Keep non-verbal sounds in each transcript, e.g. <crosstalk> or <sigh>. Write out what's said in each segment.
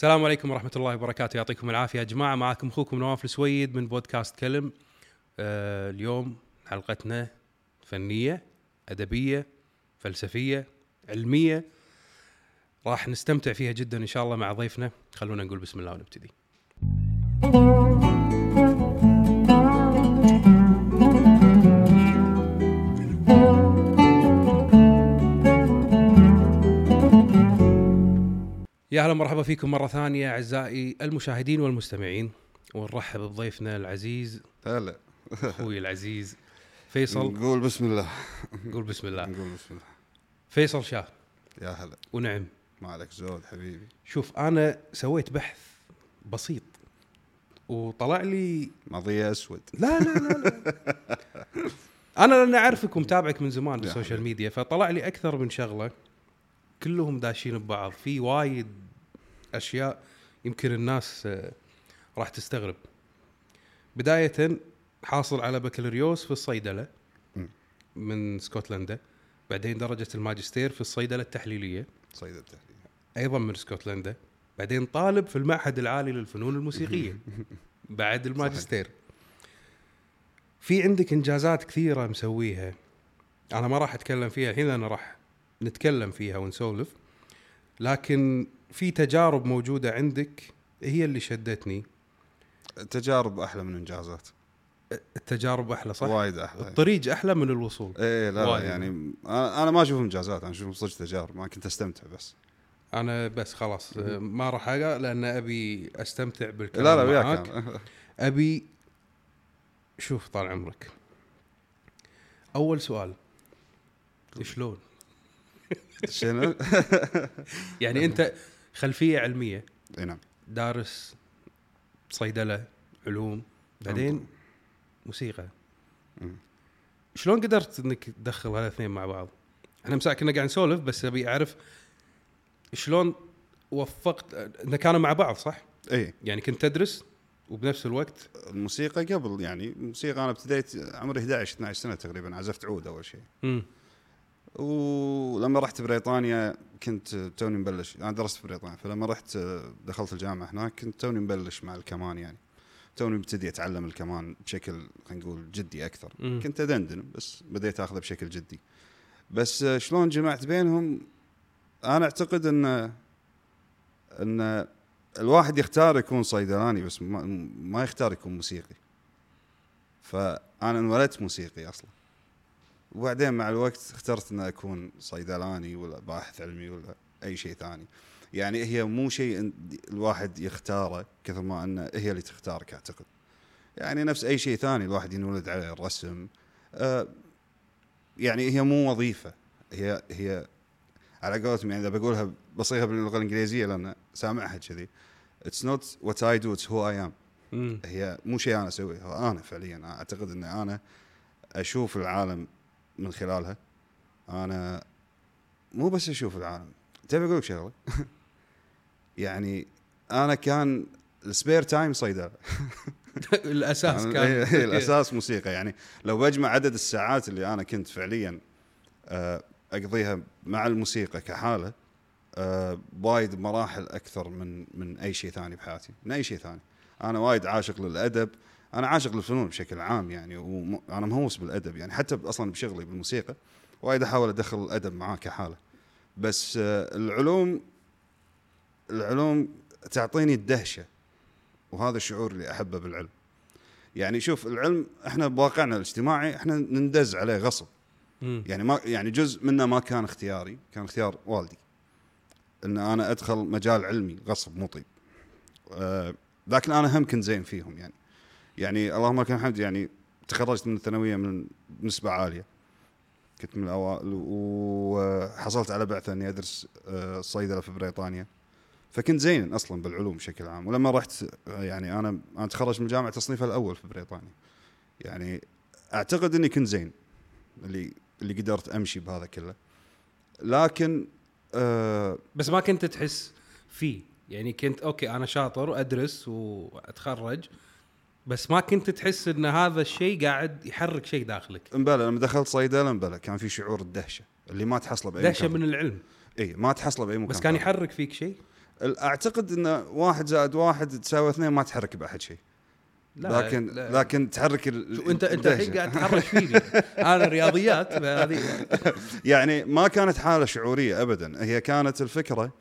السلام عليكم ورحمة الله وبركاته. يعطيكم العافية. يا جماعة معكم أخوكم نواف السويد من بودكاست كلم. آه اليوم حلقتنا فنية أدبية فلسفية علمية. راح نستمتع فيها جدا إن شاء الله مع ضيفنا. خلونا نقول بسم الله ونبتدي. يا أهلا ومرحبا فيكم مرة ثانية أعزائي المشاهدين والمستمعين. ونرحب بضيفنا العزيز هلا. أخوي <laughs> العزيز فيصل. نقول بسم الله. قول بسم الله. نقول بسم الله. فيصل شاه يا هلا. ونعم. ما عليك زود حبيبي. شوف أنا سويت بحث بسيط وطلع لي ماضية أسود. لا لا لا, لا. <laughs> أنا لأن اعرفك ومتابعك من زمان يا بال social. media فطلع لي أكثر من شغلة. كلهم داشين ببعض. في وايد أشياء يمكن الناس آه، راح تستغرب. بداية حاصل على بكالوريوس في الصيدلة. من اسكتلندا بعدين درجة الماجستير في الصيدلة التحليلية. صيد التحليل أيضا من اسكتلندا بعدين طالب في المعهد العالي للفنون الموسيقية. <laughs> بعد الماجستير. في عندك إنجازات كثيرة مسويها. أنا ما راح أتكلم فيها. الحين أنا راح نتكلم فيها ونسولف. لكن في تجارب موجودة عندك هي اللي شدتني. التجارب أحلى من إنجازات. التجارب أحلى صح؟ وايد أحلى. الطريق أحلى من الوصول. إيه لا, وايد. لا يعني أنا أنا ما أشوف إنجازات أنا أشوف صدق تجارب ما كنت أستمتع بس. أنا بس خلاص آه، ما راح أقع لأن أبي أستمتع بالكلام لا لا. وياك أنا. أبي شوف طال عمرك. أول سؤال شلون؟ شنو؟ <laughs> يعني أنت خلفية علمية. إي نعم. دارس صيدلة علوم بعدين موسيقى. شلون قدرت إنك تدخل هالاثنين مع بعض؟ إحنا مساء كنا قاعد نسولف بس أبي أعرف شلون وفقت ان كانوا مع بعض صح؟ إي. يعني كنت تدرس وبنفس الوقت؟ الموسيقى قبل يعني الموسيقى أنا ابتديت عمري 11 12 سنة تقريبا عزفت عود أول شيء. امم ولما رحت بريطانيا كنت توني مبلش. أنا درست في بريطانيا فلما رحت دخلت الجامعة هناك كنت توني مبلش مع الكمان يعني. توني مبتدي اتعلم الكمان بشكل خلينا نقول جدي أكثر. مم. كنت أدندن بس بديت أخذه بشكل جدي. بس شلون جمعت بينهم؟ أنا أعتقد إن إن الواحد يختار يكون صيدلاني بس ما, ما يختار يكون موسيقي. فأنا انولدت موسيقي أصلا. وبعدين مع الوقت اخترت إن أكون صيدلاني ولا باحث علمي ولا أي شيء ثاني. يعني هي مو شيء الواحد يختاره كثر ما إنه هي اللي تختارك أعتقد. يعني نفس أي شيء ثاني الواحد ينولد عليه الرسم. آه يعني هي مو وظيفة. هي هي على قولتهم يعني إذا بقولها بصيغها باللغة الإنجليزية لأن سامعها كذي. it's not what I do it's who I am هي مو شيء أنا أسويه. أنا فعليا. أعتقد إن أنا أشوف العالم من خلالها أنا مو بس أشوف العالم. تبي أقول لك شغلة؟ <laughs> يعني أنا كان ال spare time صيدلة. <laughs> الأساس يعني كان. هي- هي <laughs> الأساس موسيقى. يعني لو بجمع عدد الساعات اللي أنا كنت فعليا آه، أقضيها مع الموسيقى كحالة آه، وايد مراحل أكثر من من أي شيء ثاني بحياتي من أي شيء ثاني. أنا وايد عاشق للأدب أنا عاشق للفنون بشكل عام يعني وأنا مهووس بالأدب يعني حتى أصلا بشغلي بالموسيقى وايد أحاول أدخل الأدب معاه كحالة. بس آه، العلوم العلوم تعطيني الدهشة وهذا الشعور اللي أحبه بالعلم. يعني شوف العلم إحنا بواقعنا الاجتماعي إحنا نندز عليه غصب. يعني ما يعني جزء منه ما كان اختياري كان اختيار والدي. إن أنا أدخل مجال علمي غصب مو طيب آه، لكن أنا هم كنت زين فيهم يعني. يعني اللهم لك الحمد يعني تخرجت من الثانوية من نسبة عالية. كنت من الأوائل وحصلت على بعثة إني أدرس آه، صيدلة في بريطانيا. فكنت زين أصلا بالعلوم بشكل عام. ولما رحت آه، يعني أنا أنا تخرجت من الجامعة تصنيفها الأول في بريطانيا. يعني أعتقد إني كنت زين اللي اللي قدرت أمشي بهذا كله. لكن آه بس ما كنت تحس فيه؟ يعني كنت أوكي أنا شاطر وأدرس وأتخرج بس ما كنت تحس إن هذا الشيء قاعد يحرك شيء داخلك. امبلا لما دخلت صيدلة امبلا كان في شعور الدهشة اللي ما تحصله بأي دهشة مكان. من العلم. إي ما تحصله بأي مكان بس كان. يحرك فيك شيء؟ أعتقد إن واحد زائد واحد تساوي اثنين ما تحرك بأحد شيء. لا لكن لا. لكن تحرك ال- أنت أنت. الحين قاعد تحرش فيني؟ <laughs> أنا رياضيات هذه. يعني ما كانت حالة شعورية ابدا. هي كانت الفكرة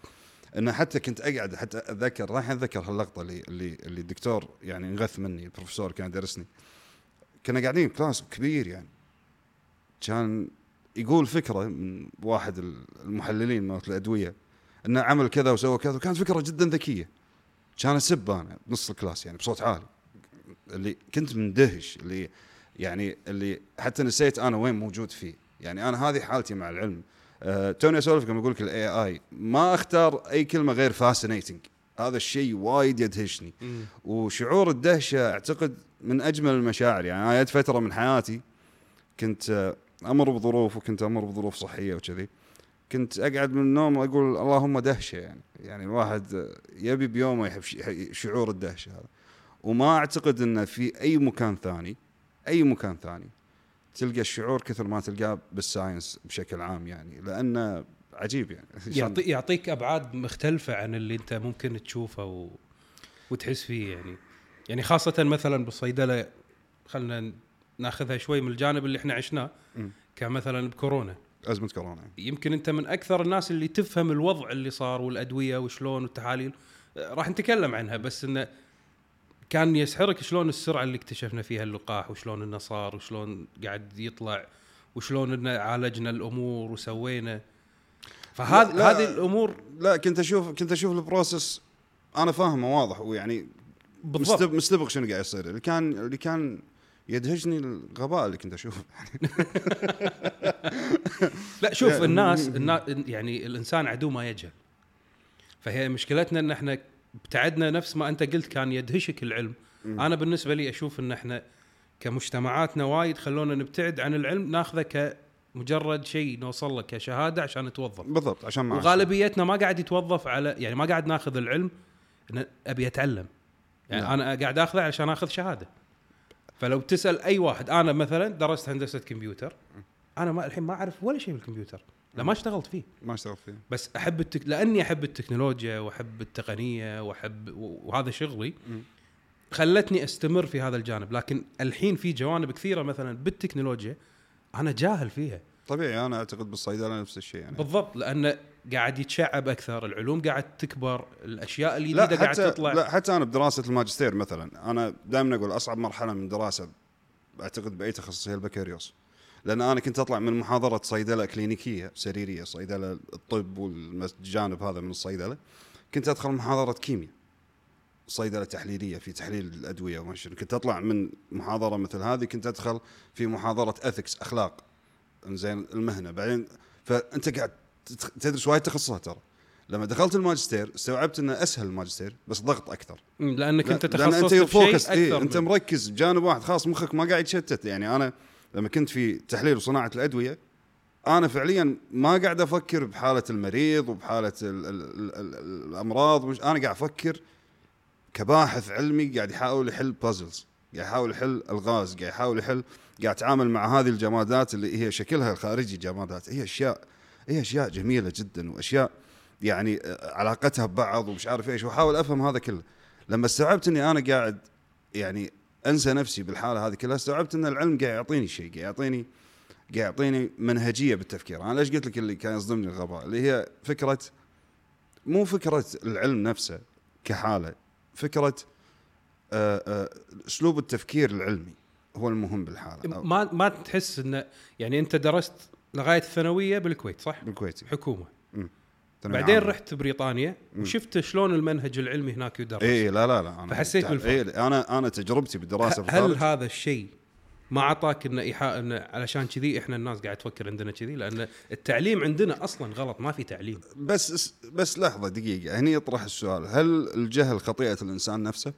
إنه حتى كنت أقعد حتى أتذكر راح أتذكر هاللقطة اللي اللي اللي الدكتور يعني انغث مني البروفيسور كان يدرسني. كنا قاعدين class كبير يعني. كان يقول فكرة من واحد المحللين مالت الأدوية إنه عمل كذا وسوى كذا وكانت فكرة جدا ذكية. كان اسب أنا بنص ال class يعني بصوت عالي. اللي كنت مندهش اللي يعني اللي حتى نسيت أنا وين موجود فيه. يعني أنا هذه حالتي مع العلم. توني أسولف كما أقول لك ال AI ما أختار أي كلمة غير fascinating هذا الشيء وايد يدهشني. وشعور الدهشة أعتقد من أجمل المشاعر. يعني أنا فترة من حياتي كنت آه، أمر بظروف وكنت أمر بظروف صحية وكذي. كنت أقعد من النوم واقول اللهم دهشة يعني. يعني الواحد آه، يبي بيومه يحب شعور الدهشة هذا. وما أعتقد إنه في أي مكان ثاني أي مكان ثاني تلقى الشعور كثر ما تلقاه بالساينس بشكل عام يعني لأنه عجيب يعني. يعطي يعطيك أبعاد مختلفة عن اللي أنت ممكن تشوفه و... وتحس فيه يعني. يعني خاصة مثلا بالصيدلة خلينا ناخذها شوي من الجانب اللي إحنا عشناه. كمثلا بكورونا. أزمة كورونا. يمكن أنت من أكثر الناس اللي تفهم الوضع اللي صار والأدوية وشلون والتحاليل راح نتكلم عنها بس إنه كان يسحرك شلون السرعة اللي اكتشفنا فيها اللقاح وشلون إنه صار وشلون قاعد يطلع وشلون إنه عالجنا الأمور وسوينا. فهذه لا- لا. هذه الأمور لا كنت أشوف كنت أشوف البروسس أنا فاهمه واضح ويعني بالضبط. مستب مستبق شنو قاعد يصير. اللي كان اللي كان يدهشني الغباء اللي كنت أشوفه. <laughs> لا شوف يعني- الناس النا يعني الإنسان عدو ما يجهل. فهي مشكلتنا إن إحنا ابتعدنا نفس ما أنت قلت كان يدهشك العلم. مم. أنا بالنسبة لي أشوف إن إحنا كمجتمعاتنا وايد خلونا نبتعد عن العلم ناخذه كمجرد شيء نوصل له كشهادة عشان نتوظف بالضبط عشان ما وغالبيتنا ما قاعد يتوظف على يعني ما قاعد ناخذ العلم إن أبي أتعلم. يعني نعم. أنا قاعد آخذه عشان آخذ شهادة. فلو تسأل أي واحد أنا مثلا درست هندسة كمبيوتر أنا ما الحين ما أعرف ولا شيء بالكمبيوتر. لا ما اشتغلت فيه. ما اشتغل فيه. بس أحب التك... لأني أحب التكنولوجيا وأحب التقنية وأحب وهذا شغلي مم. خلتني أستمر في هذا الجانب. لكن الحين في جوانب كثيرة مثلا بالتكنولوجيا أنا جاهل فيها. طبيعي أنا أعتقد بالصيدلة نفس الشيء يعني. بالضبط لأنه قاعد يتشعب أكثر العلوم قاعد تكبر الأشياء لا الجديده قاعد تطلع. لا حتى أنا بدراسة الماجستير مثلا أنا دائما أقول أصعب مرحلة من دراسة أعتقد بأي تخصص هي البكالوريوس. لأن أنا كنت أطلع من محاضرة صيدلة كلينيكية سريرية صيدلة الطب والجانب هذا من الصيدلة. كنت أدخل محاضرة كيمياء صيدلة تحليلية في تحليل الأدوية وما شنو. كنت أطلع من محاضرة مثل هذه كنت أدخل في محاضرة ethics أخلاق. زين المهنة. بعدين فأنت قاعد تدرس وايد تخصصات ترى. لما دخلت الماجستير استوعبت إنه أسهل الماجستير بس ضغط أكثر. لأنك أنت لا- لأن تخصصت انت focus إيه أنت مركز بجانب واحد خلاص مخك ما قاعد يتشتت. يعني أنا لما كنت في تحليل وصناعة الأدوية أنا فعليا ما قاعد أفكر بحالة المريض وبحالة ال ال ال ال الأمراض ومش أنا قاعد أفكر كباحث علمي قاعد يحاول يحل بازلز قاعد يحاول يحل ألغاز قاعد يحاول يحل قاعد يتعامل مع هذه الجمادات اللي هي شكلها الخارجي جمادات. هي أشياء هي أشياء جميلة جدا وأشياء يعني آه، علاقتها ببعض ومش عارف إيش وأحاول أفهم هذا كله. لما استوعبت إني أنا قاعد يعني انسى نفسي بالحاله هذه كلها استوعبت إن العلم قاعد يعطيني شيء قاعد يعطيني قاعد يعطيني منهجية بالتفكير. أنا ليش قلت لك اللي كان يصدمني الغباء؟ اللي هي فكرة مو فكرة العلم نفسه كحالة فكرة آه، آه، أسلوب التفكير العلمي هو المهم بالحالة. ما ما تحس انه يعني أنت درست لغاية الثانوية بالكويت صح؟ بالكويتي. حكومة. بعدين عامة. رحت بريطانيا وشفت شلون المنهج العلمي هناك يدرس اي لا لا لا أنا فحسيت تع- بالفرق. إيه أنا أنا تجربتي بالدراسة هل بالخارج هذا الشيء ما اعطاك إنه إيحاء إنه علشان كذي إحنا الناس قاعد تفكر عندنا كذي لأن التعليم عندنا أصلا غلط ما في تعليم بس بس لحظة دقيقة هني يطرح السؤال هل الجهل خطيئة الإنسان نفسه؟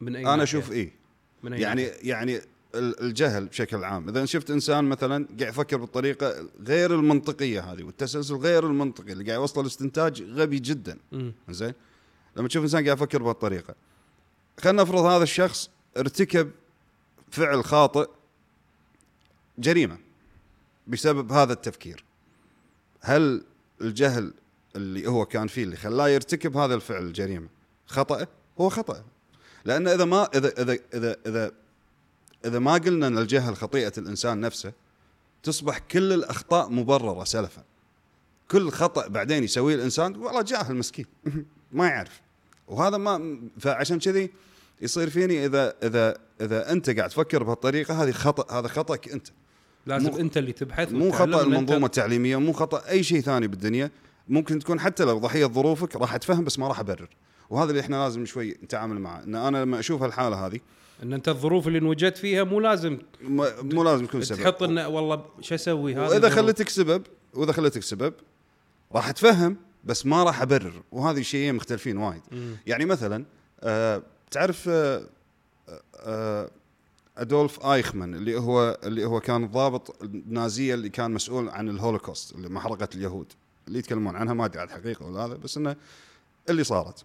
من اي أنا؟ أشوف إيه من أي يعني ناحية؟ يعني الجهل بشكل عام. إذا شفت إنسان مثلا قاعد يفكر بالطريقة غير المنطقية هذه والتسلسل غير المنطقي اللي قاعد يوصل لاستنتاج غبي جدا. زين لما تشوف إنسان قاعد يفكر بهالطريقة. خلينا نفرض هذا الشخص ارتكب فعل خاطئ جريمة بسبب هذا التفكير. هل الجهل اللي هو كان فيه اللي خلاه يرتكب هذا الفعل الجريمة خطأ؟ هو خطأ. لأن إذا ما إذا إذا إذا إذا إذا ما قلنا إن الجهل خطيئه الإنسان نفسه تصبح كل الأخطاء مبررة سلفا. كل خطأ بعدين يسويه الإنسان والله جاهل مسكين <laughs> ما يعرف. وهذا ما فعشان كذي يصير فيني إذا إذا إذا أنت قاعد تفكر بهالطريقة هذه خطأ هذا خطأك أنت. لازم مو- أنت اللي تبحث مو خطأ المنظومة التعليمية مو خطأ أي شيء ثاني بالدنيا. ممكن تكون حتى لو ضحية ظروفك راح أتفهم بس ما راح أبرر. وهذا اللي إحنا لازم شوي نتعامل معه. إن أنا لما أشوف الحاله هذه إن أنت الظروف اللي انوجدت فيها مو لازم مو لازم يكون سبب. تحط انه والله شو أسوي؟ هذا وإذا خليتك سبب وإذا خليتك سبب راح أتفهم بس ما راح أبرر. وهذه شيئين مختلفين وايد. يعني مثلا آه تعرف آه آه أدولف أيخمان اللي هو اللي هو كان الضابط النازية اللي كان مسؤول عن الهولوكوست اللي محرقة اليهود اللي يتكلمون عنها ما أدري عن الحقيقة ولا هذا بس إنه اللي صارت.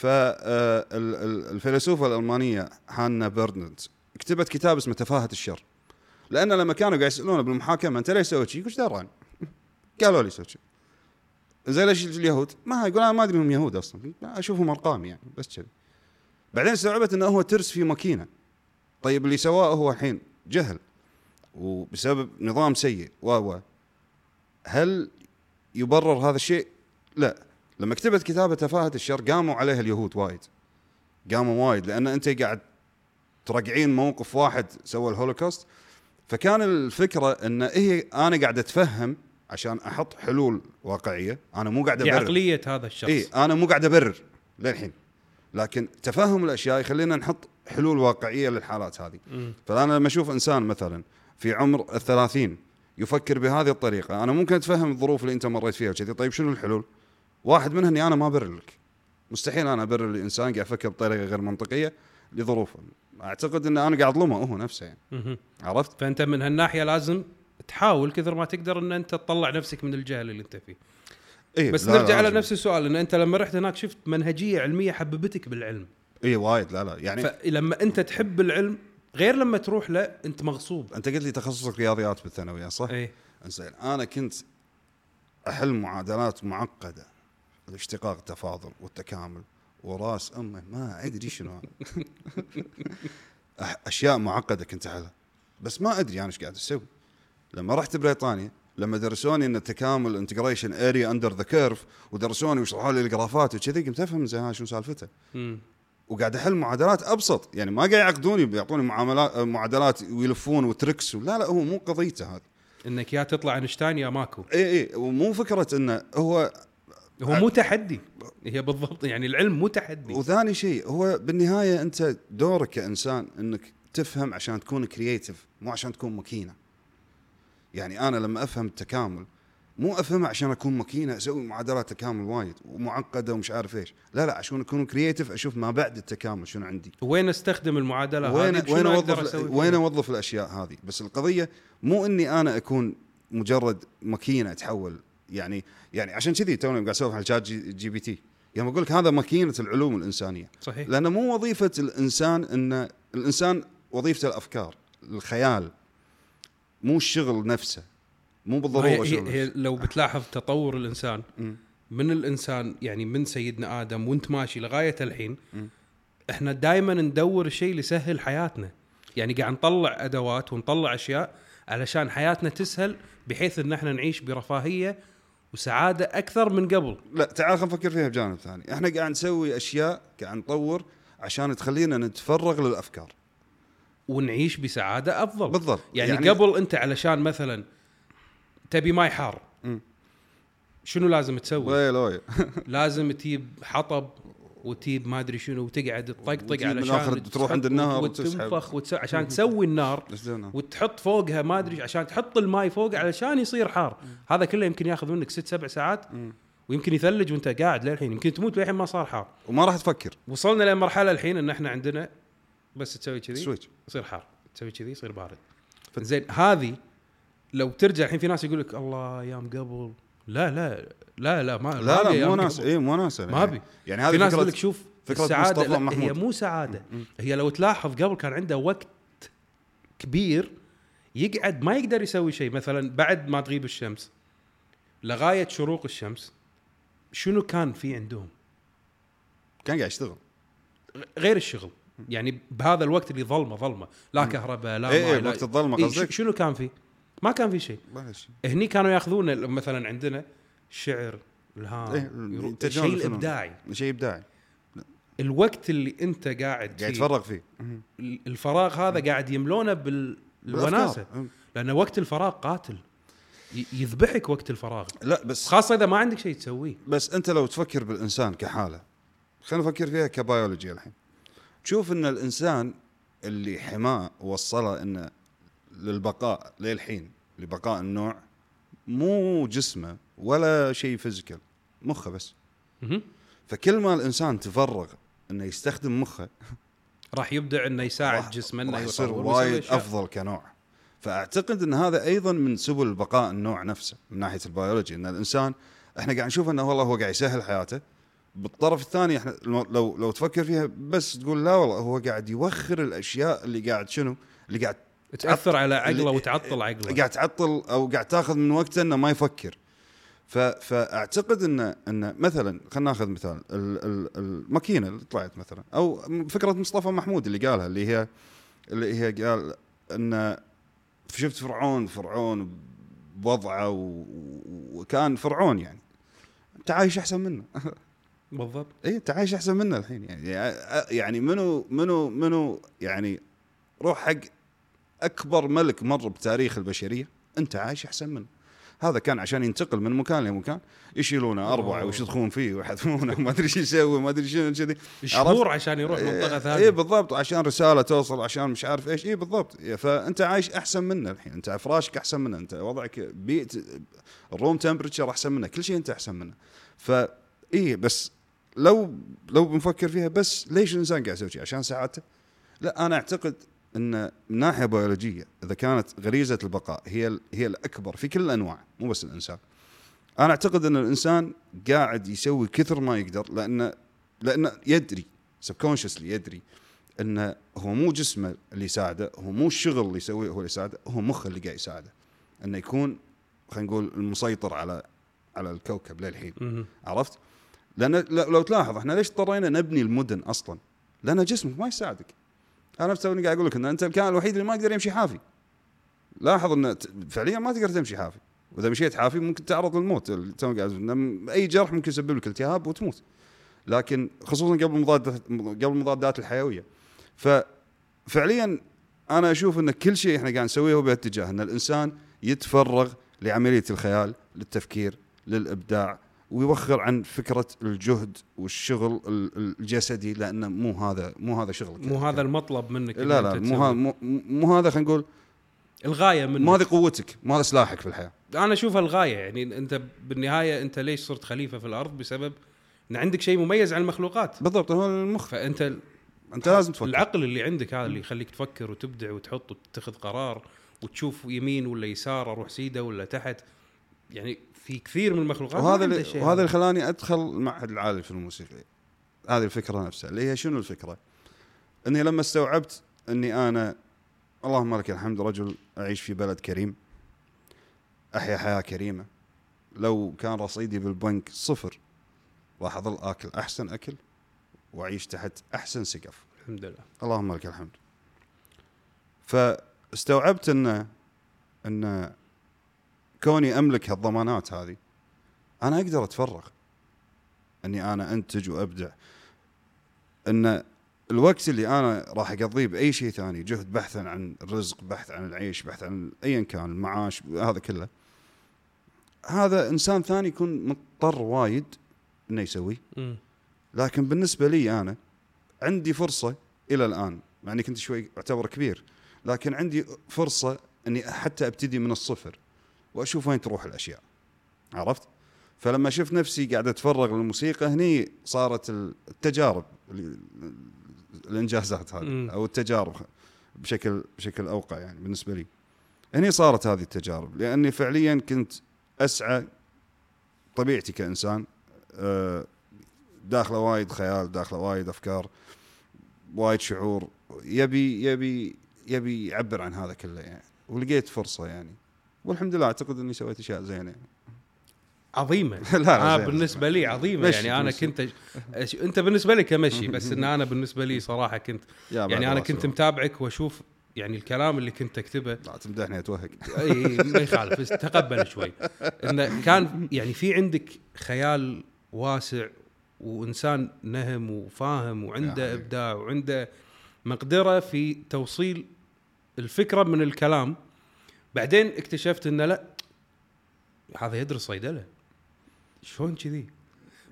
فالفيلسوفه الألمانية هانا آرنت كتبت كتاب اسمه تفاهة الشر لأن لما كانوا قاعد يسالونه بالمحاكمة أنت ليش سويت شيء؟ وش دراني؟ <laughs> قالوا لي سويت شيء زي ليش اليهود؟ ما يقول أنا ما أدري انهم يهود أصلا أشوفهم أرقام يعني بس كذي بعدين استوعبت إنه هو ترس في ماكينة طيب اللي سواه هو الحين جهل وبسبب نظام سيء و هل يبرر هذا الشيء؟ لا لما كتبت كتابة تفاهة الشر قاموا عليها اليهود وايد. قاموا وايد لأن أنت قاعد ترقعين موقف واحد سوى الهولوكوست. فكان الفكرة إن هي أنا قاعد أتفهم عشان أحط حلول واقعية. أنا مو قاعد أبرر. عقليه هذا الشخص. اي أنا مو قاعد أبرر للحين. لكن تفهم الأشياء يخلينا نحط حلول واقعية للحالات هذه. فأنا لما أشوف إنسان مثلا في عمر الثلاثين يفكر بهذه الطريقة أنا ممكن أتفهم الظروف اللي أنت مريت فيها وكذي. طيب شنو الحلول؟ واحد منها اني أنا ما أبرر لك. مستحيل أنا أبرر لإنسان قاعد يفكر بطريقة غير منطقية لظروفه. أعتقد إن أنا قاعد أظلمه هو نفسه يعني. عرفت؟ فأنت من هالناحية لازم تحاول كثر ما تقدر إن أنت تطلع نفسك من الجهل اللي أنت فيه. إيه بس لا لا نرجع على. نفس السؤال إن أنت لما رحت هناك شفت منهجية علمية حببتك بالعلم. اي وايد لا لا يعني فلما أنت تحب العلم غير لما تروح له أنت مغصوب. أنت قلت لي تخصصك رياضيات بالثانوية صح؟ إيه. زين أنا كنت أحل معادلات معقدة. الاشتقاق التفاضل والتكامل. وراس أمه ما أدري شنو. هذا. أشياء معقدة كنت أحلها. بس ما أدري أنا إيش قاعد أسوي. لما رحت بريطانيا لما درسوني إن التكامل integration area under the curve ودرسوني وشرحوا لي ال graph ات وكذي قمت أفهم زين شنو سالفته. وقاعد أحل معادلات أبسط. يعني ما قاعد يعقدوني بيعطوني معاملات معادلات ويلفون و tricks لا لا هو مو قضيته هذه إنك يا تطلع أينشتاين يا ماكو. اي اي ومو فكرة إنه هو هو مو تحدي هي بالضبط يعني العلم مو تحدي وثاني شيء هو بالنهاية أنت دورك كإنسان إنك تفهم عشان تكون creative مو عشان تكون ماكينه يعني أنا لما أفهم التكامل مو أفهمه عشان أكون ماكينه أسوي معادلات تكامل وايد ومعقدة ومش عارف إيش. لا لا عشان أكون creative أشوف ما بعد التكامل شنو عندي. وين أستخدم المعادلة وين هذه وين أوظف وين؟ أوظف الأشياء هذه؟ بس القضية مو إني أنا أكون مجرد ماكينه أتحول يعني يعني عشان كذي توني قاعد أسولف عن ChatG, GPT. يوم أقول لك هذا ماكينة العلوم الإنسانية. صحيح. لأن مو وظيفة الإنسان ان الإنسان وظيفته الأفكار الخيال مو الشغل نفسه مو هي, بالضرورة هي, شغل هي لو بتلاحظ تطور الإنسان. من الإنسان يعني من سيدنا آدم وأنت ماشي لغاية الحين. إحنا دائما ندور الشيء اللي يسهل حياتنا. يعني قاعد نطلع أدوات ونطلع أشياء علشان حياتنا تسهل بحيث إن إحنا نعيش برفاهية وسعاده أكثر من قبل. لا تعال خلينا نفكر فيها بجانب ثاني. إحنا قاعد نسوي أشياء قاعد نطور عشان تخلينا نتفرغ للأفكار. ونعيش بسعادة أفضل. بالضبط. يعني, يعني قبل أنت علشان مثلا تبي ماي حار. شنو لازم تسوي؟ ويل ويل. لازم تجيب حطب وتجيب ما أدري شنو وتقعد تطقطق علشان تروح عند النهر. وتنفخ وتسوي عشان تسوي النار؟ <laughs> وتحط فوقها ما أدري عشان تحط الماي فوق علشان يصير حار. هذا كله يمكن ياخذ منك ست سبع ساعات ويمكن يثلج وأنت قاعد للحين. يمكن تموت للحين ما صار حار. وما راح تفكر. وصلنا لمرحلة الحين إن إحنا عندنا بس تسوي كذي switch يصير حار. تسوي كذي يصير بارد. زين هذه لو ترجع الحين في ناس يقول لك الله أيام قبل. لا لا لا لا ما لا لا أيام مو ناس. اي مو ناس ما أبي. يعني في هذه ناس فكرة يقول لك شوف فكرة السعاده مصطفى لا محمود. هي مو سعادة. هي لو تلاحظ قبل كان عنده وقت كبير يقعد ما يقدر يسوي شيء. مثلا بعد ما تغيب الشمس لغاية شروق الشمس شنو كان في عندهم؟ كان قاعد يشتغل. غير الشغل. يعني بهذا الوقت اللي ظلمه ظلمه. لا كهرباء لا اي ماء اي لا وقت الظلمة إيه، قصدك؟ شنو كان في؟ ما كان في شيء. ولا شيء. هني كانوا ياخذون مثلا عندنا الشعر الهام إيه، الفنون. الابداعي شيء إبداعي. الوقت اللي أنت قاعد قاعد فيه يتفرغ فيه. الفراغ هذا قاعد يملونه بالوناسة. بالأفكار. لأن وقت الفراغ قاتل. يذبحك وقت الفراغ. لا بس خاصة إذا ما عندك شيء تسويه. بس أنت لو تفكر بالإنسان كحالة خلينا نفكر فيها كبيولوجي الحين. تشوف إن الإنسان اللي حماه وصله إنه للبقاء للحين لبقاء النوع مو جسمه ولا شيء physical مخه بس. فكل ما الإنسان تفرغ إنه يستخدم مخه راح يبدع إنه يساعد جسمه إنه يصير وايد. أفضل كنوع. فأعتقد إن هذا أيضا من سبل بقاء النوع نفسه من ناحية البيولوجي. إن الإنسان إحنا قاعد نشوف إنه والله هو قاعد يسهل حياته. بالطرف الثاني إحنا لو, لو تفكر فيها بس تقول لا والله هو قاعد يوخر الأشياء اللي قاعد شنو؟ اللي قاعد تأثر على عقله وتعطل عقله. قاعد تعطل أو قاعد تاخذ من وقته إنه ما يفكر. ف... فأعتقد ان ان مثلا خلينا ناخذ مثال ال... ال... الماكينه اللي طلعت مثلا أو فكرة مصطفى محمود اللي قالها اللي هي اللي هي قال ان شفت فرعون فرعون بوضعه. وكان فرعون يعني. أنت عايش أحسن منه. <laughs> بالضبط. اي أنت عايش أحسن منه الحين يعني يعني منو منو منو يعني روح حق أكبر ملك مر بتاريخ البشرية. أنت عايش أحسن منه. هذا كان عشان ينتقل من مكان لمكان. يشيلونه أربعة. ويشطخون فيه ويحذفونه. <laughs> ما أدري شو يسوي ما أدري شنو كذي. شهور عشان يروح منطقة اي ثانية. بالضبط. عشان رسالة توصل عشان مش عارف إيش. اي بالضبط. فأنت عايش أحسن منه الحين. أنت فراشك أحسن منه. أنت وضعك بيئه الروم تمبرتشر أحسن منه. كل شيء أنت أحسن منه. ف اي بس لو لو بنفكر فيها بس ليش الإنسان قاعد يسوي عشان سعادته لا أنا أعتقد إن من ناحية بيولوجية إذا كانت غريزة البقاء هي هي الأكبر في كل الأنواع مو بس الإنسان أنا أعتقد إن الإنسان قاعد يسوي كثر ما يقدر لأنه لأنه يدري سبكونشسلي يدري انه هو مو جسمه اللي يساعده هو مو الشغل اللي يسويه هو اللي يساعده هو مخه اللي قاعد يساعده إنه يكون خلينا نقول المسيطر على على الكوكب للحين. عرفت؟ لأن لو تلاحظ إحنا ليش اضطرينا نبني المدن أصلا؟ لأن جسمك ما يساعدك. أنا نفس توني قاعد أقول لك إن أنت الكائن الوحيد اللي ما يقدر يمشي حافي. لاحظ إن فعليا ما تقدر تمشي حافي، وإذا مشيت حافي ممكن تعرض للموت أي جرح ممكن يسبب لك التهاب وتموت. لكن خصوصا قبل المضادات قبل المضادات الحيوية. ففعليا أنا أشوف إن كل شيء إحنا قاعد نسويه هو بهالاتجاه إن الإنسان يتفرغ لعملية الخيال، للتفكير، للإبداع ويوخر عن فكرة الجهد والشغل ال- الجسدي لأنه مو هذا مو هذا شغلك مو هذا المطلب منك لا لا مو. هذا مو, مو هذا خلينا نقول الغاية منك. مو هذه قوتك مو هذا سلاحك في الحياة. أنا أشوفها الغاية يعني أنت بالنهاية أنت ليش صرت خليفة في الأرض؟ بسبب إن عندك شيء مميز عن المخلوقات. بالضبط هو المخ فأنت أنت لازم تفكر. العقل اللي عندك هذا اللي يخليك تفكر وتبدع وتحط وتتخذ قرار وتشوف يمين ولا يسار أروح سيدة ولا تحت. يعني في كثير من المخلوقات وهذا اللي شيء. وهذا اللي خلاني أدخل المعهد العالي في الموسيقى. هذه الفكرة نفسها. اللي هي شنو الفكرة؟ إني لما استوعبت إني أنا اللهم لك الحمد رجل أعيش في بلد كريم. أحيا حياة كريمة. لو كان رصيدي بالبنك صفر راح أظل آكل أحسن أكل وأعيش تحت أحسن سقف. الحمد لله. اللهم لك الحمد. فاستوعبت ان ان كوني أملك هالضمانات هذه أنا أقدر أتفرغ. أني أنا أنتج وأبدع. إن الوقت اللي أنا راح أقضيه بأي شيء ثاني جهد بحثا عن الرزق بحث عن العيش بحث عن ايا كان المعاش هذا كله هذا إنسان ثاني يكون مضطر وايد إنه يسويه. لكن بالنسبة لي أنا عندي فرصة إلى الآن مع إني كنت شوي اعتبر كبير لكن عندي فرصة إني حتى أبتدي من الصفر. وأشوف وين تروح الأشياء عرفت؟ فلما شفت نفسي قاعد أتفرغ للموسيقى هني صارت التجارب الإنجازات هذه. أو التجارب بشكل بشكل أوقع يعني بالنسبة لي. هني صارت هذه التجارب لأني فعليا كنت أسعى طبيعتي كإنسان آه، داخله وايد خيال داخله وايد أفكار وايد شعور يبي يبي يبي يعبر عن هذا كله يعني ولقيت فرصة يعني والحمد لله أعتقد إني سويت أشياء زينة يعني. عظيمة <laughs> لا، لا، آه. بالنسبة لي عظيمة مشي، يعني أنا. كنت أش- أنت بالنسبة لي كمشي بس إن أنا بالنسبة لي صراحة كنت يعني أنا كنت متابعك وأشوف يعني الكلام اللي كنت أكتبه لا تمدحني اتوهق <laughs> إي ما يخالف بس تقبل شوي انه كان يعني في عندك خيال واسع وإنسان نهم وفاهم وعنده حبيبي. إبداع وعنده مقدرة في توصيل الفكرة من الكلام بعدين اكتشفت إنه لا هذا يدرس صيدلة. شلون كذي؟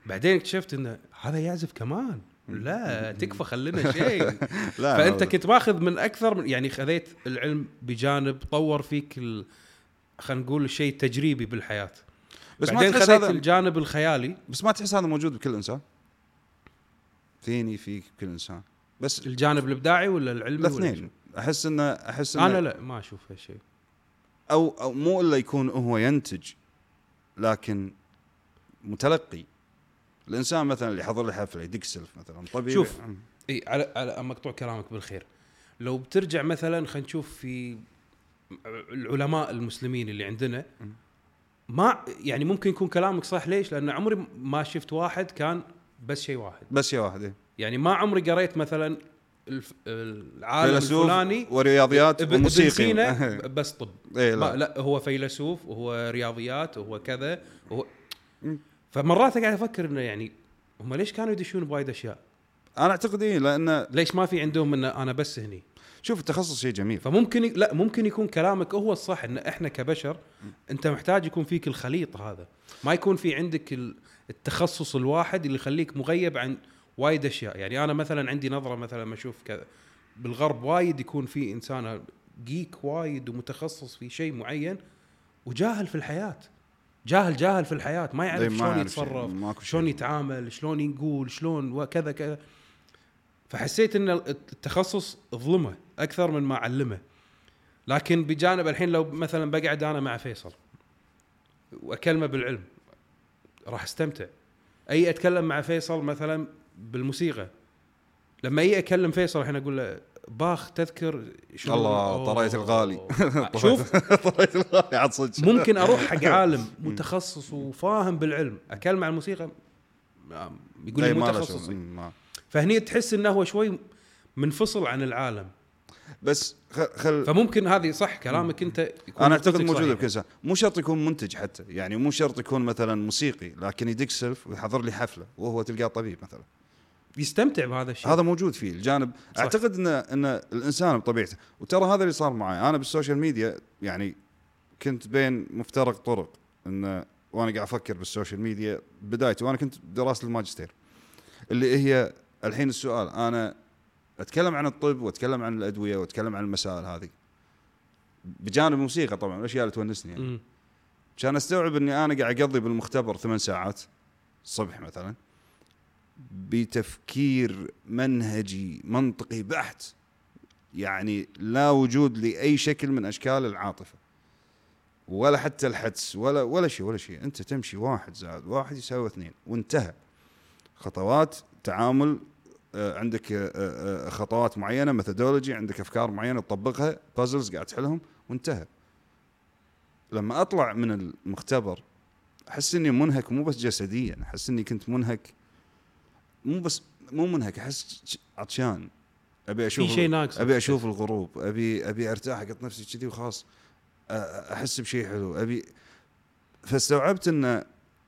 بعدين اكتشفت إنه هذا يعزف كمان. لا تكفى خلينا <laughs> شيء. لا فأنت. كنت ماخذ من أكثر من يعني خذيت العلم بجانب طور فيك ال... خلينا نقول الشيء التجريبي بالحياة. بس ما بعدين تحس خذيت هذا الجانب الخيالي. بس ما تحس هذا موجود بكل إنسان؟ فيني فيك بكل إنسان. بس الجانب الإبداعي ولا العلمي الاثنين. أحس انه أحس؟ انه أنا لا ما أشوف هالشيء. أو أو مو إلا يكون هو ينتج لكن متلقي الإنسان مثلا اللي حضر لي حفلة يدق سلف مثلا طبيعي شوف. إي على على مقطوع كلامك بالخير لو بترجع مثلا خلينا نشوف في العلماء المسلمين اللي عندنا ما يعني ممكن يكون كلامك صح ليش؟ لأن عمري ما شفت واحد كان بس شيء واحد بس يا واحد. يعني ما عمري قريت مثلا. العالم فيلسوف الفلاني ورياضيات وموسيقي <laughs> بس طب ما لا لا هو فيلسوف وهو رياضيات وهو كذا وهو. فمرات قاعد أفكر إنه يعني هم ليش كانوا يدشون بوايد أشياء؟ أنا أعتقد إيه لأن ليش ما في عندهم انه أنا بس هني؟ شوف التخصص شيء جميل فممكن ي... لا ممكن يكون كلامك هو الصح إن إحنا كبشر أنت محتاج يكون فيك الخليط هذا ما يكون في عندك ال- التخصص الواحد اللي يخليك مغيب عن وايد أشياء. يعني أنا مثلا عندي نظرة مثلا لما أشوف كذا. بالغرب وايد يكون في إنسان جيك وايد ومتخصص في شيء معين وجاهل في الحياة. جاهل جاهل في الحياة. ما يعرف ما شلون يتصرف. شلون يتعامل شلون يقول شلون وكذا كذا. فحسيت إن التخصص ظلمه أكثر من ما علمه. لكن بجانب الحين لو مثلا بقعد أنا مع فيصل وأكلمه بالعلم راح أستمتع. أي أتكلم مع فيصل مثلا بالموسيقى. لما اي أكلم فيصل الحين أقول له باخ تذكر شلون؟ الله،. طريت الغالي. <laughs> شوف. <laughs> طريت الغالي عاد صدق. ممكن أروح حق <laughs> عالم متخصص وفاهم بالعلم أكلم عن الموسيقى يقول لي متخصص. فهني تحس إنه هو شوي منفصل عن العالم. بس خل, فممكن هذه صح كلامك أنت يكون أنا أعتقد موجودة. بكل انسان مو شرط يكون منتج حتى يعني مو شرط يكون مثلا موسيقي لكن يدق سلف ويحضر لي حفلة وهو تلقاه طبيب مثلا. يستمتع بهذا الشيء. هذا موجود فيه الجانب. صح. أعتقد ان إن الإنسان بطبيعته وترى هذا اللي صار معي. أنا بالسوشيال ميديا يعني كنت بين مفترق طرق إن وأنا قاعد أفكر بالسوشيال ميديا بدايتي وأنا كنت دراسة الماجستير. اللي هي الحين السؤال أنا أتكلم عن الطب وأتكلم عن الأدوية وأتكلم عن المسائل هذه. بجانب الموسيقى طبعا الأشياء اللي تونسني يعني. كان أستوعب إني أنا قاعد أقضي بالمختبر ثمان ساعات الصبح مثلا. بتفكير منهجي منطقي بحت. يعني لا وجود لأي شكل من أشكال العاطفة. ولا حتى الحدس ولا ولا شيء ولا شيء. أنت تمشي واحد زائد واحد يساوي اثنين. وانتهى. خطوات تعامل آه، عندك آه، آه، خطوات معينة methodology عندك أفكار معينة تطبقها puzzles قاعد تحلهم وانتهى. لما أطلع من المختبر أحس إني منهك مو بس جسديا أحس إني كنت منهك مو بس مو منهك أحس عطشان. أبي أشوف في شيء ناقص أبي أشوف الغروب أبي أبي أرتاح أحط نفسي كذي وخلاص. أحس بشيء حلو. أبي فاستوعبت إن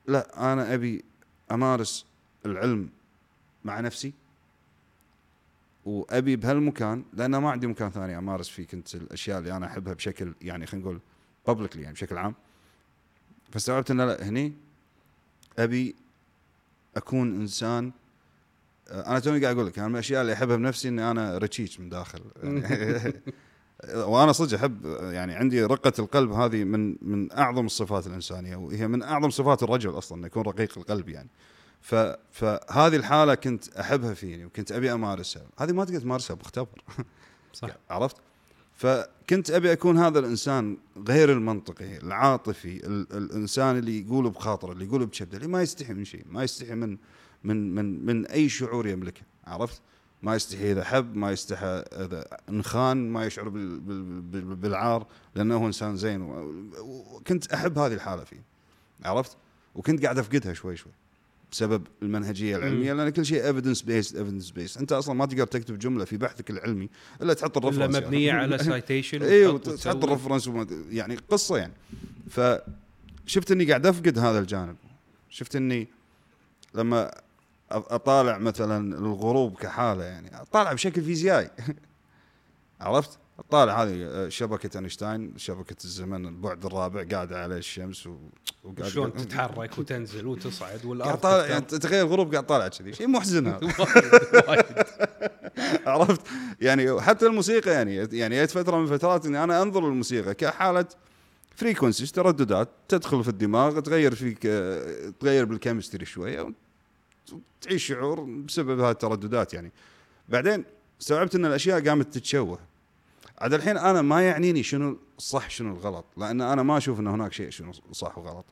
لا أنا أبي أمارس العلم مع نفسي. وأبي بهالمكان لأن ما عندي مكان ثاني أمارس فيه كنت الأشياء اللي أنا أحبها بشكل يعني خلينا نقول بابليكلي يعني بشكل عام. فاستوعبت إن لا هني أبي أكون إنسان أنا توني قاعد أقول لك؟ أنا من الأشياء اللي أحبها بنفسي إني أنا رتشيش من داخل. يعني <laughs> وأنا صدق أحب يعني عندي رقة القلب هذه من من أعظم الصفات الإنسانية وهي من أعظم صفات الرجل أصلا إنه يكون رقيق القلب يعني. ف فهذه الحالة كنت أحبها فيني وكنت أبي أمارسها. هذه ما تقدر تمارسها بمختبر <laughs> صح. <laughs> عرفت؟ فكنت أبي أكون هذا الإنسان غير المنطقي العاطفي ال- الإنسان اللي يقول بخاطره اللي يقول بشبده اللي ما يستحي من شيء ما يستحي من من من من أي شعور يملكه عرفت؟ ما يستحي إذا حب ما يستحي إذا انخان ما يشعر بال- بال- بال- بالعار لأنه هو إنسان زين. وكنت أحب هذه الحالة فيه عرفت؟ وكنت قاعد أفقدها شوي شوي بسبب المنهجية العلمية لأن كل شيء evidence based evidence based أنت أصلا ما تقدر تكتب جملة في بحثك العلمي إلا تحط إلا ال reference يعني. مبنية على <laughs> citation أيوه تحط ال reference يعني قصة يعني. فشفت إني قاعد أفقد هذا الجانب. شفت إني لما أطالع مثلا الغروب كحالة يعني أطالع بشكل فيزيائي <laughs> عرفت؟ أطالع هذه آه، شبكة أينشتاين شبكة الزمن البعد الرابع قاعدة على الشمس و... وقاعد شلون تتحرك وتنزل وتصعد قاعد والارض طالع يعني. تخيل الغروب قاعد طالع كذي شيء محزن. <laughs> عرفت يعني حتى الموسيقى يعني يعني جت فتره من فترات إني أنا أنظر للموسيقى كحالة frequencies ترددات تدخل في الدماغ تغير فيك آه، تغير بال chemistry شوية وتعيش شعور بسبب هذه الترددات يعني. بعدين استوعبت إن الأشياء قامت تتشوه. عاد الحين أنا ما يعنيني شنو الصح شنو الغلط لأن أنا ما أشوف إن هناك شيء شنو صح وغلط.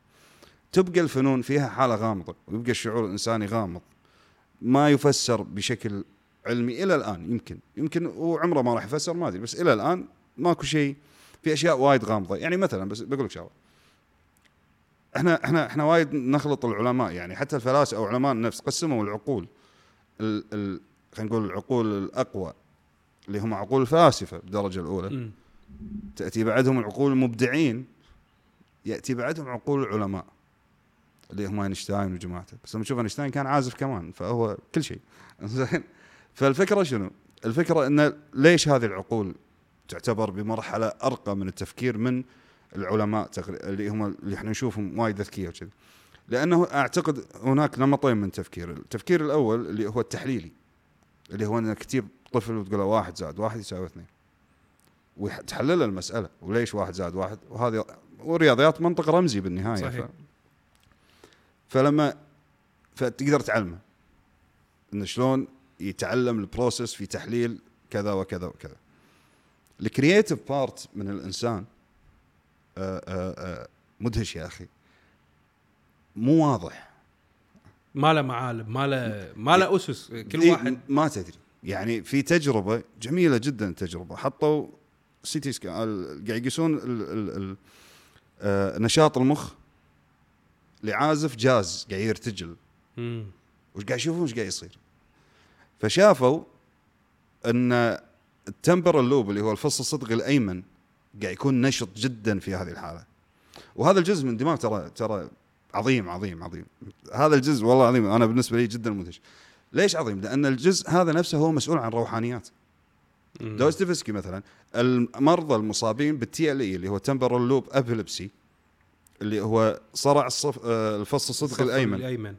تبقى الفنون فيها حالة غامضة ويبقى الشعور الإنساني غامض. ما يفسر بشكل علمي إلى الآن يمكن. يمكن وعمره ما راح يفسر ما أدري بس إلى الآن ماكو شيء في أشياء وايد غامضة. يعني مثلا بس بقول لك شغلة. إحنا إحنا إحنا وايد نخلط العلماء يعني حتى الفلاسفه أو علماء النفس قسموا العقول. ال ال خلينا نقول العقول الأقوى اللي هم عقول الفلاسفه بالدرجة الأولى. مم. تأتي بعدهم العقول المبدعين يأتي بعدهم عقول العلماء اللي هم أينشتاين وجماعته. بس لما تشوف أينشتاين كان عازف كمان فهو كل شيء. <laughs> زين؟ فالفكرة شنو؟ الفكرة انه ليش هذه العقول تعتبر بمرحلة أرقى من التفكير من العلماء تقري- اللي هم اللي إحنا نشوفهم وايد اذكياء وكذا لأنه أعتقد هناك نمطين من التفكير، التفكير الأول اللي هو التحليلي اللي هو انك تجيب طفل وتقول له واحد زائد واحد يساوي اثنين. وتحلل المسألة وليش واحد زائد واحد؟ وهذه والرياضيات منطق رمزي بالنهاية. صحيح. ف... فلما فتقدر تعلمه. انه شلون يتعلم ال process في تحليل كذا وكذا وكذا. ال creative part من الإنسان مدهش يا أخي. مو واضح. ما له معالم ما له ما له أسس كل واحد ما تدري. يعني في تجربة جميلة جدا التجربه حطوا سيتي سكان قاعد يقيسون آه، نشاط المخ لعازف جاز قاعد يرتجل. وش قاعد يشوفون؟ وش قاعد يصير؟ فشافوا إن التمبر اللوب اللي هو الفص الصدغي الأيمن قاعد يكون نشط جدا في هذه الحالة. وهذا الجزء من الدماغ ترى ترى عظيم عظيم عظيم. هذا الجزء والله عظيم أنا بالنسبة لي جدا مدهش. ليش عظيم؟ لأن الجزء هذا نفسه هو مسؤول عن روحانيات. مم. دوستويفسكي مثلا المرضى المصابين بال TLE اللي هو temporal lobe epilepsy اللي هو صرع الصف آه، الفص الصدغي الصف الأيمن. الأيمن.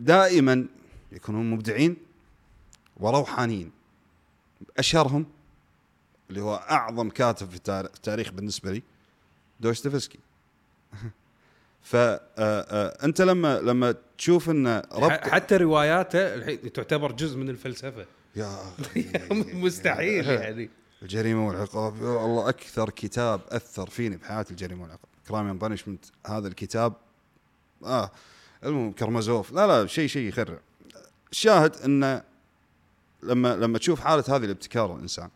دائما يكونون مبدعين وروحانيين. أشهرهم اللي هو أعظم كاتب في التار- التاريخ بالنسبة لي دوستويفسكي. <laughs> فانت لما لما تشوف إن ربط حتى رواياته الحين تعتبر جزء من الفلسفة. yeah. <laughs> مستحيل يعني. الجريمة والعقاب يا الله أكثر كتاب أثر فيني بحياتي الجريمة والعقاب. Crime and Punishment هذا الكتاب آه المهم كرمازوف لا لا شيء شيء يخرع الشاهد انه لما لما تشوف حالة هذه الابتكار الإنسان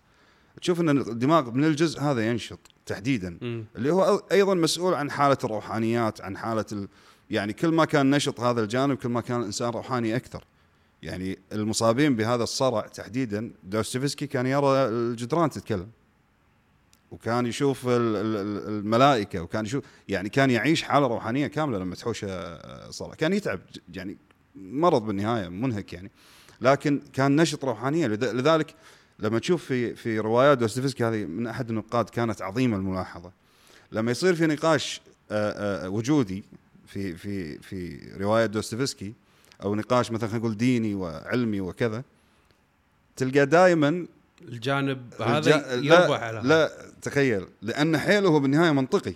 تشوف إن الدماغ من الجزء هذا ينشط تحديدا. مم. اللي هو أيضا مسؤول عن حالة الروحانيات عن حالة ال... يعني كل ما كان نشط هذا الجانب كل ما كان الانسان روحاني أكثر. يعني المصابين بهذا الصرع تحديدا دوستويفسكي كان يرى الجدران تتكلم. وكان يشوف ال- ال- ال- الملائكة وكان يشوف يعني كان يعيش حالة روحانية كاملة لما تحوشه آه، صرع. كان يتعب يعني مرض بالنهاية منهك يعني. لكن كان نشط روحانيه لذ- لذلك لما تشوف في في روايات دوستويفسكي هذه من أحد النقاد كانت عظيمة الملاحظة. لما يصير في نقاش آه، آه، وجودي في في في رواية دوستويفسكي أو نقاش مثلا خلينا نقول ديني وعلمي وكذا تلقى دائما الجانب الجا- هذا لا يربح على. لا تخيل لأن حيله هو بالنهاية منطقي.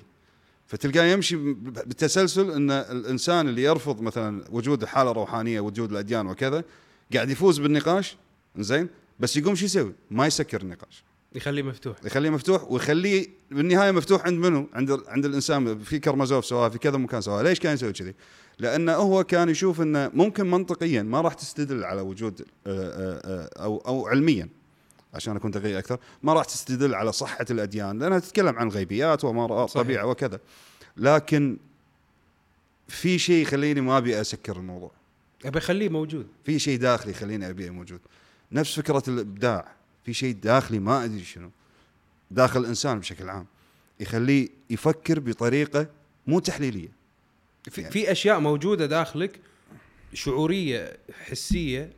فتلقاه يمشي ب- بتسلسل إن الإنسان اللي يرفض مثلا وجود حالة روحانية وجود الأديان وكذا قاعد يفوز بالنقاش. زين بس يقوم شو يسوي؟ ما يسكر النقاش يخليه مفتوح يخليه مفتوح ويخليه بالنهاية مفتوح عند منو؟ عند عند الإنسان في كرمازوف سواها في كذا مكان سواها، ليش كان يسوي كذي؟ لأنه هو كان يشوف إنه ممكن منطقيا ما راح تستدل على وجود آه، آه، آه، أو أو علميا عشان أكون دقيق أكثر، ما راح تستدل على صحة الأديان لأنها تتكلم عن الغيبيات وما. طبيعة وكذا. لكن في شيء يخليني ما أبي أسكر الموضوع أبي أخليه موجود في شيء داخلي يخليني ابيه موجود نفس فكرة الإبداع في شيء داخلي ما أدري شنو داخل الإنسان بشكل عام يخليه يفكر بطريقة مو تحليلية في, يعني- في أشياء موجودة داخلك شعورية حسية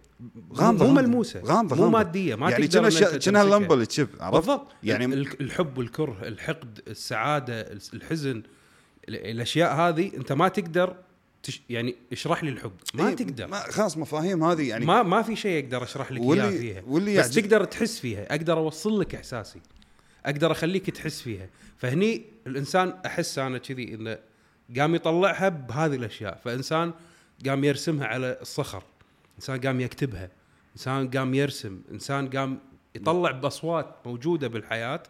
غامضة مو. ملموسة غامضة مو. مادية ما يعني تقدر أنت كنا. اللمبه اللي تشب عرفت؟ بالضبط يعني يعني الحب والكره الحقد السعادة الحزن ال- الأشياء هذه أنت ما تقدر تش يعني اشرح لي الحب. ما إيه، تقدر. ما خلاص مفاهيم هذه يعني ما ما في شيء أقدر أشرح لك إياه فيها. واللي بس تقدر تحس فيها. أقدر أوصل لك إحساسي. أقدر أخليك تحس فيها. فهني الإنسان أحس أنا كذي إنه قام يطلعها بهذه الأشياء. فإنسان قام يرسمها على الصخر. إنسان قام يكتبها. إنسان قام يرسم. إنسان قام يطلع بأصوات موجودة بالحياة.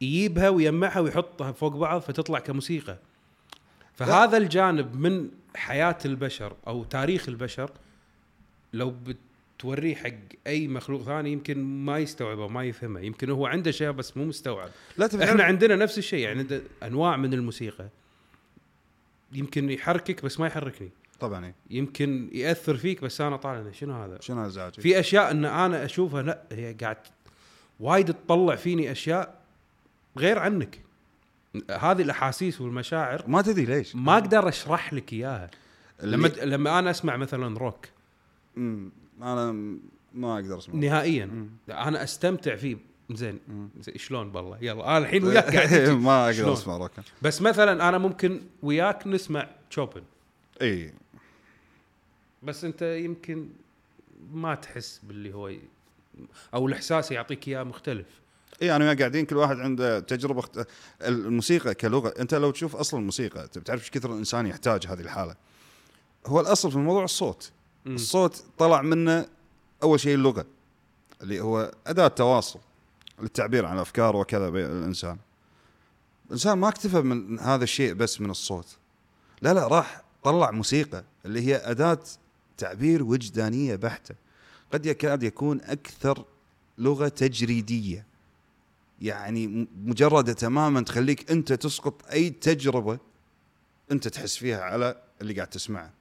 يجيبها ويجمعها ويحطها فوق بعض فتطلع كموسيقى. فهذا الجانب من حياة البشر أو تاريخ البشر لو بتوريه حق أي مخلوق ثاني يمكن ما يستوعبه ما يفهمه. يمكن هو عنده شيء بس مو مستوعب. لا تبي إحنا عندنا نفس الشيء يعني أنواع من الموسيقى. يمكن يحركك بس ما يحركني. طبعا إيه. يمكن يأثر فيك بس أنا طالع شنو هذا؟ شنو هالازعاج في أشياء إن أنا أشوفها لا هي قاعد وايد تطلع فيني أشياء غير عنك. هذه الأحاسيس والمشاعر ما تدري ليش. ما أقدر أشرح لك إياها. اللي- لما لما أنا أسمع مثلا روك. مم. أنا ما أقدر أسمع. نهائيا. مم. أنا أستمتع فيه. زين. شلون بالله؟ يلا أنا الحين وياك <laughs> قاعد أحكي. ما أقدر؟ أسمع روك. بس مثلا أنا ممكن وياك نسمع تشوبن اي بس أنت يمكن ما تحس باللي هو. أو الإحساس يعطيك إياه مختلف. اي أنا وياه قاعدين كل واحد عنده تجربة اخت... الموسيقى كلغة. أنت لو تشوف أصل الموسيقى أنت بتعرف إيش كثر الإنسان يحتاج هذه الحالة. هو الأصل في الموضوع الصوت. مم. الصوت طلع منه أول شيء اللغة اللي هو أداة تواصل للتعبير عن الأفكار وكذا بين الإنسان. الإنسان ما اكتفى من هذا الشيء بس من الصوت. لا لا راح طلع موسيقى اللي هي أداة تعبير وجدانية بحتة. قد يكاد يكون أكثر لغة تجريدية. يعني مجردة تماما تخليك أنت تسقط أي تجربة أنت تحس فيها على اللي قاعد تسمعه.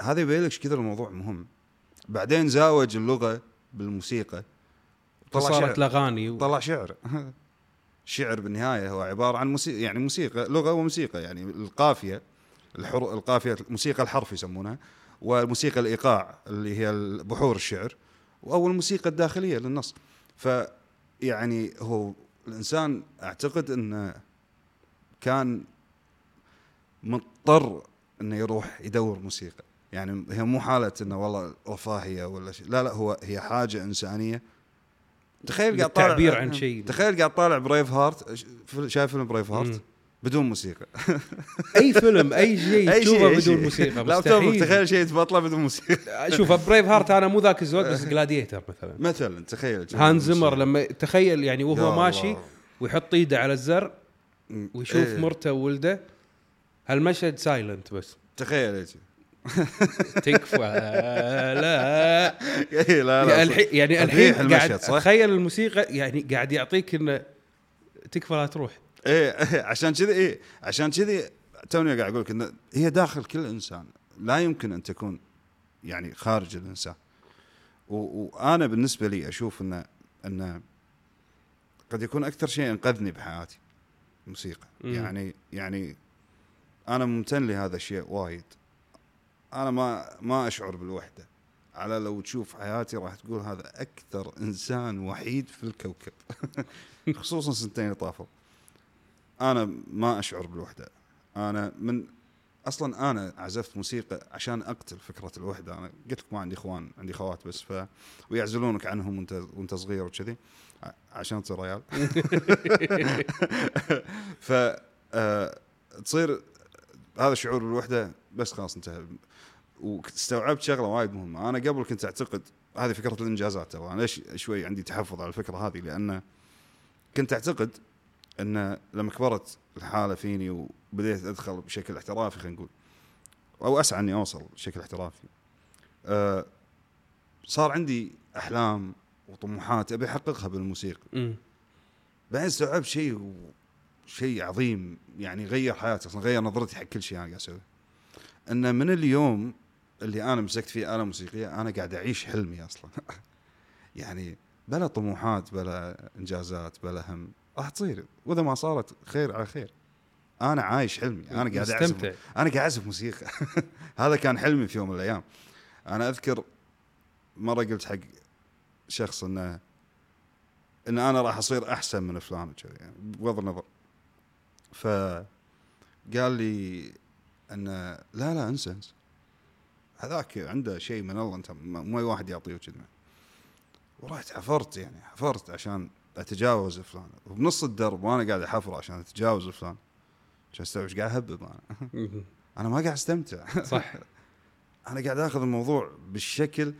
هذا يبين لك كثر الموضوع مهم. بعدين زاوج اللغة بالموسيقى. طلع صارت شعر. الاغاني و... طلع شعر. <laughs> الشعر بالنهاية هو عبارة عن موسيقى يعني موسيقى لغة وموسيقى. يعني القافية الحر القافية الموسيقى الحرف يسمونها والموسيقى الإيقاع اللي هي بحور الشعر أو الموسيقى الداخلية للنص. ف يعني هو الإنسان أعتقد انه كان مضطر إنه يروح يدور موسيقى. يعني هي مو حالة إنه والله رفاهية ولا شيء. لا لا هو هي حاجة إنسانية. تخيل قاعد طالع عن شيء. تخيل قاعد طالع بريف هارت شايف فيلم Brave مم. Heart بدون موسيقى. <laughs> أي فيلم أي شيء تشوفه بدون. موسيقى لا تخيل شيء تبطله بدون موسيقى. شوف Braveheart أنا مو ذاك الزود بس <laughs> Gladiator مثلا. مثلا تخيل. Hans Zimmer لما تخيل يعني وهو. ماشي ويحط إيده على الزر. ويشوف إيه. مرته وولده. هالمشهد silent بس. تخيل يجي <laughs> تكفى. لا. إيه، لا يعني لا الحين يعني الحين قاعد صح؟ اتخيل الموسيقى يعني قاعد يعطيك إنه تكفى لا تروح. إيه إيه، عشان كذي إيه عشان كذي توني قاعد أقول لك إنه هي داخل كل إنسان. لا يمكن أن تكون يعني خارج الإنسان. وأنا بالنسبة لي أشوف إنه إنه قد يكون أكثر شيء انقذني بحياتي الموسيقى مم. يعني يعني أنا ممتن لهذا الشيء وايد. أنا ما ما أشعر بالوحدة. على لو تشوف حياتي راح تقول هذا أكثر إنسان وحيد في الكوكب. <laughs> خصوصا سنتين طافوا. أنا ما أشعر بالوحدة. أنا من أصلا أنا عزفت موسيقى عشان أقتل فكرة الوحدة. أنا قلت لك ما عندي إخوان عندي خوات بس ف ويعزلونك عنهم وانت وأنت صغير وكذي. عشان تصير ريال <laughs> ف آه، تصير هذا الشعور بالوحدة بس خلاص انتهى. واستوعبت شغلة وايد مهمة. أنا قبل كنت أعتقد هذه فكرة الإنجازات أنا ليش شوي عندي تحفظ على الفكرة هذه؟ لأن كنت أعتقد إن لما كبرت الحالة فيني وبديت أدخل بشكل احترافي خلينا نقول أو أسعى إني أوصل بشكل احترافي أه صار عندي أحلام وطموحات أبي أحققها بالموسيقى. بعدين استوعبت شيء شيء عظيم يعني غير حياتي أصلا غير نظرتي حق كل شيء أنا قاعد أسويه. إن من اليوم اللي أنا مسكت فيه آلة موسيقية أنا قاعد أعيش حلمي أصلا. <laughs> يعني بلا طموحات بلا إنجازات بلا هم. راح تصير. وإذا ما صارت خير على خير. أنا عايش حلمي. أنا قاعد أعزف أنا قاعد أعزف موسيقى. <laughs> هذا كان حلمي في يوم من الأيام. أنا أذكر مرة قلت حق شخص انه إن أنا راح أصير أحسن من فلان وكذا يعني بغض النظر. فقال لي ان لا لا انسى انسى. هذاك عنده شيء من الله أنت ما أي واحد يعطيه كذا ورحت حفرت يعني حفرت عشان أتجاوز فلان. وبنص الدرب وأنا قاعد احفر عشان أتجاوز فلان. عشان أستوعب إيش قاعد أهبب أنا. أنا ما قاعد أستمتع. صح. <laughs> أنا قاعد آخذ الموضوع بالشكل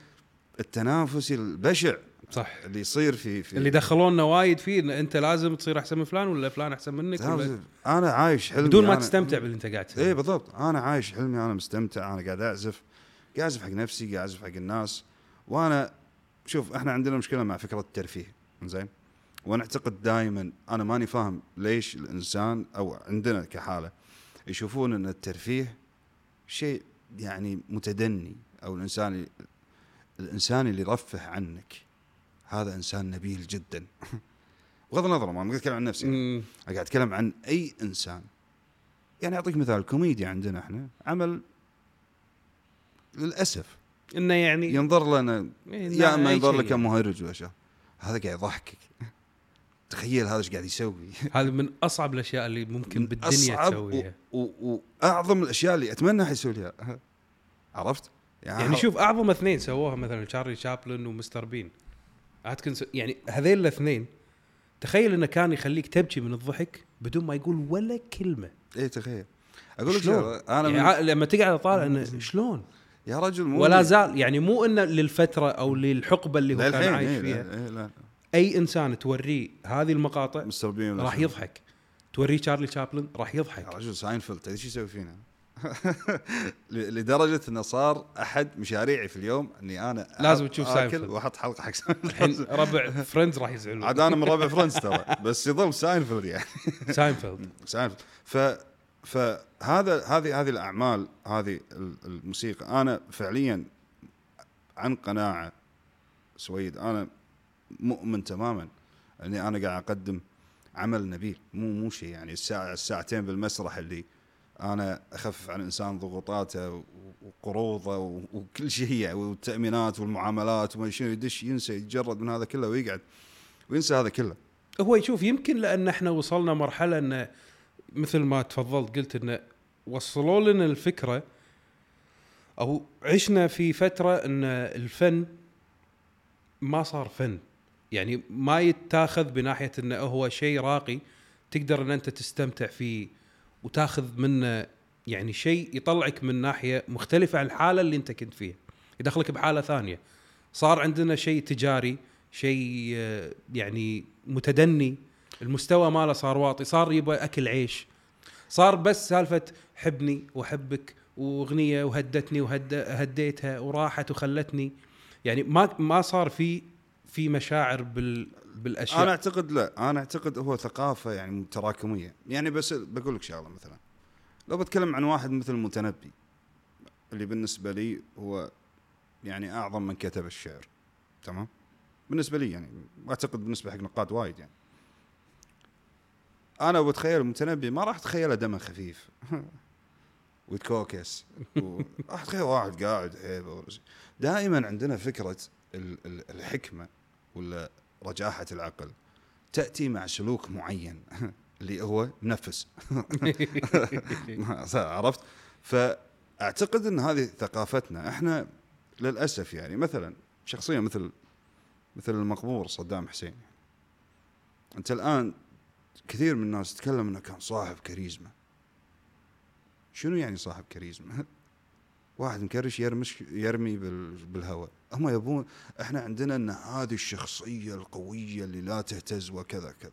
التنافسي البشع صح. اللي يصير في في اللي دخلونا وايد فيه إن أنت لازم تصير أحسن من فلان ولا فلان أحسن منك ولا؟ أنا عايش حلمي بدون ما أنا- تستمتع باللي أنت قاعد تسويه. إيه بالضبط. أنا عايش حلمي أنا مستمتع أنا قاعد أعزف. قاعد أعزف حق نفسي قاعد أعزف حق الناس. وأنا شوف إحنا عندنا مشكلة مع فكرة الترفيه. زين وأنا اعتقد دائما أنا ماني فاهم ليش الإنسان أو عندنا كحالة يشوفون أن الترفيه شيء يعني متدني أو الإنسان الإنسان اللي يرفه عنك. هذا إنسان نبيل جدا. <laughs> بغض النظر ما اتكلم عن نفسي. أنا. قاعد أتكلم عن أي إنسان. يعني أعطيك مثال الكوميديا عندنا إحنا عمل للأسف إنه يعني ينظر لنا يا أما ينظر لك يعني. ولا شيء هذا قاعد يضحكك. تخيل هذا إيش قاعد يسوي؟ <laughs> هذا من أصعب الأشياء اللي ممكن بالدنيا أصعب تسويها. وأعظم الأشياء اللي أتمنى احد يسوي لي إياها. <laughs> عرفت؟ يعني شوف أعظم اثنين سووها مثلا تشارلي شابلن ومستر بين Atkinson يعني هذيل الاثنين تخيل إنه كان يخليك تبكي من الضحك بدون ما يقول ولا كلمة. إيه تخيل. أقول لك أنا يعني لما تقعد طالع إنه <laughs> شلون؟ يا رجل مو ولا زال يعني مو إنه للفترة أو للحقبة اللي هو كان عايش إيه فيها. لا, إيه لا. أي إنسان توريه هذه المقاطع راح. يضحك. توريه تشارلي شابلن راح يا يضحك رجل ساينفيلد تدري شو يسوي فينا؟ <laughs> لدرجة إنه صار أحد مشاريعي في اليوم إني أنا لازم تشوف ساينفيلد. وأحط حلقة حق الحين ربع Friends راح يزعلون. عاد أنا من ربع Friends ترى بس يظل ساينفيلد يعني. <laughs> Seinfeld. <laughs> Seinfeld. ف فهذا هذه هذه الأعمال هذه ال- الموسيقى. أنا فعليا عن قناعة سويد. أنا مؤمن تماما. اني أنا قاعد أقدم عمل نبيل مو مو شيء يعني الساعة الساعتين بالمسرح اللي أنا أخفف عن الإنسان ضغوطاته وقروضه وكل شيء يعني والتأمينات والمعاملات وما شنو يدش ينسى يتجرد من هذا كله ويقعد وينسى هذا كله. هو يشوف يمكن لأن إحنا وصلنا مرحلة انه مثل ما تفضلت قلت انه وصلوا لنا الفكرة أو عشنا في فترة إن الفن ما صار فن. يعني ما يتاخذ بناحية إنه هو شيء راقي تقدر إن أنت تستمتع فيه وتاخذ منه يعني شيء يطلعك من ناحية مختلفة عن الحالة اللي أنت كنت فيها. يدخلك بحالة ثانية. صار عندنا شيء تجاري شيء آه، يعني متدني. المستوى ماله صار واطي صار يبغى أكل عيش. صار بس سالفة حبني واحبك وأغنية وهدتني وهديتها وراحت وخلتني. يعني ما ما صار في في مشاعر بال بالأشياء. أنا أعتقد لا أنا أعتقد هو ثقافة يعني تراكمية. يعني بس بقول لك شغلة مثلا. لو بتكلم عن واحد مثل المتنبي اللي بالنسبة لي هو يعني أعظم من كتب الشعر تمام؟ بالنسبة لي يعني واعتقد بالنسبة حق نقاد وايد يعني. أنا بتخيل المتنبي ما راح أتخيله دمه خفيف <laughs> ويتكوكس راح أتخيل واحد قاعد. دائما عندنا فكرة ال- ال- الحكمة ولا رجاحة العقل. تأتي مع سلوك معين <laughs> اللي هو منفس <laughs> عرفت؟ فأعتقد إن هذه ثقافتنا. إحنا للأسف يعني مثلا شخصيه مثل مثل المقبور صدام حسين. أنت الآن كثير من الناس تتكلم إنه كان صاحب كاريزما. شنو يعني صاحب كاريزما؟ <laughs> واحد مكرش يرمش يرمي بال- بالهواء. هم يبون إحنا عندنا إن هذه الشخصية القوية اللي لا تهتز وكذا كذا.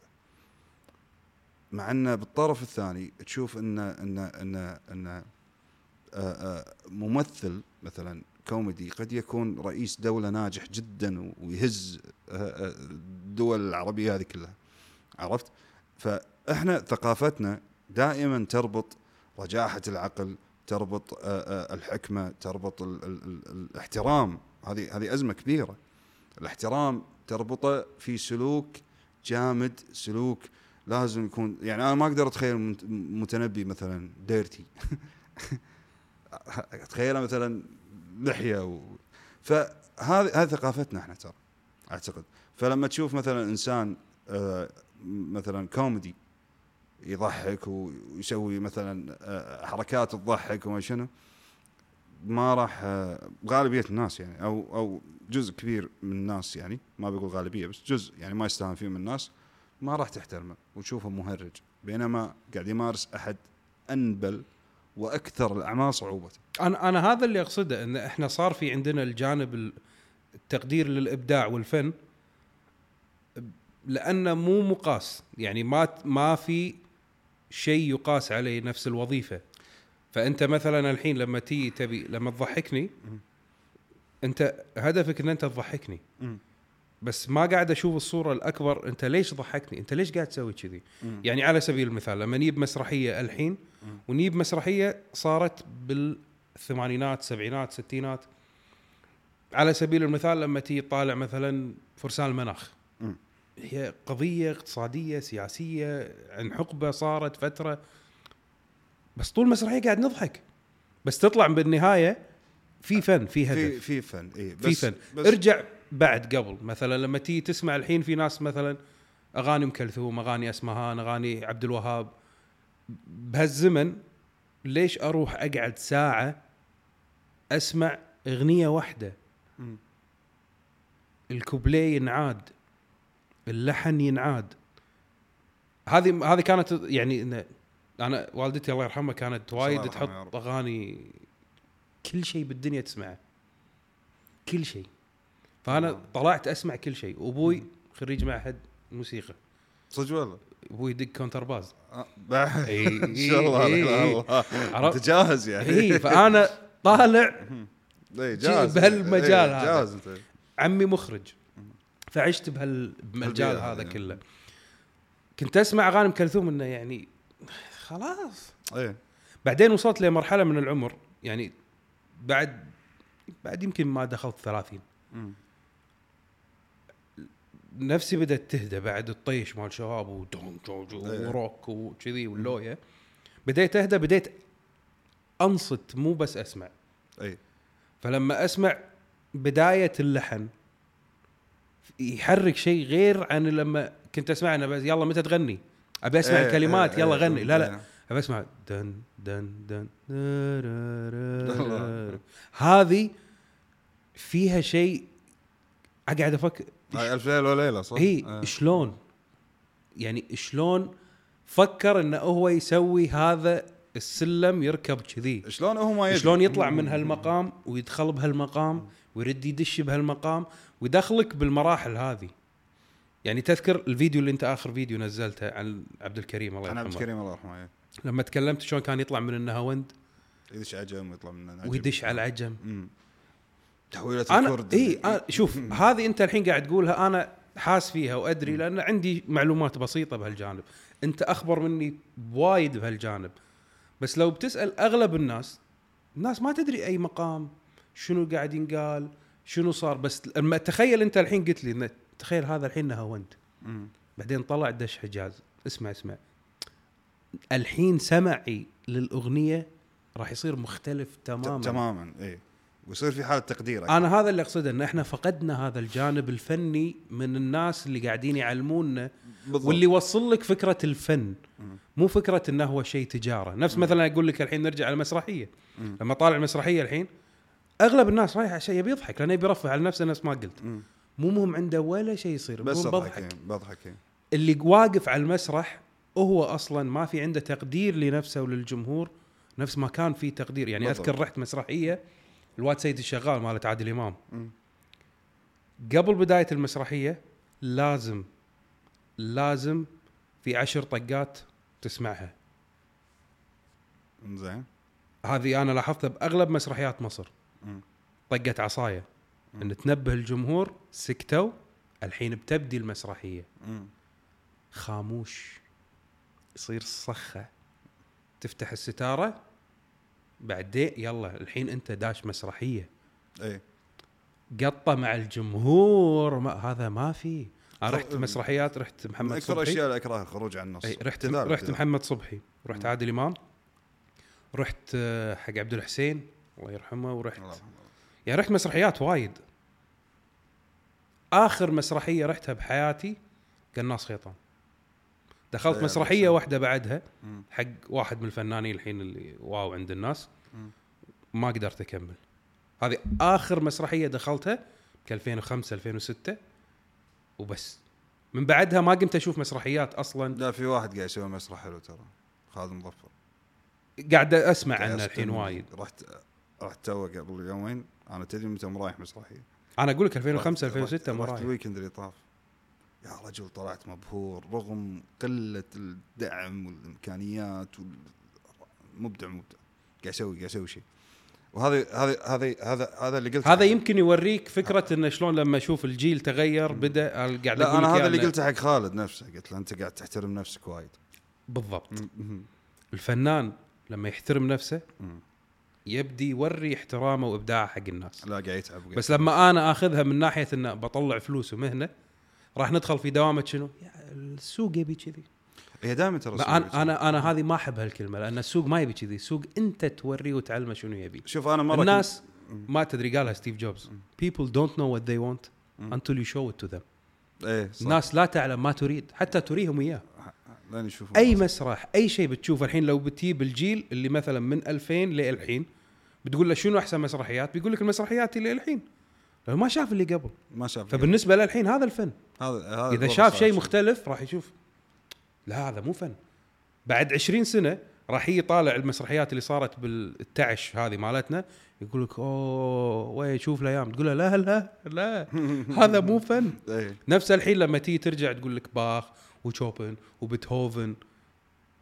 مع إن بالطرف الثاني تشوف إن إن إن إن آه، آه، ممثل مثلا كوميدي قد يكون رئيس دولة ناجح جدا ويهز آه، الدول العربية هذه كلها. عرفت؟ فإحنا ثقافتنا دائما تربط رجاحة العقل تربط آه، آه، الحكمة تربط ال ال ال الاحترام. هذه هذه أزمة كبيرة. الاحترام تربطه في سلوك جامد سلوك لازم يكون يعني أنا ما أقدر أتخيل مت- متنبي مثلا ديرتي <laughs> أتخيله مثلا لحية و... فهذه هذه ثقافتنا إحنا ترى أعتقد. فلما تشوف مثلا إنسان آه، مثلا كوميدي يضحك ويسوي مثلا آه، حركات تضحك وما شنو. ما راح آه، غالبية الناس يعني أو أو جزء كبير من الناس يعني ما بقول غالبية بس جزء يعني ما يستهان فيه من الناس ما راح تحترمه وتشوفه مهرج. بينما قاعد يمارس أحد أنبل وأكثر الأعمال صعوبة. أنا أنا هذا اللي أقصده إن إحنا صار في عندنا الجانب ال- التقدير للإبداع والفن لأنه مو مقاس. يعني ما ما في شيء يقاس عليه نفس الوظيفة. فأنت مثلا الحين لما تيجي تبي لما تضحكني أنت هدفك إن أنت تضحكني. بس ما قاعد أشوف الصورة الأكبر أنت ليش ضحكني؟ أنت ليش قاعد تسوي كذي؟ يعني على سبيل المثال لما نجيب مسرحية الحين ونجيب مسرحية صارت بالثمانينات سبعينات ستينات على سبيل المثال لما تيجي تطالع مثلا فرسان المناخ. هي قضية اقتصادية سياسية عن حقبة صارت فترة. بس طول المسرحيه قاعد نضحك. بس تطلع بالنهاية في فن في هدف. في في فن اي في فن. ارجع بعد قبل. مثلا لما تيجي تسمع الحين في ناس مثلا أغاني أم كلثوم أغاني اسمهان أغاني عبد الوهاب. بهالزمن ليش أروح أقعد ساعة أسمع أغنية واحدة. الكوبليه ينعاد. اللحن ينعاد. هذه هذه كانت يعني أنا والدتي الله يرحمها كانت وايد. تحط أغاني كل شيء بالدنيا تسمعه. كل شيء. فأنا. طلعت أسمع كل شيء. وابوي خريج معهد موسيقى. صدق والله؟ أبوي يدق contrabass آه، بعد. <laughs> إن شاء الله عرفت؟ أنت جاهز يعني؟ إي فأنا طالع <laughs> جاهز. بهالمجال هذا. جاهز عمي مخرج. فعشت بهال- بهالمجال هذا هذه. كله. كنت أسمع أغاني ام كلثوم إنه يعني خلاص. اي بعدين وصلت لمرحلة من العمر يعني بعد بعد يمكن ما دخلت 30 مم. نفسي بدأت تهدى بعد الطيش مال شباب ودون جوجو إيه. وروك وكذي واللوية. بديت أهدى بديت أنصت مو بس أسمع. اي فلما أسمع بداية اللحن يحرك شيء غير عن لما كنت أسمع أنا بس يلا متى تغني أبي أسمع إيه، الكلمات إيه، يلا إيه، غني لا لا إيه. أبي أسمع دن دن دن. <laughs> هذه فيها شيء أقعد أفكر هاي ألف ليلة وليله صح؟ اي إيه. شلون يعني شلون فكر إنه هو يسوي هذا السلم يركب كذي شلون هو ما يدري شلون يطلع من هالمقام ويدخل بهالمقام ويرد يدش بهالمقام ويدخلك بالمراحل هذه. يعني تذكر الفيديو اللي انت آخر فيديو نزلته عن عبد الكريم الله أنا عبد يرحمه. الكريم الله يرحمه إيه. لما تكلمت شلون كان يطلع من النهاوند؟ يدش عجم ويطلع من العجم. ويدش على العجم. تحويلة الكرد. إي شوف هذه أنت الحين قاعد تقولها أنا حاس فيها وأدري لأن عندي معلومات بسيطة بهالجانب. أنت أخبر مني بوايد بهالجانب. بس لو بتسأل أغلب الناس الناس ما تدري أي مقام شنو قاعد ينقال شنو صار بس لما تخيل انت الحين قلت لي تخيل هذا الحين نهاوند. بعدين طلع دش حجاز اسمع اسمع الحين سمعي للأغنية راح يصير مختلف تماما تماما اي ويصير في حالة تقدير. أنا هذا اللي أقصده إن إحنا فقدنا هذا الجانب الفني من الناس اللي قاعدين يعلمونا بالضبط. واللي يوصل لك فكرة الفن مم. مو فكرة إنه هو شيء تجارة نفس مثلا أقول لك الحين نرجع على المسرحيه مم. لما طالع المسرحية الحين أغلب الناس رايح عشان يبي يضحك لأنه يبي يرفع على نفسه نفس ما قلت. مو مهم عنده ولا شيء يصير بس بضحك بضحك إيه. اللي واقف على المسرح هو أصلا ما في عنده تقدير لنفسه وللجمهور نفس ما كان في تقدير يعني بالضبط. أذكر رحت مسرحية الواد سيد الشغال مالت عادل إمام مم. قبل بداية المسرحية لازم لازم في عشر طقات تسمعها زين هذه أنا لاحظتها بأغلب مسرحيات مصر طقه عصاية. إن تنبه الجمهور سكتوا الحين بتبدي المسرحية. خاموش. يصير صخة. تفتح الستارة بعدين يلا الحين أنت داش مسرحية. اي قطة مع الجمهور. ما هذا ما في. أنا رحت مسرحيات رحت محمد أكثر صبحي. الاشياء اللي اكرهها الخروج عن النص. اي رحت رحت. محمد صبحي. رحت. عادل إمام. رحت آه، حق عبد الحسين. الله يرحمه ورحت الله. يعني رحت مسرحيات وايد آخر مسرحية رحتها بحياتي قناص خيطان دخلت مسرحية. واحدة بعدها. حق واحد من الفنانين الحين اللي واو عند الناس. ما قدرت أكمل هذه آخر مسرحية دخلتها ك 2005 2006 وبس من بعدها ما قمت أشوف مسرحيات أصلا لا في واحد قاعد يسوي مسرح حلو ترى خالد مظفر قاعد أسمع عنه الحين. وايد رحت رحت تو قبل يومين. أنا تدري متى رايح مسرحيه أنا أقول لك 2005 رحت- 2006 رحت, مو رحت رايح. الويكند اللي طاف. يا رجل طلعت مبهور رغم قلة الدعم والإمكانيات وال- مبدع مبدع. قاعد يسوي قاعد يسوي شيء. وهذا هذا هذا هذا هذا اللي قلته هذا يمكن يوريك فكرة انه شلون لما أشوف الجيل تغير بدأ قاعد لا أنا هذا اللي قلته حق خالد نفسه. قلت له أنت قاعد تحترم نفسك وايد. بالضبط. الفنان لما يحترم نفسه. يبدي يوري احترامه وإبداعه حق الناس. لا قاعد يتعب قاعد بس لما أنا آخذها من ناحية إنه بطلع فلوس ومهنة راح ندخل في دوامة شنو؟ السوق يبي كذي. هي دائما ترى أنا أنا أنا هذه ما احب هالكلمه لأن السوق ما يبي كذي. السوق أنت توريه وتعلمه شنو يبي. شوف أنا مرة الناس. ما تدري قالها ستيف جوبز. people don't know what they want مم. until you show it to them. كنت- إيه صح. الناس لا تعلم ما تريد حتى تريهم إياه. أي. مسرح أي شيء بتشوفه الحين لو بتجيب الجيل اللي مثلا من 2000 للحين بتقول له شنو أحسن مسرحيات؟ بيقول لك المسرحيات اللي الحين. لأنه ما شاف اللي قبل. ما شاف فبالنسبة له الحين هذا الفن. هذا هذا إذا شاف شيء. مختلف راح يشوف. لا هذا مو فن. بعد 20 سنة راح يجي طالع المسرحيات اللي صارت بالتعش هذه مالتنا يقول لك أوه وين شوف الأيام تقول له لا لا لا هذا مو فن. <laughs> إيه. نفس الحين لما تيجي ترجع تقول لك باخ وشوبن وبيتهوفن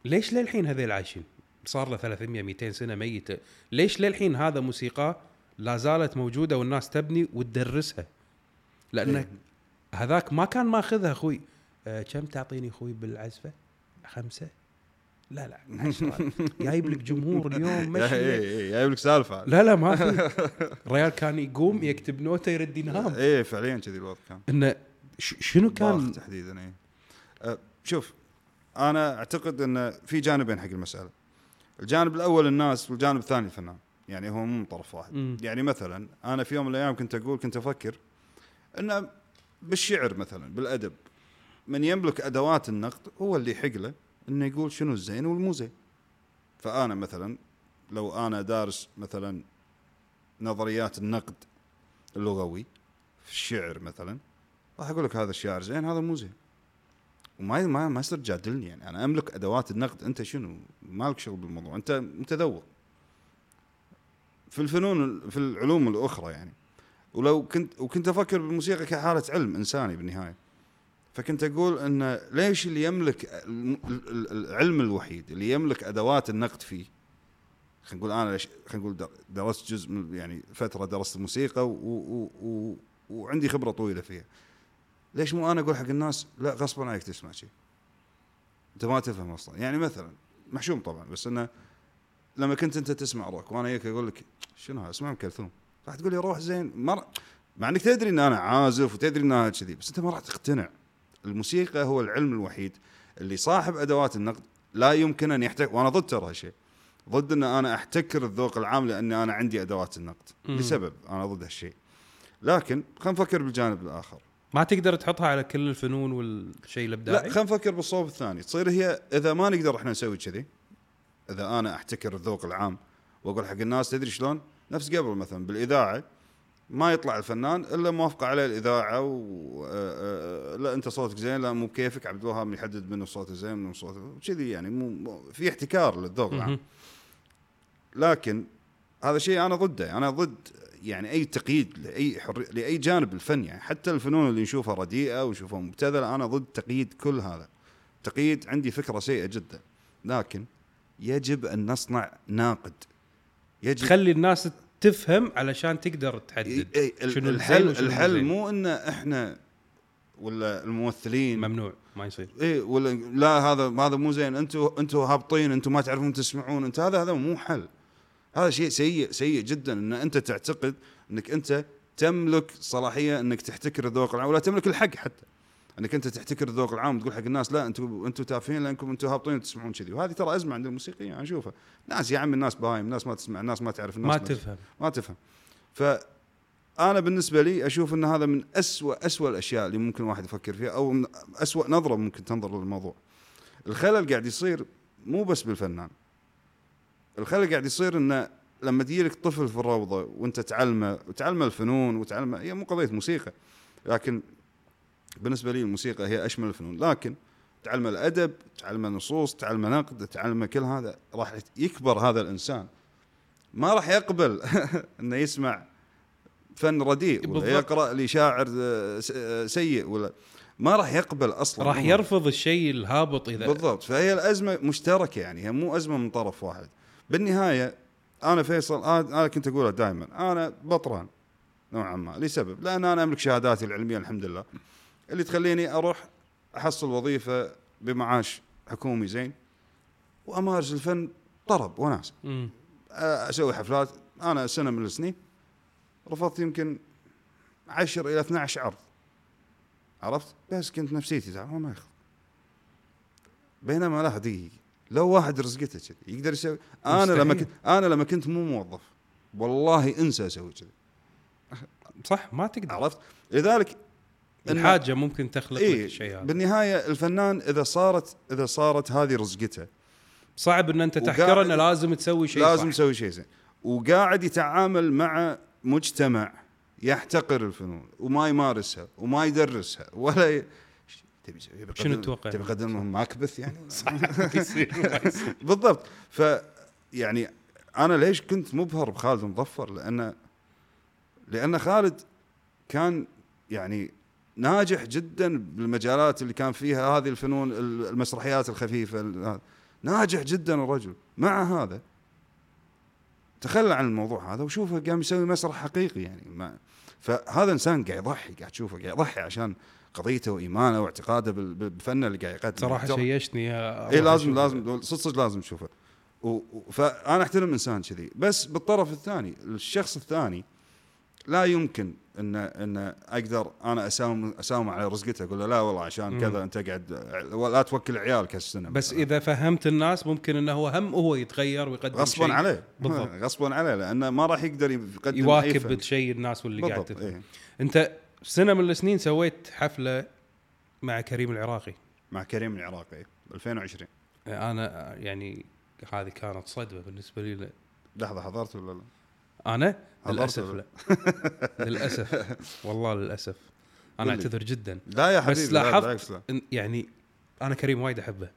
ليش للحين هذيل عايشين؟ صار له 300 200 سنة ميتة، ليش للحين هذا موسيقى لا زالت موجودة والناس تبني وتدرسها؟ لأن إيه. هذاك ما كان ماخذها أخوي أه كم تعطيني أخوي بالعزفة؟ خمسة؟ لا لا. <laughs> جايب لك جمهور اليوم مشي إيه إيه جايب لك سالفة لا لا ما في <laughs> الريال كان يقوم يكتب نوتة يرد ينام إيه فعليا كذي الوضع كان إنه شنو كان تحديدا إيه شوف أنا أعتقد إن في جانبين حق المسألة. الجانب الأول الناس والجانب الثاني الفنان. يعني هو مو من طرف واحد. مم. يعني مثلا أنا في يوم من الأيام كنت أقول كنت أفكر ان بالشعر مثلا بالأدب من يملك أدوات النقد هو اللي يحق له إنه يقول شنو الزين والمو زين. فأنا مثلا لو أنا دارس مثلا نظريات النقد اللغوي في الشعر مثلا راح أقول لك هذا الشاعر زين هذا مو زين. وما ما ما يصير تجادلني يعني. أنا أملك أدوات النقد. أنت شنو؟ مالك شغل بالموضوع. أنت متذوق. في الفنون في العلوم الأخرى يعني. ولو كنت وكنت أفكر بالموسيقى كحالة علم إنساني بالنهاية. فكنت أقول إن ليش اللي يملك العلم الوحيد اللي يملك أدوات النقد فيه؟ خلينا نقول أنا خلينا نقول در- درست جزء من يعني فترة درست الموسيقى و و و وعندي خبرة طويلة فيها. ليش مو أنا أقول حق الناس؟ لا غصبا عليك تسمع شيء أنت ما تفهم أصلا. يعني مثلا محشوم طبعا بس إنه لما كنت أنت تسمع روك وأنا هيك أقول لك شنو هذا؟ اسمع ام كلثوم. راح تقول لي روح زين. ما مع إنك تدري إن أنا عازف وتدري إن أنا كذي بس أنت ما راح تقتنع. الموسيقى هو العلم الوحيد اللي صاحب أدوات النقد. لا يمكن أن يحتك وأنا ضد ترى هالشيء ضد إن أنا أحتكر الذوق العام لاني أنا عندي أدوات النقد. لسبب أنا ضد هالشيء لكن خلينا نفكر بالجانب الآخر. ما تقدر تحطها على كل الفنون والشيء الإبداعي؟ لا خلينا نفكر بالصوب الثاني. تصير هي إذا ما نقدر إحنا نسوي كذي إذا أنا أحتكر الذوق العام وأقول حق الناس تدري شلون؟ نفس قبل مثلا بالإذاعة ما يطلع الفنان إلا موافقه عليه الإذاعة و آه، آه، لا أنت صوتك زين لا مو بكيفك عبد الوهاب يحدد منه صوته زين منه صوته كذي يعني. مو في احتكار للذوق العام. لكن هذا شيء أنا ضده. أنا ضد يعني أي تقييد لأي حر... لأي جانب الفن يعني حتى الفنون اللي نشوفها رديئة ونشوفها مبتذلة أنا ضد تقييد كل هذا. تقييد عندي فكرة سيئة جدا لكن يجب أن نصنع ناقد. يجب تخلي الناس تفهم علشان تقدر تحدد إي- ال- شنو الحل وشنو الحل. مو إن إحنا ولا الممثلين ممنوع ما يصير. إيه ولا لا هذا هذا مو زين أنتم أنتم هابطين أنتم ما تعرفون تسمعون انت هذا هذا مو حل. هذا شيء سيء سيء جدا إن أنت تعتقد إنك أنت تملك صلاحية إنك تحتكر الذوق العام ولا تملك الحق حتى. إنك أنت تحتكر الذوق العام وتقول حق الناس لا أنتم أنتم تافهين لأنكم أنتم هابطين تسمعون كذي. وهذه ترى أزمة عند الموسيقيين أنا أشوفها. ناس يا عم الناس بايم الناس ما تسمع الناس ما تعرف الناس ما تفهم. ما تفهم. فأنا بالنسبة لي أشوف إن هذا من أسوأ أسوأ الأشياء اللي ممكن الواحد يفكر فيها أو من أسوأ نظرة ممكن تنظر للموضوع. الخلل قاعد يصير مو بس بالفنان. الخلل قاعد يصير انه لما تجي لك طفل في الروضة وأنت تعلمه وتعلمه الفنون وتعلمه هي مو قضية موسيقى لكن بالنسبة لي الموسيقى هي أشمل الفنون لكن تعلمه الأدب تعلمه نصوص تعلمه نقد تعلمه كل هذا راح يكبر هذا الإنسان ما راح يقبل <laughs> إنه يسمع فن رديء ولا. يقرأ لشاعر آه، آه، سيء ولا ما راح يقبل أصلا راح. يرفض الشيء الهابط إذا بالضبط فهي الأزمة مشتركة يعني هي مو أزمة من طرف واحد بالنهاية أنا فيصل أنا أنا كنت اقولها دائما أنا بطران نوعا ما لسبب لأن أنا أملك شهاداتي العلمية الحمد لله اللي تخليني أروح أحصل وظيفة بمعاش حكومي زين وأمارس الفن طرب وناس. أسوي حفلات أنا سنة من السنين رفضت يمكن 10 إلى 12 عرض. عرفت؟ بس كنت نفسيتي تعبان ما يخ بينما لا دقيقة. لو واحد رزقته كذي يقدر يسوي أنا مستحيل. لما كنت أنا لما كنت مو موظف والله أنسى أسوي كذي. صح ما تقدر. عرفت؟ لذلك الحاجة ممكن تخلق لك اي الشيء هذا. بالنهاية الفنان إذا صارت إذا صارت هذه رزقته صعب إن أنت تحكر إنه لازم تسوي شيء لازم صح. يسوي شيء زين. وقاعد يتعامل مع مجتمع يحتقر الفنون وما يمارسها وما يدرسها ولا ي... تبي شنو تتوقع؟ تبي يقدم لهم ماكبث يعني؟ <laughs> يصير. بالضبط. ف يعني أنا ليش كنت مبهر بخالد مظفر لأن لأن خالد كان يعني ناجح جدا بالمجالات اللي كان فيها هذه الفنون المسرحيات الخفيفة ال- ناجح جدا الرجل. مع هذا تخلى عن الموضوع هذا وشوفه قام يسوي مسرح حقيقي يعني. ما فهذا إنسان قاعد يضحي قاعد تشوفه قاعد يضحي عشان قضيته وإيمانه واعتقاده بالفن اللي قاعد يقدمه صراحة شيشتني اي لازم. لازم صدق صدق لازم تشوفه فأنا أحترم إنسان كذي بس بالطرف الثاني الشخص الثاني لا يمكن ان إن أقدر أنا اساوم اساوم على رزقته أقول له لا والله عشان مم. كذا أنت قاعد لا توكل عيالك هالسنه بس مثلاً. إذا فهمت الناس ممكن إنه هو هم هو يتغير ويقدم غصبا شيء عليه بالضبط. غصبا عليه لأنه ما راح يقدر يقدم يواكب. الشيء الناس واللي قاعد بالضبط تفهم إيه. أنت سنة من السنين سويت حفلة مع كريم العراقي. مع كريم العراقي 2020 أنا يعني هذه كانت صدمة بالنسبة لي ل- لحظة حضرت ولا لا؟ أنا؟ للأسف؟ لا. <laughs> للأسف. والله للأسف. أنا. أعتذر جدا. لا يا بس حبيبي لا، لاحظت لا إن- يعني أنا كريم وايد أحبه.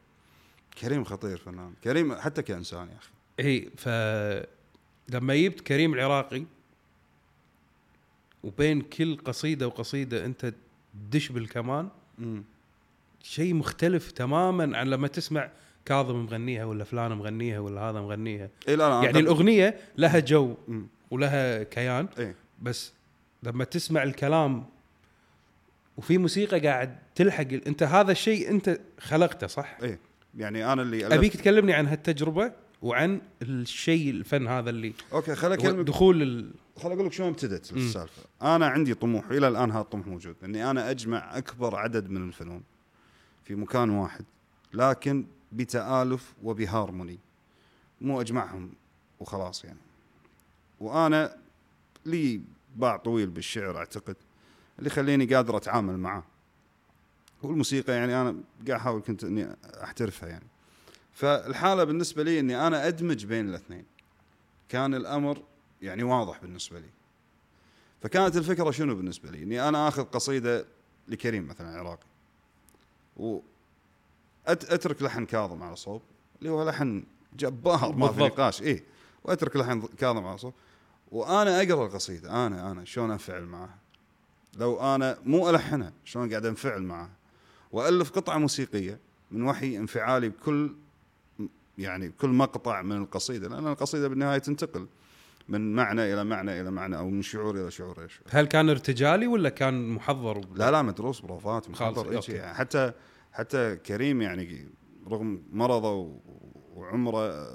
كريم خطير فنان. كريم حتى كإنسان يا أخي. اي ف لما جبت كريم العراقي وبين كل قصيدة وقصيدة أنت تدش بالكمان. شيء مختلف تماما عن لما تسمع كاظم مغنيها ولا فلان مغنيها ولا هذا مغنيها إي لا لا يعني الأغنية لها جو مم. ولها كيان إيه بس لما تسمع الكلام وفي موسيقى قاعد تلحق أنت هذا الشيء أنت خلقته صح؟ إيه يعني أنا اللي ألفت- أبيك تكلمني عن هالتجربة وعن الشيء الفن هذا اللي أوكي خليني اكلمك دخول ال... خل أقول لك شلون ابتدت. السالفه أنا عندي طموح إلى الآن هذا الطموح موجود إني أنا أجمع أكبر عدد من الفنون في مكان واحد لكن بتآلف وبهارموني. مو أجمعهم وخلاص يعني. وأنا لي باع طويل بالشعر أعتقد اللي يخليني قادر أتعامل معاه والموسيقى يعني أنا قاعد أحاول كنت إني أحترفها يعني. فالحالة بالنسبة لي إني أنا أدمج بين الاثنين. كان الأمر يعني واضح بالنسبة لي. فكانت الفكرة شنو بالنسبة لي؟ إني أنا آخذ قصيدة لكريم مثلا عراقي. و أترك لحن كاظم على صوب اللي هو لحن جبار ما في. نقاش. إيه. وأترك لحن كاظم على صوب. وأنا أقرأ القصيدة. أنا أنا شلون انفعل معها لو أنا مو ألحنها شلون قاعد أنفعل معها وألف قطعة موسيقية من وحي انفعالي بكل يعني بكل مقطع من القصيدة لأن القصيدة بالنهاية تنتقل من معنى إلى معنى إلى معنى أو من شعور إلى شعور إلى شعور هل كان ارتجالي ولا كان محضر؟ لا لا مدروس بروفات محضر يعني؟ حتى حتى كريم يعني رغم مرضه وعمره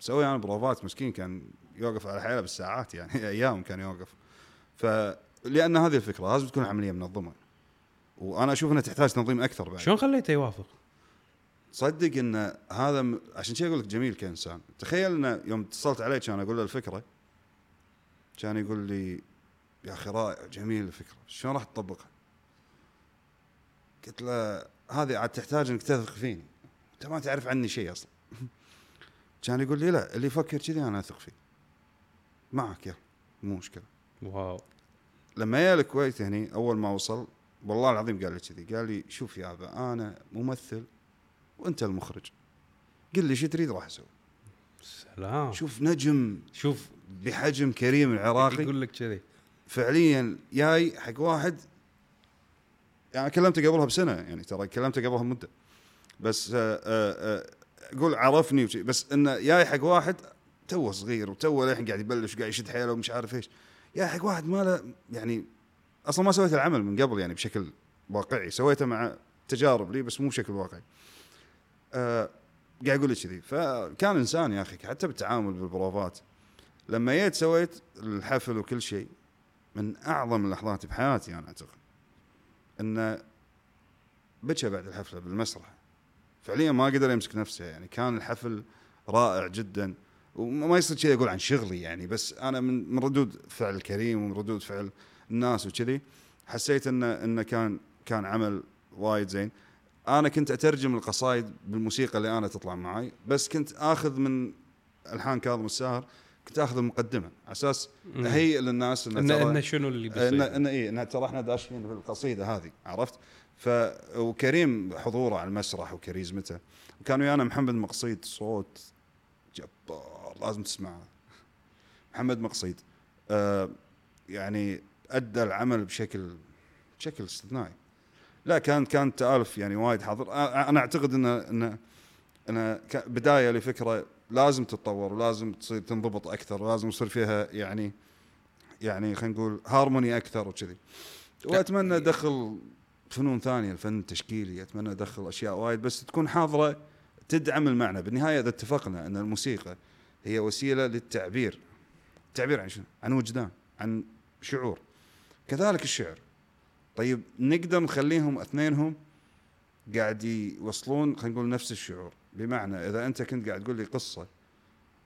سوي أنا بروفات مسكين كان يوقف على حيله بالساعات يعني <laughs> أيام كان يوقف. فلان هذه الفكرة لازم تكون عملية منظمة. وأنا أشوف إنها تحتاج تنظيم أكثر بعد. شلون خليته يوافق؟ صدق إن هذا م... عشان شي أقول لك جميل كانسان تخيل إن يوم اتصلت عليه كان أقول له الفكرة. كان يقول لي يا أخي رائع جميل الفكرة شلون راح تطبقها؟ قلت له هذه عاد تحتاج إنك تثق فيني أنت ما تعرف عني شيء أصلا. <laughs> كان يقول لي لا اللي يفكر كذي أنا أثق فيه. معك يلا مو مشكلة. واو. لما جاء الكويت هني أول ما وصل والله العظيم قال لي كذي قال لي شوف يا أبا أنا ممثل وانت المخرج. قل لي شو تريد راح أسوي؟ سلام. شوف نجم. شوف. بحجم كريم العراقي. يقول لك كذي. فعليا جاي حق واحد. يعني كلمته قبلها بسنة يعني ترى كلمته قبلها بمدة. بس آه، آه، آه، أقول عرفني وشي. بس إنه جاي حق واحد توه صغير وتوه للحين قاعد يبلش وقاعد يشد حيله ومش عارف إيش. جاي حق واحد ما له يعني أصلا ما سويت العمل من قبل يعني بشكل واقعي. سويته مع تجارب لي بس مو بشكل واقعي. قاعد يقول لي كذي. فكان إنسان يا أخي حتى بالتعامل بالبروفات لما جيت سويت الحفل وكل شيء من أعظم اللحظات بحياتي أنا أعتقد. انه بكى بعد الحفلة بالمسرح. فعليا ما قدر يمسك نفسه يعني. كان الحفل رائع جدا. وما يصير كذي أقول عن شغلي يعني بس أنا من من ردود فعل كريم ومن ردود فعل الناس وكذي حسيت انه انه كان كان عمل وايد زين. أنا كنت أترجم القصايد بالموسيقى اللي أنا تطلع معي بس كنت آخذ من الحان كاظم الساهر كنت آخذ المقدمه على أساس. أهيئ للناس ترى- إنه شنو اللي ان بيصير ان اي ان ترى إحنا داشين في القصيده هذه عرفت؟ ف وكريم حضوره على المسرح وكاريزمته وكان ويانا محمد مقصيد صوت جبار لازم تسمعه محمد مقصيد آه يعني أدى العمل بشكل بشكل استثنائي لا كان كان تالف يعني وايد حاضر. أنا أعتقد انه انه انه بداية لفكرة لازم تتطور ولازم تصير تنضبط أكثر ولازم يصير فيها يعني يعني خلينا نقول هارموني أكثر وكذي. وأتمنى أدخل فنون ثانية الفن التشكيلي. أتمنى أدخل أشياء وايد بس تكون حاضرة تدعم المعنى. بالنهاية إذا اتفقنا إن الموسيقى هي وسيلة للتعبير. التعبير عن شنو؟ عن وجدان عن شعور. كذلك الشعر. طيب نقدر نخليهم اثنينهم قاعد يوصلون خلينا نقول نفس الشعور. بمعنى إذا أنت كنت قاعد تقول لي قصة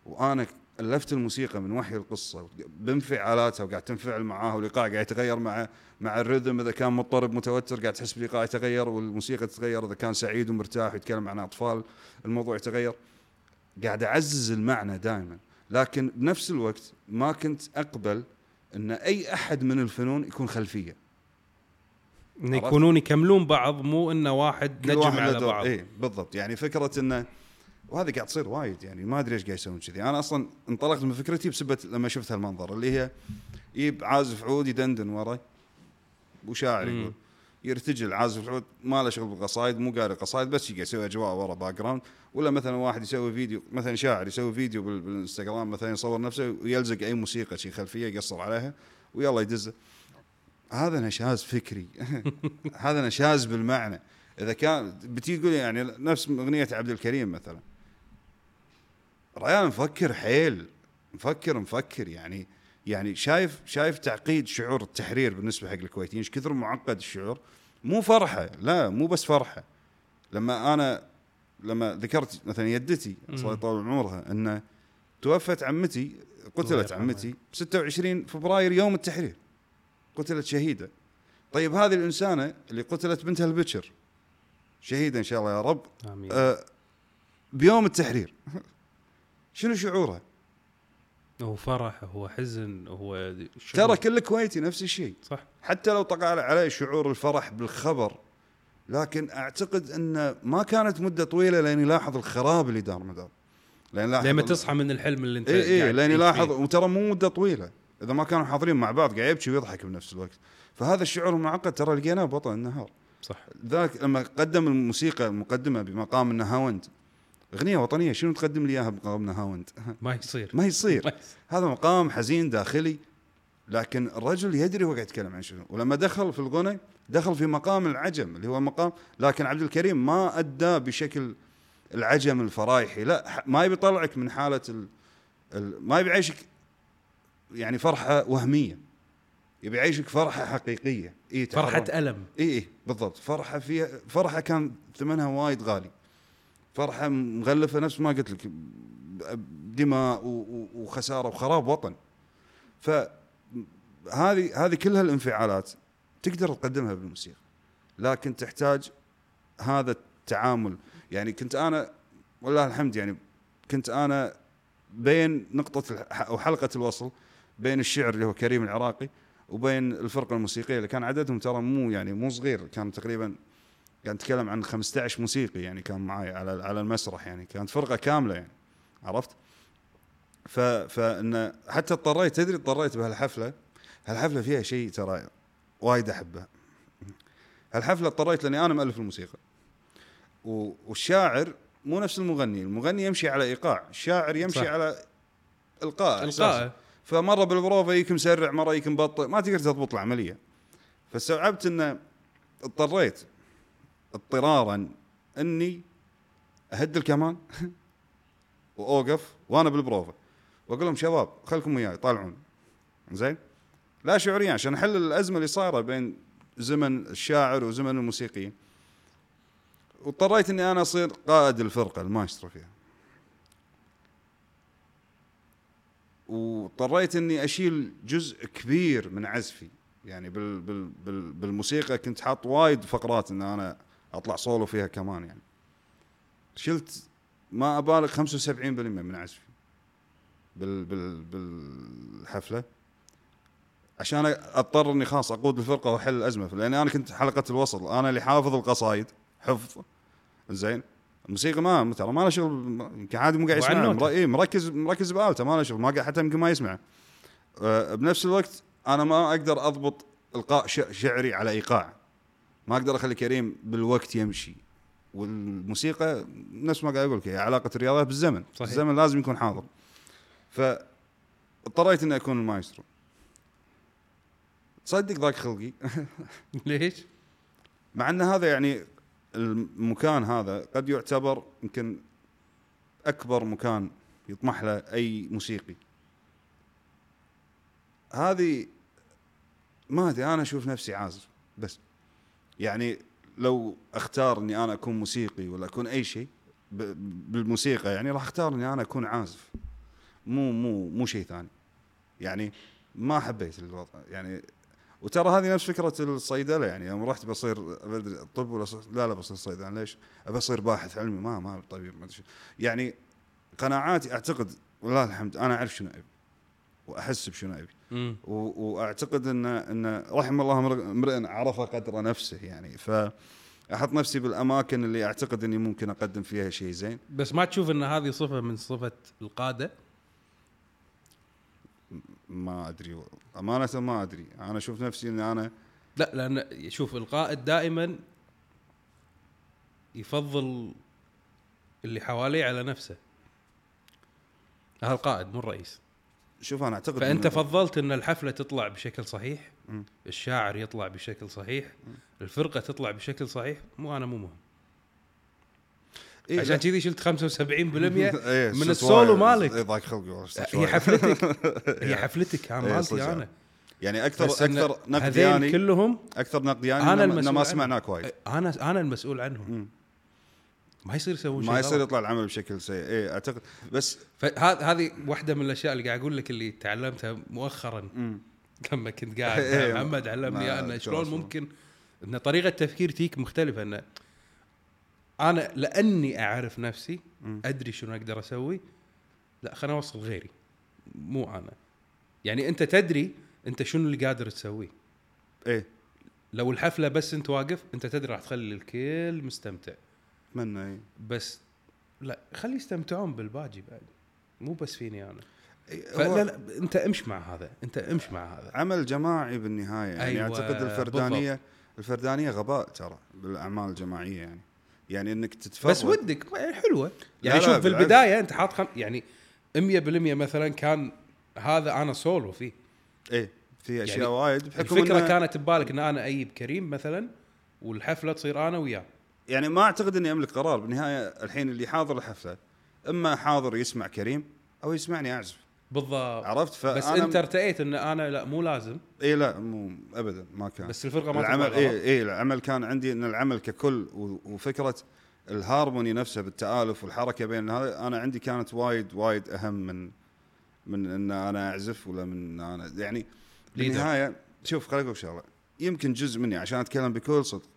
وأنا ألفت الموسيقى من وحي القصة بانفعالاتها وقاعد تنفعل معاها والايقاع قاعد يتغير مع مع الرذم إذا كان مضطرب متوتر قاعد تحس بالايقاع يتغير والموسيقى تتغير إذا كان سعيد ومرتاح ويتكلم عن أطفال الموضوع يتغير. قاعد أعزز المعنى دائما. لكن بنفس الوقت ما كنت أقبل إن أي أحد من الفنون يكون خلفية. إنه عرفت؟ يكونون يكملون بعض مو إنه واحد نجم واحد على. بعض اي بالضبط يعني فكرة إنه وهذا قاعد تصير وايد يعني ما أدري إيش قاعد يسوون كذي أنا أصلا انطلقت من فكرتي بسبه لما شفت هالمنظر اللي هي يجيب عازف عود يدندن ورا وشاعر. يقول يرتجل عازف العود ما له شغل بالقصايد مو قاري قصايد بس يقعد يسوي أجواء ورا background ولا مثلا واحد يسوي فيديو مثلا شاعر يسوي فيديو بال- بالإنستغرام مثلا يصور نفسه ويلزق أي موسيقى شي خلفية يقصر عليها ويلا يدزه هذا نشاز فكري. <laughs> هذا نشاز بالمعنى. إذا كان بتيجي تقول يعني نفس أغنية عبد الكريم مثلا. ريال مفكر حيل. مفكر مفكر يعني يعني شايف شايف تعقيد شعور التحرير بالنسبة حق الكويتيين. إيش كثر معقد الشعور؟ مو فرحة. لا مو بس فرحة. لما أنا لما ذكرت مثلا يدتي الله يطول عمرها إنه توفت عمتي قتلت. عمتي ب 26 فبراير يوم التحرير. قتلت شهيدة طيب هذه الإنسانة اللي قتلت بنتها البكر شهيدة إن شاء الله يا رب آمين آه بيوم التحرير <laughs> شنو شعورها؟ هو فرح هو حزن هو. ترى كل كويتي نفس الشيء صح حتى لو طقع عليه شعور الفرح بالخبر لكن أعتقد انه ما كانت مدة طويلة لين يلاحظ الخراب اللي دار مدار لين يلاحظ لما تصحى من الحلم اللي أنت اي اي تعيش يلاحظ. وترى مو مدة طويلة إذا ما كانوا حاضرين مع بعض قاعد يبكي ويضحك بنفس الوقت. فهذا الشعور المعقد ترى لقيناه بطل النهار. صح. ذاك لما قدم الموسيقى المقدمة بمقام النهاوند أغنية وطنية شنو تقدم لي إياها بمقام نهاوند <laughs> ما يصير. <laughs> ما يصير. هذا مقام حزين داخلي لكن الرجل يدري هو قاعد يتكلم عن شنو. ولما دخل في الغنى دخل في مقام العجم اللي هو مقام لكن عبد الكريم ما أدى بشكل العجم الفرايحي لا ما يبي يطلعك من حالة ال... ال... ما يبي يعيشك يعني فرحة وهمية. يبي يعيشك فرحة حقيقية. اي فرحة ألم. اي اي بالضبط. فرحة فيها فرحة كان ثمنها وايد غالي. فرحة مغلفة نفس ما قلت لك دماء وخسارة وخراب وطن. فهذه هذه كلها الانفعالات تقدر تقدمها بالموسيقى. لكن تحتاج هذا التعامل. يعني كنت أنا والله الحمد يعني كنت أنا بين نقطة أو حلقة الوصل بين الشعر اللي هو كريم العراقي وبين الفرقة الموسيقية اللي كان عددهم ترى مو يعني مو صغير كان تقريبا كان نتكلم عن 15 موسيقي يعني كان معي على على المسرح يعني كانت فرقة كاملة يعني عرفت؟ ف فإن حتى اضطريت تدري اضطريت بهالحفلة هالحفلة فيها شيء ترى وايد أحبه هالحفلة اضطريت لأني أنا مؤلف الموسيقى والشاعر مو نفس المغني المغني يمشي على إيقاع الشاعر يمشي صح. على إلقاء إحساس. فمره بالبروفه يجيك مسرع مره يجيك مبطئ ما تقدر تضبط العملية فاستوعبت انه اضطريت اضطرارا إني أهد الكمان <laughs> وأوقف وأنا بالبروفة. وأقول لهم شباب خلكم وياي طالعون. زين لا شعوريا عشان أحل الأزمة اللي صايرة بين زمن الشاعر وزمن الموسيقيين. واضطريت إني أنا أصير قائد الفرقة المايسترو فيها. واضطريت اني اشيل جزء كبير من عزفي. يعني بال بال بال بالموسيقى كنت حاط وايد فقرات إن أنا أطلع سولو فيها كمان يعني. شلت ما أبالغ 75% من عزفي بال بال بالحفلة. عشان أضطر إني خلاص أقود الفرقة وأحل الأزمة. لاني أنا كنت حلقة الوصل. أنا اللي حافظ القصايد. حفظ. زين الموسيقى ما ترى ما له شغل يمكن عادي مو قاعد يسمع. مر... إيه مركز مركز بآلته ما له شغل ما قاعد حتى يمكن ما يسمع أه بنفس الوقت أنا ما أقدر أضبط إلقاء ش... شعري على إيقاع. ما أقدر أخلي كريم بالوقت يمشي. والموسيقى نفس ما قاعد أقول لك هي علاقة الرياضة بالزمن. صحيح. الزمن لازم يكون حاضر. فاضطريت إني أكون المايسترو. تصدق ذاك خلقي؟ <laughs> ليش؟ مع إن هذا يعني المكان هذا قد يعتبر يمكن أكبر مكان يطمح له أي موسيقي. هذه ما أدري أنا أشوف نفسي عازف بس. يعني لو أختار إني أنا أكون موسيقي ولا أكون أي شيء بالموسيقى يعني راح أختار إني أنا أكون عازف. مو مو مو شيء ثاني. يعني ما حبيت الوضع. يعني وترى هذه نفس فكرة الصيدلة يعني يوم رحت بصير طب ولا ص- لا لا بصير صيدلة ليش؟ ابى اصير باحث علمي ما ما طبيب ما أدري شو. يعني قناعاتي أعتقد والله الحمد أنا أعرف شنو أبي وأحس بشنو أبي وأعتقد إن إن رحم الله امرئ عرف قدر نفسه يعني ف أحط نفسي بالأماكن اللي أعتقد إني ممكن أقدم فيها شيء زين بس ما تشوف إن هذه صفة من صفة القادة؟ ما أدري أمانة ما أدري. أنا أشوف نفسي إني أنا لا لأن شوف القائد دائما يفضل اللي حواليه على نفسه. هذا القائد مو الرئيس. شوف أنا أعتقد فأنت إن- فضلت إن الحفلة تطلع بشكل صحيح مم. الشاعر يطلع بشكل صحيح الفرقة تطلع بشكل صحيح مو أنا مو مهم. إيه عشان. كذي شلت 75% <laughs> إيه، من السولو. مالك. إيه، ضاق خلقي هي. حفلتك <laughs> هي حفلتك إيه، أنا صدق مالتي أنا يعني أكثر إن أكثر نقد هذين يعني كلهم أكثر نقد أنا أنا المسؤول ما. سمعناك وايد أنا أنا المسؤول عنهم. ما يصير يسوون شيء ما يصير. يطلع العمل بشكل سيء إيه اعتقد بس هذه واحدة من الأشياء اللي قاعد أقول لك اللي تعلمتها مؤخرا. لما كنت <laughs> قاعد محمد علمني انه شلون. ممكن إن طريقة تفكير تيك مختلفة انه أنا لأني أعرف نفسي. أدري شنو أقدر أسوي لا خليني أوصل غيري مو أنا. يعني أنت تدري أنت شنو اللي قادر تسويه. إيه. لو الحفلة بس أنت واقف أنت تدري راح تخلي الكل مستمتع. أتمنى إيه. بس لا خلي يستمتعون بالباجي بعد. مو بس فيني أنا. إيه، هو لا أنت امش مع هذا أنت امش مع هذا. عمل جماعي بالنهاية يعني أيوة، أعتقد الفردانية الفردانية غباء ترى بالأعمال الجماعية يعني. يعني إنك تتفرج بس ودك حلوة. لا، يعني شوف في. البداية أنت حاط خم... يعني 100% مثلا كان هذا أنا سولو فيه. إيه في أشياء يعني وايد بحكم الفكرة إنه- كانت ببالك إن أنا أجيب كريم مثلا والحفلة تصير أنا وياه. يعني ما أعتقد إني أملك قرار بالنهاية الحين اللي حاضر الحفلة إما حاضر يسمع كريم أو يسمعني أعزف. بالضبط. عرفت؟ فانا بس انت ارتئيت إن أنا لا مو لازم. إي لا مو ابدا ما كان. بس الفرقة ما العمل إي. إي العمل كان عندي إن العمل ككل وفكرة الهارموني نفسه بالتآلف والحركة بين هذا أنا عندي كانت وايد وايد أهم من من إن أنا أعزف ولا من إن أنا يعني بالنهاية شوف خليني أقول شغلة. يمكن جزء مني عشان أتكلم بكل صدق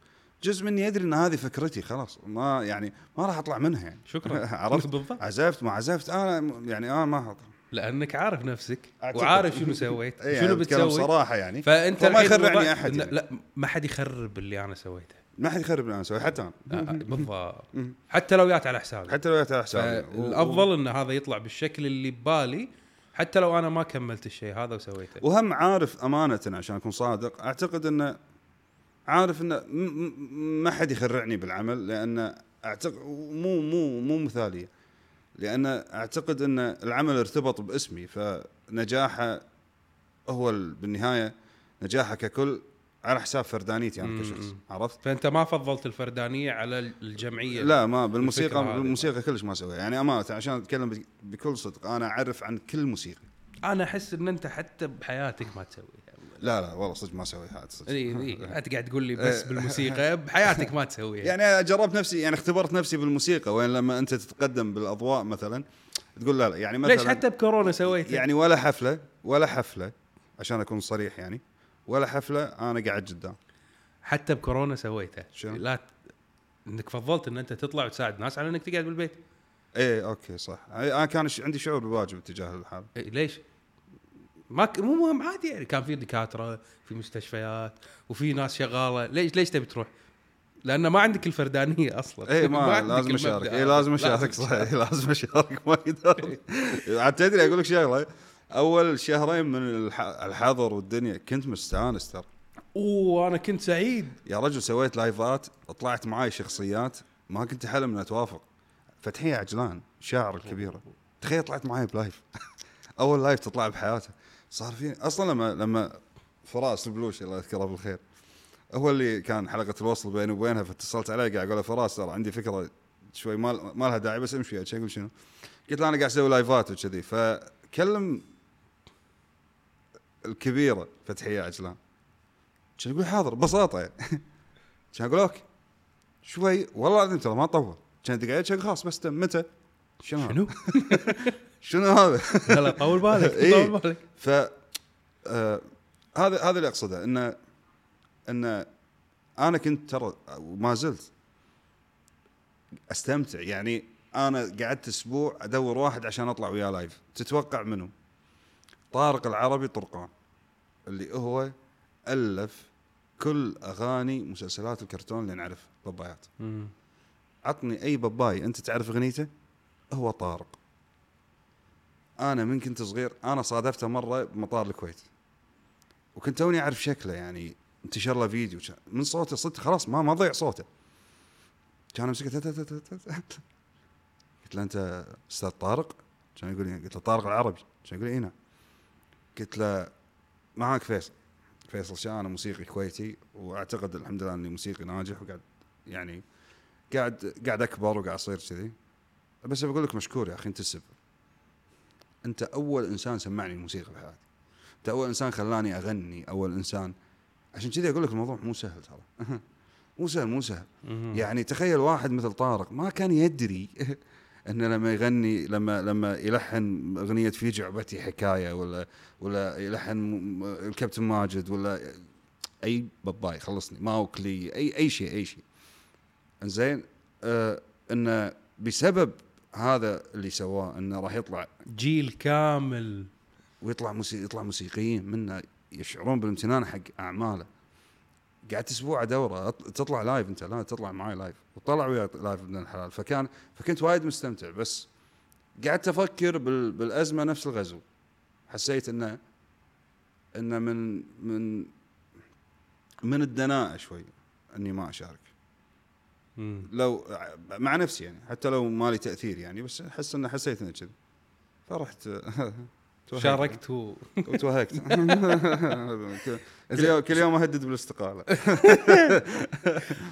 جزء مني يدري إن هذه فكرتي خلاص. ما يعني ما راح أطلع منها يعني. شكرا. <laughs> عرفت؟ بالضبط. عزفت ما عزفت أنا يعني أنا ما لأنك عارف نفسك أعتقد. وعارف شنو سويت <laughs> اي شنو بتسوي. صراحة يعني. فأنت الحين يخرعني إن- يعني. لا ما حد يخرب اللي أنا سويته. ما حد يخرب اللي أنا اسويه حتى أنا. بالضبط. حتى لو جات على حسابي. حتى لو جت على حسابي. و- فالافضل إن هذا يطلع بالشكل اللي ببالي حتى لو أنا ما كملت الشيء هذا وسويته. وهم عارف أمانة عشان أكون صادق أعتقد إنه عارف إنه ما حد يخرعني بالعمل لأن أعتقد مو مو مو مثالية. لأن أعتقد أن العمل ارتبط باسمي فنجاحه هو ال- بالنهاية نجاحه ككل على حساب فردانيتي أنا كشخص م- م. عرفت؟ فأنت ما فضلت الفردانية على الجمعية لا ما بالموسيقى. بالموسيقى كلش ما أسويها يعني أمانة عشان أتكلم بك- بكل صدق أنا أعرف عن كل موسيقى أنا أحس إن أنت حتى بحياتك ما تسويها لا لا والله صدق ما اسويها صدق. اي اي <laughs> لا تقعد تقول لي بس بالموسيقى <laughs> بحياتك ما تسويها. يعني جربت نفسي يعني اختبرت نفسي بالموسيقى وين لما أنت تتقدم بالأضواء مثلا تقول لا لا يعني مثلا ليش حتى بكورونا سويته؟ يعني ولا حفلة ولا حفلة عشان أكون صريح يعني ولا حفلة أنا قاعد قدام. حتى بكورونا سويته. شنو؟ لا ت- إنك فضلت إن أنت تطلع وتساعد ناس على إنك تقعد بالبيت. إيه okay صح. أنا كان عندي شعور بالواجب تجاه الحال. إيه ليش؟ ما ك... مو مهم عادي يعني. كان في دكاترة في مستشفيات وفي ناس شغالة. ليش ليش تبي تروح؟ لأن ما عندك الفردانية أصلا. <laughs> اي ما, عندك لازم أشارك. اي. لازم أشارك صحيح. <laughs> لازم أشارك ما يقدر عاد تدري أقول لك شغلة. أول شهرين من الح- الحظر والدنيا كنت مستانس ترى. أوه أنا كنت سعيد. يا رجل سويت live ات طلعت معاي شخصيات ما كنت احلم ان أتوافق. فتحية عجلان شاعر الكبيره تخيل طلعت معاي ب live. <laughs> أول live تطلع بحياته. صار في أصلا لما لما فراس البلوشي الله يذكره بالخير هو اللي كان حلقة الوصل بيني وبينها فاتصلت عليه قاعد أقول له فراس ترى عندي فكرة شوي ما ما لها داعي بس امشي أقول شنو؟ قلت له أنا قاعد أسوي live ات وكذي. فكلم الكبيره فتحية عجلان. كان يقول حاضر ببساطة يعني. <laughs> كان أقول okay. شوي والله العظيم ترى ما طول كان دقيقة كان خلاص بس متى؟ شنو؟ <laughs> شنو هذا؟ لا لا طول بالك <laughs> إيه. طول بالك. ف آه هذا هذا اللي أقصده انه إن أنا كنت ترى وما زلت أستمتع. يعني أنا قعدت أسبوع أدور واحد عشان أطلع وياه لايف تتوقع منه طارق العربي طرقان اللي هو ألف كل أغاني مسلسلات الكرتون اللي نعرفها بابايات مم. عطني أي باباي أنت تعرف أغنيته؟ هو طارق. أنا من كنت صغير أنا صادفته مرة بمطار الكويت. وكنت توني أعرف شكله يعني انتشر له فيديو من صوته صدق خلاص ما ما ضيع صوته. كان امسكه. قلت له أنت أستاذ طارق؟ كان يقول لي قلت له طارق العربي. كان يقول لي اي نعم. قلت له معاك فيصل. فيصل شاه أنا موسيقي كويتي وأعتقد الحمد لله إني موسيقي ناجح وقاعد يعني قاعد قاعد أكبر وقاعد أصير كذي. بس بقول لك مشكور يا أخي انت السبب أنت أول إنسان سمعني الموسيقى بحياتي أنت أول إنسان خلاني أغني أول إنسان. عشان كذي أقول لك الموضوع مو سهل ترى. <laughs> مو سهل مو سهل. يعني تخيل واحد مثل طارق ما كان يدري <laughs> إنه لما يغني لما لما يلحن أغنية في جعبتي حكاية ولا ولا يلحن الكابتن ماجد ولا أي باباي خلصني. ماوكلي أي أي شيء أي شيء. زين آه إنه بسبب هذا اللي سواه إنه راح يطلع جيل كامل. ويطلع موسيقى يطلع موسيقيين منا يشعرون بالامتنان حق أعماله. قعدت أسبوع أدوره تطلع live أنت لا تطلع معي live وطلع وياي live ابن الحلال. فكان فكنت وايد مستمتع بس قعدت أفكر بال بالأزمة نفس الغزو. حسيت إنه إنه من من من الدناءه شوي إني ما أشارك. مم. لو مع نفسي يعني حتى لو ما لي تأثير يعني بس أحس انه حسيت إنه كذي. فرحت. <laughs> شاركت و... <laughs> وتوهقت. <laughs> كل يوم أهدد بالاستقالة.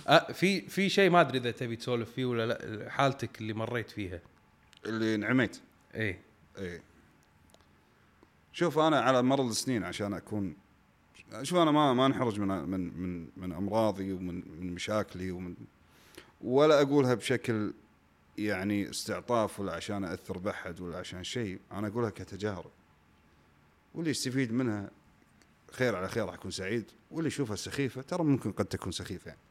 آه في في شيء ما أدري إذا تبي تسولف فيه ولا لا حالتك اللي مريت فيها. اللي انعميت. إيه. اي شوف أنا على مر السنين عشان اكون شوف أنا ما ما أنحرج من من من من أمراضي ومن من مشاكلي ومن ولا أقولها بشكل يعني استعطاف ولا عشان أثر بحد ولا عشان شيء أنا أقولها كتجارب. واللي يستفيد منها خير على خير راح يكون سعيد. واللي يشوفها سخيفة ترى ممكن قد تكون سخيفة يعني.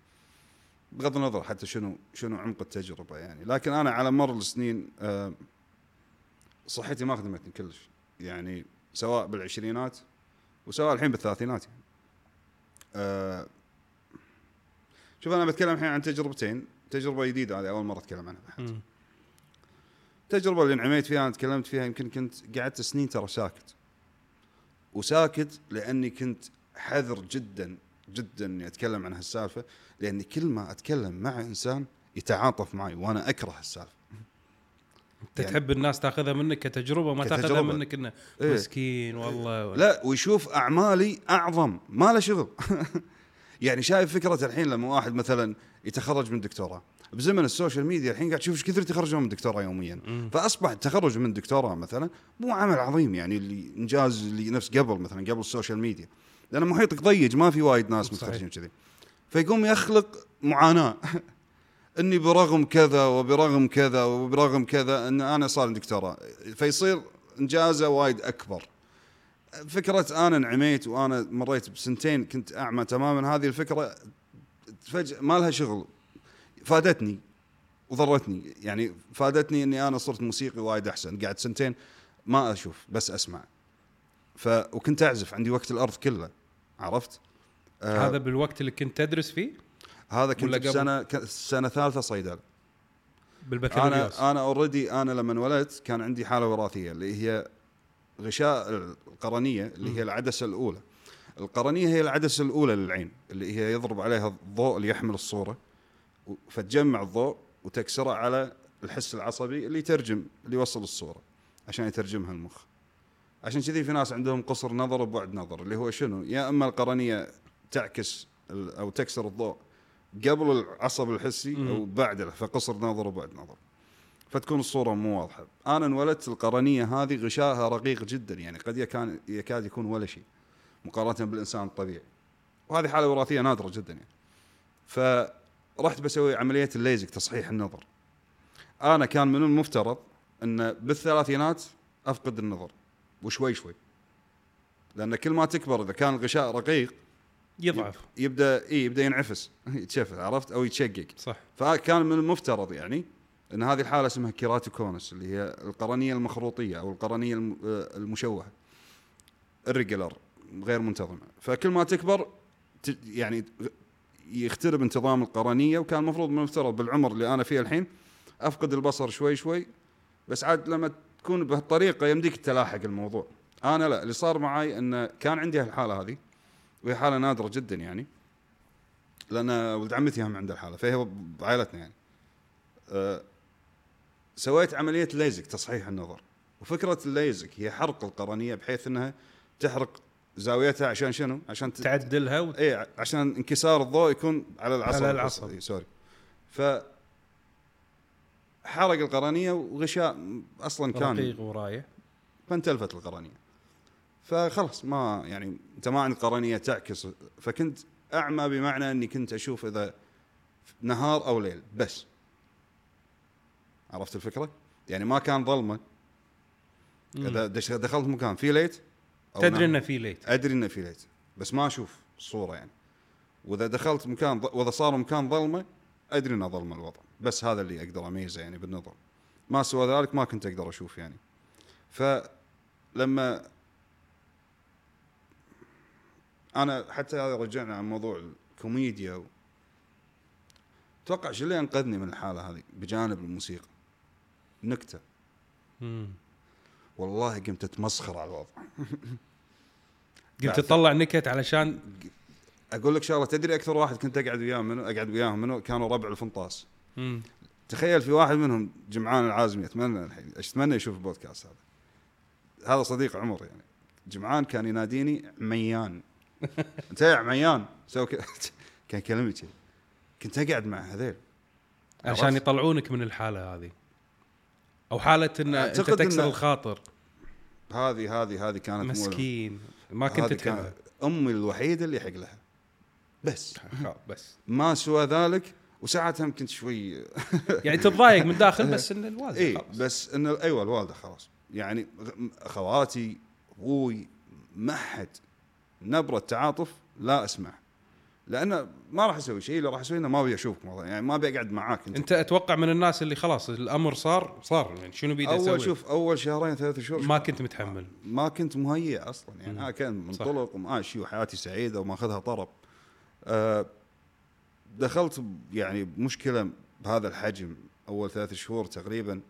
بغض النظر حتى شنو شنو عمق التجربة يعني. لكن أنا على مر السنين آه، صحتي ما خدمتني كلش. يعني سواء بالعشرينات وسواء الحين بالثلاثينات يعني. آه، شوف أنا بتكلم الحين عن تجربتين. تجربة جديدة هذه أول مرة أتكلم عنها. مم. التجربه اللي انعميت فيها أنا تكلمت فيها يمكن كنت قعدت سنين ترى ساكت وساكت لأني كنت حذر جدا جدا إني أتكلم عن هالسالفة لأني كل ما أتكلم مع إنسان يتعاطف معي وأنا أكره السالفه أنت يعني- تحب الناس تأخذها منك كتجربة ما تأخذها كتجربة. منك إنه إيه. مسكين والله لا ويشوف أعمالي أعظم ما له شغل <laughs> يعني شايف فكرة الحين لما واحد مثلا يتخرج من دكتوراه. بزمن ال social media الحين قاعد تشوف إيش كثر يتخرجون من دكتوراه يوميا. مم. فأصبح التخرج من دكتوراه مثلا مو عمل عظيم يعني اللي إنجاز اللي نفس قبل مثلا قبل ال social media. لأن محيطك ضيق ما في وايد ناس. متخرجين كذي فيقوم يخلق معاناة. <laughs> إني برغم كذا وبرغم كذا وبرغم كذا إن أنا صار دكتوراه. فيصير إنجازه وايد أكبر. فكرة أنا انعميت وأنا مريت بسنتين كنت أعمى تماما. هذه الفكرة فجأة ما لها شغل. فادتني وضرتني. يعني فادتني إني أنا صرت موسيقي وايد أحسن. قعدت سنتين ما أشوف بس أسمع. ف وكنت أعزف عندي وقت الأرض كله. عرفت؟ آه هذا بالوقت اللي كنت تدرس فيه؟ هذا كنت ك- سنة ثالثة صيدلة. بالبكالوريوس. أنا أنا اوريدي أنا لما انولدت كان عندي حالة وراثية اللي هي غشاء القرنية اللي هي العدسة الأولى. القرنية هي العدسة الأولى للعين اللي هي يضرب عليها الضوء اللي يحمل الصورة فتجمع الضوء وتكسره على الحس العصبي اللي يترجم اللي يوصل الصورة عشان يترجمها المخ. عشان كذي في ناس عندهم قصر نظر وبعد نظر اللي هو شنو؟ يا أما القرنية تعكس أو تكسر الضوء قبل العصب الحسي أو. بعده فقصر نظر وبعد نظر. فتكون الصورة مو واضحة. أنا انولدت القرنية هذه غشائها رقيق جدا يعني قد يكاد يكون ولا شيء. مقارنة بالإنسان الطبيعي. وهذه حالة وراثية نادرة جدا يعني. فرحت بسوي عملية الليزك تصحيح النظر. أنا كان من المفترض إن بالثلاثينات أفقد النظر وشوي شوي. لأن كل ما تكبر إذا كان الغشاء رقيق يضعف. يبدأ اي يبدأ ينعفس. <laughs> يتشفى عرفت؟ أو يتشقق. صح. فكان من المفترض يعني إن هذه الحالة اسمها keratoconus اللي هي القرنية المخروطية أو القرنية آه، المشوهة ال irregular غير منتظمه فكل ما تكبر يعني يخترب انتظام القرنية وكان المفروض من المفترض بالعمر اللي أنا فيه الحين أفقد البصر شوي شوي. بس عاد لما تكون بهالطريقة يمديك تلاحق الموضوع. أنا لا اللي صار معي إن كان عندي هالحالة هذه وهي حالة نادرة جدا يعني. لأن ولد عمتي هم عنده الحالة فهي بعائلتنا يعني. أه سويت عملية ليزك تصحيح النظر. وفكرة الليزك هي حرق القرنية بحيث إنها تحرق زاويتها عشان شنو؟ عشان. تعدلها وت... اي عشان انكسار الضوء يكون على العصب على العصب. إي، sorry ف حرق القرنية وغشاء أصلا كان رقيق ورايح فانتلفت القرنية فخلاص ما يعني أنت ما عندك قرنية تعكس فكنت أعمى بمعنى أني كنت أشوف إذا نهار أو ليل بس عرفت الفكرة؟ يعني ما كان ظلمة إذا دخلت مكان في ليت تدري نهار. إنه في ليت. أدري إنه في ليت بس ما أشوف الصورة يعني. وإذا دخلت مكان ض... وإذا صار مكان ظلمة أدري إنه ظلمه الوضع. بس هذا اللي أقدر أميزه يعني بالنظر. ما سوى ذلك ما كنت أقدر أشوف يعني. فلما أنا حتى هذا رجعنا عن موضوع الكوميديا و... أتوقع شو اللي أنقذني من الحالة هذه؟ بجانب الموسيقى. نكتة. والله قمت أتمسخر على الوضع. <laughs> قمت تطلع نكت علشان أقول لك شغلة تدري أكثر واحد كنت أقعد وياه منو؟ أقعد وياهم منو؟ كانوا ربع الفنطاس. مم. تخيل في واحد منهم جمعان العازمي أتمنى الحين أتمنى يشوف البودكاست هذا. هذا صديق عمر يعني. جمعان كان يناديني عميان. <laughs> أنت يا عميان سوي ك- <laughs> كان كذي. كنت أقعد مع هذيل. عشان؟ يطلعونك من الحالة هذه. أو حالة إن أنت تكسر إنه- الخاطر. هذه هذه هذه كانت مسكين. ما كنت كانت أمي الوحيدة اللي يحق لها. بس. بس. ما سوى ذلك وساعتها كنت شوي. يعني تتضايق من داخل <laughs> بس إن الوالدة اي خلاص. بس إن أيوه الوالدة خلاص. يعني خواتي أبوي ما حد. نبرة تعاطف لا أسمع. لأن ما راح أسوي شيء اللي راح أسويه إنه ما أبي أشوفك. يعني ما أبي أقعد معاك أنت. أنت أتوقع من الناس اللي خلاص الأمر صار صار. يعني شنو بيده أول يسوي شوف أول شهرين ثلاث شهور ما كنت متحمل. ما كنت مهيئ أصلا. يعني. أنا كان. منطلق وماشي وحياتي سعيدة وماخذها طرب. أه دخلت يعني بمشكله بهذا الحجم أول ثلاث شهور تقريبا.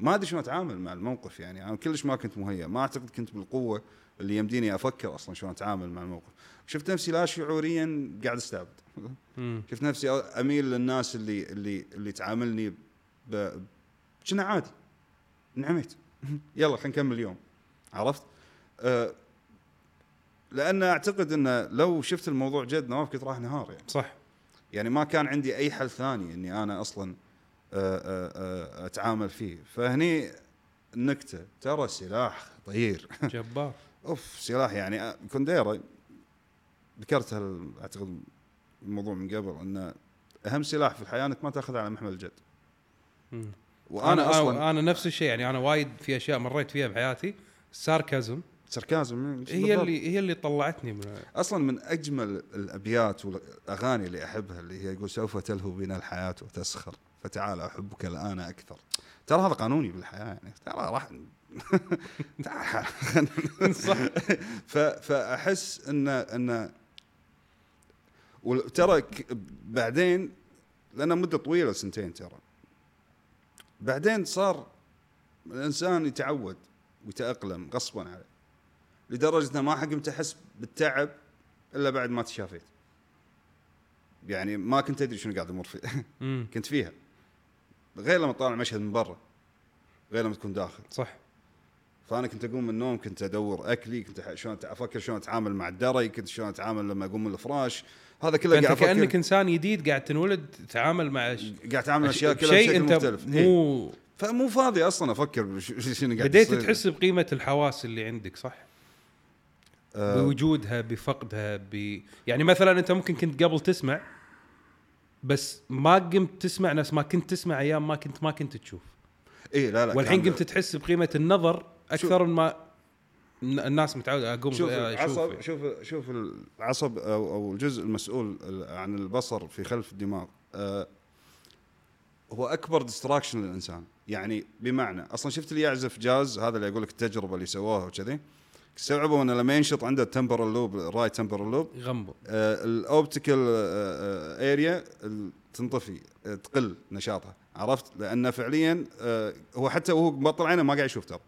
ما أدري شلون أتعامل مع الموقف يعني. أنا كلش ما كنت مهيئ. ما أعتقد كنت بالقوة. اللي يمديني أفكر أصلا شلون أتعامل مع الموقف. شفت نفسي لا شعوريا قاعد أستعبد. شفت نفسي أميل للناس اللي اللي اللي تعاملني ب كنا عادي. نعمت <laughs> يلا خلينا نكمل اليوم. عرفت؟ أه لأن أعتقد انه لو شفت الموضوع جد نواف كنت راح نهار يعني. صح. يعني ما كان عندي أي حل ثاني إني أنا أصلا أه أه أه أتعامل فيه. فهني النكته ترى السلاح خطير <laughs> جبار. أوف سلاح يعني أه، كونديرا ذكرت أعتقد الموضوع من قبل انه أهم سلاح في الحياة إنك ما تأخذه على محمل الجد. مم. وأنا أنا أصلا أنا نفس الشيء يعني أنا وايد في أشياء مريت فيها بحياتي الساركازم سركازم هي اللي هي اللي طلعتني من أصلا من أجمل الأبيات والأغاني اللي أحبها اللي هي يقول سوف تلهو بنا الحياة وتسخر. فتعال أحبك الآن أكثر. ترى هذا قانوني بالحياة يعني. ترى راح <laughs> <laughs> صح. فأحس ان ان وترى بعدين لأن مدة طويلة سنتين ترى. بعدين صار الإنسان يتعود ويتأقلم غصبا عليه لدرجة إنه ما حق تحس بالتعب إلا بعد ما تشافيت. يعني ما كنت أدري شنو قاعد أمر فيه. كنت فيها. غير لما تطالع مشهد من برا غير لما تكون داخل صح فأنا كنت أقوم من النوم كنت أدور أكلي كنت شلون أفكر شلون أتعامل مع الدري كنت شلون أتعامل لما أقوم من الفراش هذا كله قاعد أفكر كأنك إنسان جديد قاعد تنولد تتعامل مع ش- قاعد أتعامل أشياء كلها شيء بشكل أنت مختلف إيه. مو فمو فاضي أصلا أفكر <laughs> شنو قاعد بديت. تحس بقيمة الحواس اللي عندك صح؟ آه بوجودها بفقدها ب يعني مثلا أنت ممكن كنت قبل تسمع بس ما قمت تسمع نفس ما كنت تسمع أيام ما كنت ما كنت تشوف. اي لا لا والحين قمت تحس بقيمة النظر أكثر من ما الن- الناس متعوده أقوم شوف العصب شوف شوف العصب أو أو الجزء المسؤول عن البصر في خلف الدماغ آه هو أكبر distraction للإنسان. يعني بمعنى أصلا شفت اللي يعزف جاز؟ هذا اللي أقول لك التجربة اللي سووها وكذي. استوعبوا انه لما ينشط عنده ال temporal lobe right temporal lobe يغمض. ال optical area تنطفي آه، تقل نشاطها عرفت؟ لأن فعليا آه، هو حتى وهو مبطل عينه ما قاعد يشوف ترى.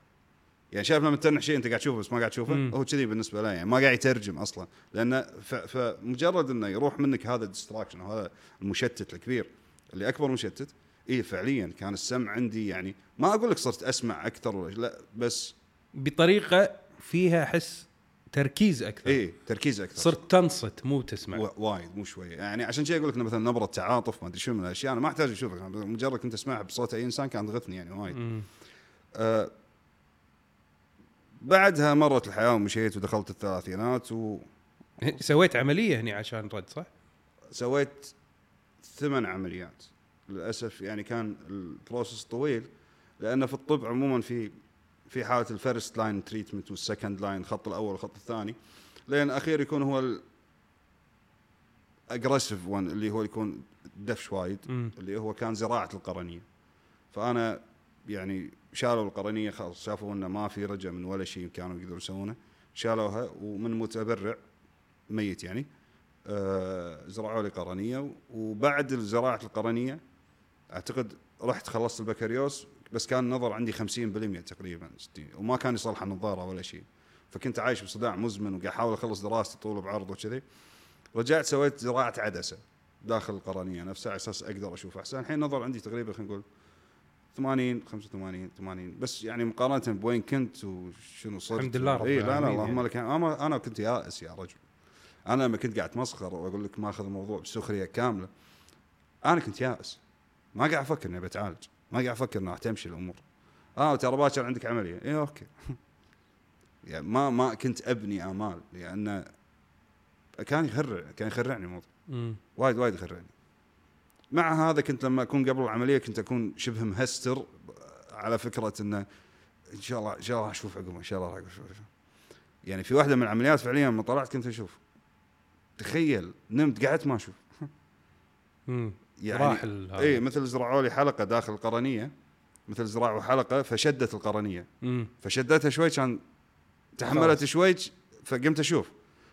يعني شايف لما تنح شيء أنت قاعد تشوفه بس ما قاعد تشوفه؟ مم. هو كذي بالنسبة له يعني ما قاعد يترجم أصلا. لأن ف- فمجرد إنه يروح منك هذا ال distraction هذا المشتت الكبير اللي أكبر مشتت اي فعليا كان السمع عندي يعني ما أقول لك صرت أسمع أكثر ولا لا بس بطريقة فيها حس تركيز أكثر. اي تركيز أكثر. صرت تنصت مو تسمع. و- وايد مو شوية. يعني عشان شيء أقول لك مثلا نبرة تعاطف ما أدري شو من الأشياء أنا ما أحتاج أشوفك. مجرد كنت أسمعها بصوت أي إنسان كان تغثني يعني وايد. آه بعدها مرت الحياة ومشيت ودخلت الثلاثينات سويت عملية هني عشان رد صح؟ وسويت ثمان عمليات. للأسف يعني كان ال process طويل لأن في الطب عموما في في حالة ال first line treatment وال second line الخط الأول والخط الثاني. لين أخير يكون هو ال aggressive one اللي هو يكون دفش وايد. اللي هو كان زراعة القرنية. فأنا يعني شالوا القرنية خلاص شافوا إنه ما في رجع من ولا شيء كانوا يقدرون يسوونه. شالوها ومن متبرع ميت يعني. آه زرعوا لي قرنية. وبعد زراعة القرنية أعتقد رحت خلصت البكالوريوس بس كان النظر عندي 50% تقريبا 60 وما كان يصلح النظارة ولا شيء. فكنت عايش بصداع مزمن وقاعد أحاول أخلص دراستي طول بعرض وكذي. رجعت سويت زراعة عدسة داخل القرنية نفسها على أساس أقدر أشوف أحسن. الحين النظر عندي تقريبا خلينا نقول 80 85 80 بس يعني مقارنة بوين كنت وشنو صرت. الحمد لله رب اي لا لا اللهم يعني. لك أنا أنا كنت يائس يا رجل. أنا لما كنت قاعد أتمسخر وأقول لك ماخذ الموضوع بسخرية كاملة أنا كنت يائس. ما قاعد أفكر إني بتعالج. ما قاعد أفكر انه راح تمشي الأمور. آه ترى باكر عندك عملية. اي okay. <laughs> يعني ما ما كنت أبني آمال لأن كان يخرع كان يخرعني الموضوع. وايد وايد يخرعني. مع هذا كنت لما أكون قبل العملية كنت أكون شبه مهستر على فكرة انه إن شاء الله إن شاء الله أشوف عقب إن شاء الله راح أشوف يعني في واحدة من العمليات فعليا لما طلعت كنت أشوف. تخيل نمت قعدت ما أشوف. يعني. اي مثل زرعوا لي حلقة داخل القرنية. مثل زرعوا حلقة فشدت القرنية. مم. فشدتها شوي كان تحملت. شوي فقمت أشوف.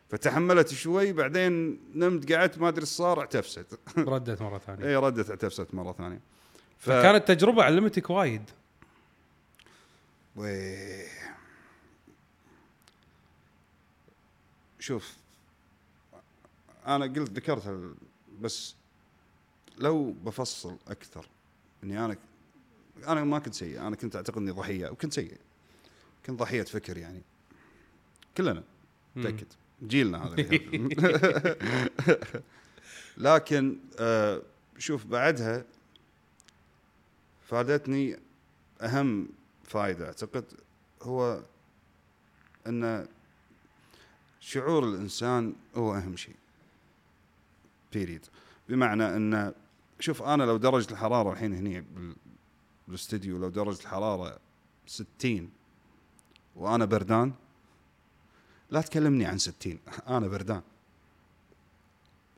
فتحملت شوي بعدين نمت قعدت ما أدري إيش صار اعتفست. <laughs> ردت مرة ثانية. اي ردت اعتفست مرة ثانية. ف... فكانت تجربة علمتك وايد. وي... شوف أنا قلت ذكرتها ال- بس لو بفصل أكثر إني أنا أنا ما كنت سيء أنا كنت أعتقد إني ضحية وكنت سيء. كنت ضحية فكر يعني. كلنا. متاكد جيلنا هذا <laughs> <laughs> لكن آه شوف بعدها فادتني أهم فائده أعتقد هو أن شعور الإنسان هو أهم شيء. بيريد بمعنى أن شوف أنا لو درجة الحرارة الحين هني بال- بالاستديو لو درجة الحرارة 60 وأنا بردان لا تكلمني عن 60 أنا بردان.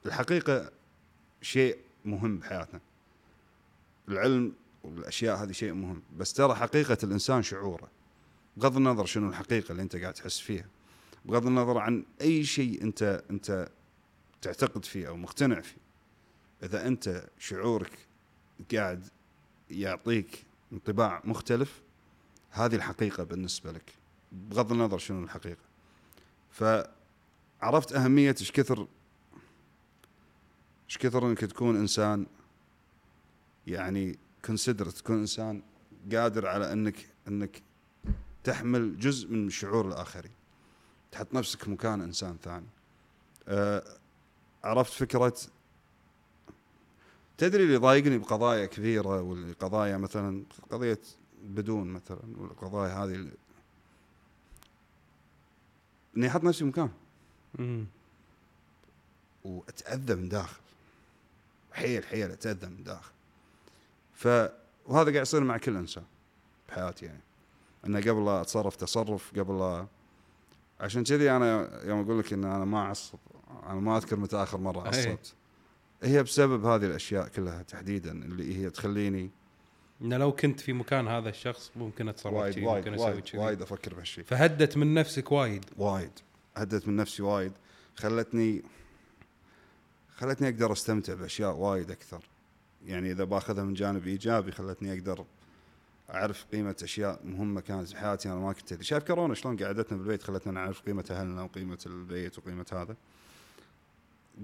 الحقيقة شيء مهم بحياتنا. العلم والأشياء هذه شيء مهم. بس ترى حقيقة الإنسان شعوره. بغض النظر شنو الحقيقة اللي أنت قاعد تحس فيها. بغض النظر عن أي شيء أنت أنت تعتقد فيه أو مقتنع فيه. إذا أنت شعورك قاعد يعطيك انطباع مختلف هذه الحقيقة بالنسبة لك بغض النظر شنو الحقيقة. فعرفت أهمية إيش كثر إيش كثر إنك تكون إنسان يعني كونسيدر تكون إنسان قادر على إنك إنك تحمل جزء من شعور الآخرين. تحط نفسك مكان إنسان ثاني. أه عرفت فكرة تدري اللي يضايقني بقضايا كبيرة واللي قضايا مثلا قضية بدون مثلا والقضايا هذه اللي- إني أحط نفسي مكان. وأتأذى من داخل. حيل حيل أتأذى من داخل. ف وهذا قاعد يصير مع كل إنسان بحياتي يعني. إنه قبل أتصرف تصرف قبل عشان كذي أنا يوم أقول لك إن أنا ما أعصب أنا ما أذكر متى آخر مرة أي. عصبت. هي بسبب هذه الأشياء كلها تحديدا اللي هي تخليني إن لو كنت في مكان هذا الشخص ممكن أتصرف وايد كذي وايد ممكن أسوي وايد, كذي وايد أفكر بهالشيء فهدت من نفسك وايد. وايد. هدت من نفسي وايد. خلتني خلتني أقدر أستمتع بأشياء وايد أكثر. يعني إذا باخذها من جانب إيجابي خلتني أقدر أعرف قيمة أشياء مهمة كانت في حياتي أنا ما كنت أدري. شايف كورونا شلون قعدتنا بالبيت خلتنا نعرف قيمة أهلنا وقيمة البيت وقيمة هذا؟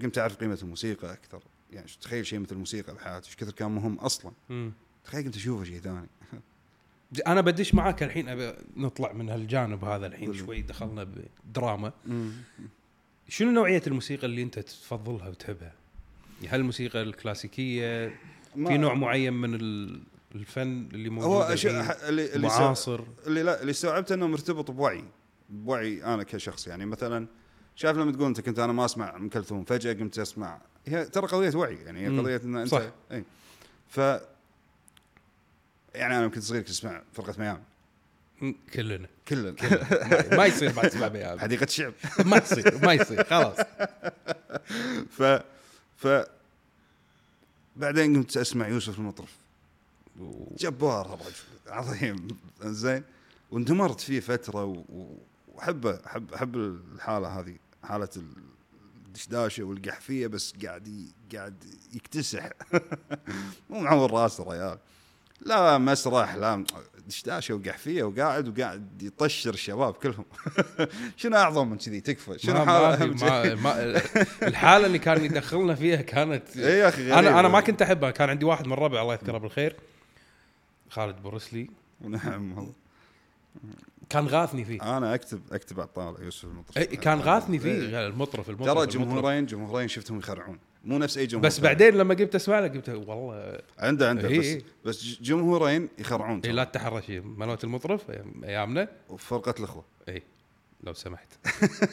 قمت أعرف قيمة الموسيقى أكثر. يعني تخيل شيء مثل الموسيقى بحياتي؟ إيش كثر كان مهم أصلا. مم. تخيل قمت أشوفه شيء ثاني. <laughs> أنا بدش معاك الحين أبي نطلع من هالجانب هذا الحين قول. شوي دخلنا بدراما. شنو نوعية الموسيقى اللي أنت تفضلها وتحبها؟ هل الموسيقى الكلاسيكية؟ في نوع معين من ال- الفن اللي موجود هو؟ اللي اللي سا- معاصر؟ اللي لا اللي استوعبته إنه مرتبط بوعي بوعي أنا كشخص. يعني مثلا شايف لما تقول انت كنت أنا ما اسمع ام كلثوم فجأة قمت اسمع. هي ترى قضية وعي يعني هي. قضية إن انت صح. إي. ف يعني أنا كنت صغير كنت أسمع فرقة ميام مم، كلنا. كلنا. <laughs> ما- يصير ما تسمع بيان حديقه الشعب ما يصير ما يصير خلاص. ف ف بعدين قمت أسمع يوسف المطرف. جبار الرجل عظيم. زين واندمرت فيه فترة واحبه احب أحب الحالة هذه. حالة الدشداشة والقحفية بس قاعد قاعد يكتسح. <laughs> مو معور راسه الرجال لا مسرح لا. دشداشة وقحفية وقاعد وقاعد يطشر الشباب كلهم. <laughs> شنو أعظم من كذي؟ تكفى. شنو حالة ما؟ ما, الحالة اللي كان يدخلنا فيها كانت <laughs> إيه يا أخي أنا أنا. ما كنت أحبها. كان عندي واحد من الربع الله يذكره بالخير خالد بورسلي نعم. والله. كان غاثني فيه. أنا أكتب أكتب على الطاولة يوسف المطرف. إيه، كان غاثني إيه. فيه المطرف المطرف ترى. جمهورين جمهورين شفتهم يخرعون. مو نفس أي جمهور بس. بعدين لما قمت اسمع له قلت والله. عنده عنده إيه، بس إيه. بس جمهورين يخرعون إيه. لا تتحرش. مالوت المطرف أيامنا. وفرقة الأخوة. إي لو سمحت.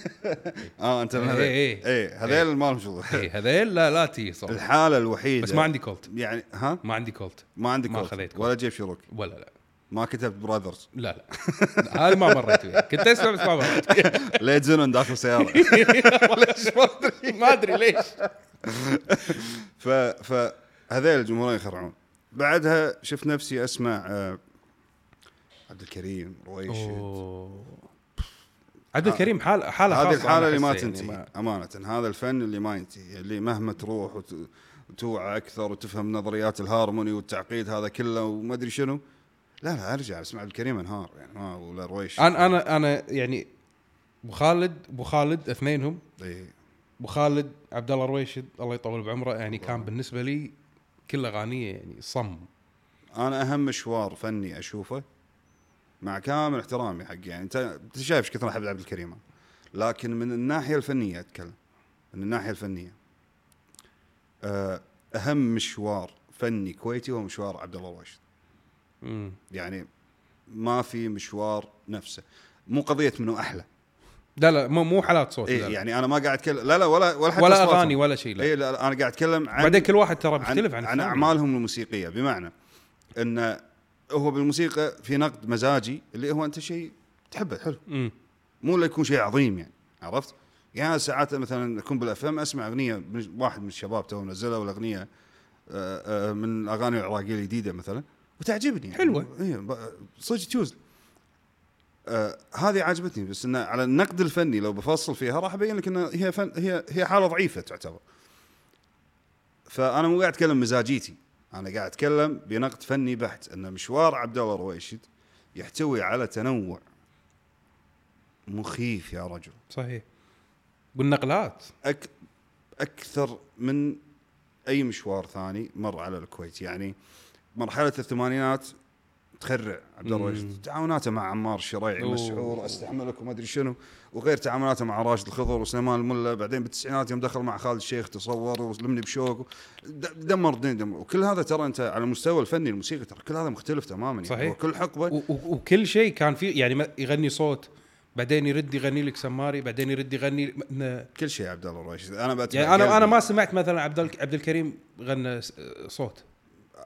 <laughs> آه أنت من إيه، هذيل إيه. إيه هذيل ما لهم شغل. إي هذيل لا لا تي صوت الحالة الوحيدة. بس ما عندي كولت. يعني ها؟ ما عندي كولت. ما عندك ما كولت. خذيت ولا جيب شروك. ولا لا. ما كتبت براذرز. لا لا. هذا ما مريت فيه. كنت أسمع بس ما مريت فيه. <laughs> ليت زنون داخل سيارة. <laughs> ليش؟ ما أدري. ما أدري ليش. ف فهذيل الجمهورين يخرعون. بعدها شفت نفسي أسمع آه، عبد الكريم رويش أوه. عبد الكريم حال حالة هذه الحالة اللي ما أحسها يعني تنتهي أمانة. هذا الفن اللي ما ينتهي اللي مهما تروح وت... وتوعى أكثر وتفهم نظريات الهارموني والتعقيد هذا كله وما أدري شنو لا لا أرجع أسمع عبد الكريم أنهار يعني ما ولا رويش. أنا أنا أنا يعني أبو خالد أبو خالد اثنينهم. إيه. أبو خالد عبد الله رويشد الله يطول بعمره يعني كان بالنسبة لي كل أغانيه يعني صم. أنا أهم مشوار فني أشوفه مع كامل احترامي حق يعني أنت أنت شايف إيش كثر أحب عبد الكريم؟ لكن من الناحية الفنية أتكلم من الناحية الفنية. آه، أهم مشوار فني كويتي هو مشوار عبد الله الراشد مم. يعني ما في مشوار نفسه مو قضية منو أحلى لا لا مو مو حالات صوت إيه لا لا. يعني أنا ما قاعد اتكلم لا لا ولا ولا حتى ولا. أغاني ولا شيء لا إيه لا لا، أنا قاعد أتكلم عن بعدين كل واحد ترى عن, بيختلف عن, عن الثاني. أعمالهم الموسيقية بمعنى إن هو بالموسيقى في نقد مزاجي اللي هو أنت شيء تحبه حلو مم. مو لا يكون شيء عظيم يعني عرفت؟ يعني ساعات مثلا أكون بال FM أسمع أغنية من واحد من الشباب تو منزلها ولا اغنيه آه، آه، من الأغاني العراقية الجديدة مثلا وتعجبني. حلوة. اي صدق تجوز. آه هذه عجبتني بس انه على النقد الفني لو بفصل فيها راح أبين لك انه هي فن هي هي حالة ضعيفة تعتبر. فأنا مو قاعد أتكلم مزاجيتي. أنا قاعد أتكلم بنقد فني بحت. إن مشوار عبد الله رويشد يحتوي على تنوع مخيف يا رجل. صحيح. والنقلات. أك أكثر من أي مشوار ثاني مر على الكويت. يعني مرحلة الثمانينات تخرع. عبد الله مم. تعاوناته مع عمار الشريعي أوه. مسعور استحملك وما أدري شنو. وغير تعاملاته مع راشد الخضر وسليمان الملا. بعدين بالتسعينات يوم دخل مع خالد الشيخ تصور وسلمني بشوق. د- دمر الدنيا دمر وكل هذا ترى أنت على المستوى الفني الموسيقى ترى كل هذا مختلف تماما يعني. صحيح. هو كل حقبه وكل شيء كان فيه يعني يغني صوت بعدين يرد يغني لك سماري بعدين يرد يغني كل شيء عبد الله الرويشد أنا يعني أنا أنا. ما سمعت مثلا عبد عبد الكريم غنى صوت.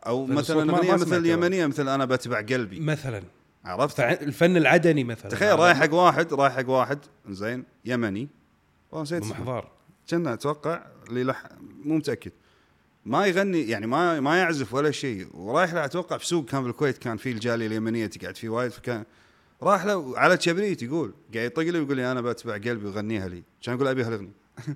أو مثلا أغنية. مثل اليمنيه مثل أنا بتبع قلبي. مثلا. عرفت؟ الفن العدني مثلا. تخيل رايح حق واحد رايح حق واحد زين يمني. والله نسيت اسمه. بمحضار كنا أتوقع اللي لح مو متأكد. ما يغني يعني ما ما يعزف ولا شيء. ورايح له أتوقع في سوق كان بالكويت كان في الجالية اليمنية تقعد فيه وايد فكان راح له على كبريت يقول قاعد يطق لي ويقول لي أنا بتبع قلبي وغنيها لي. كان يقول ابي هالاغنيه <laughs>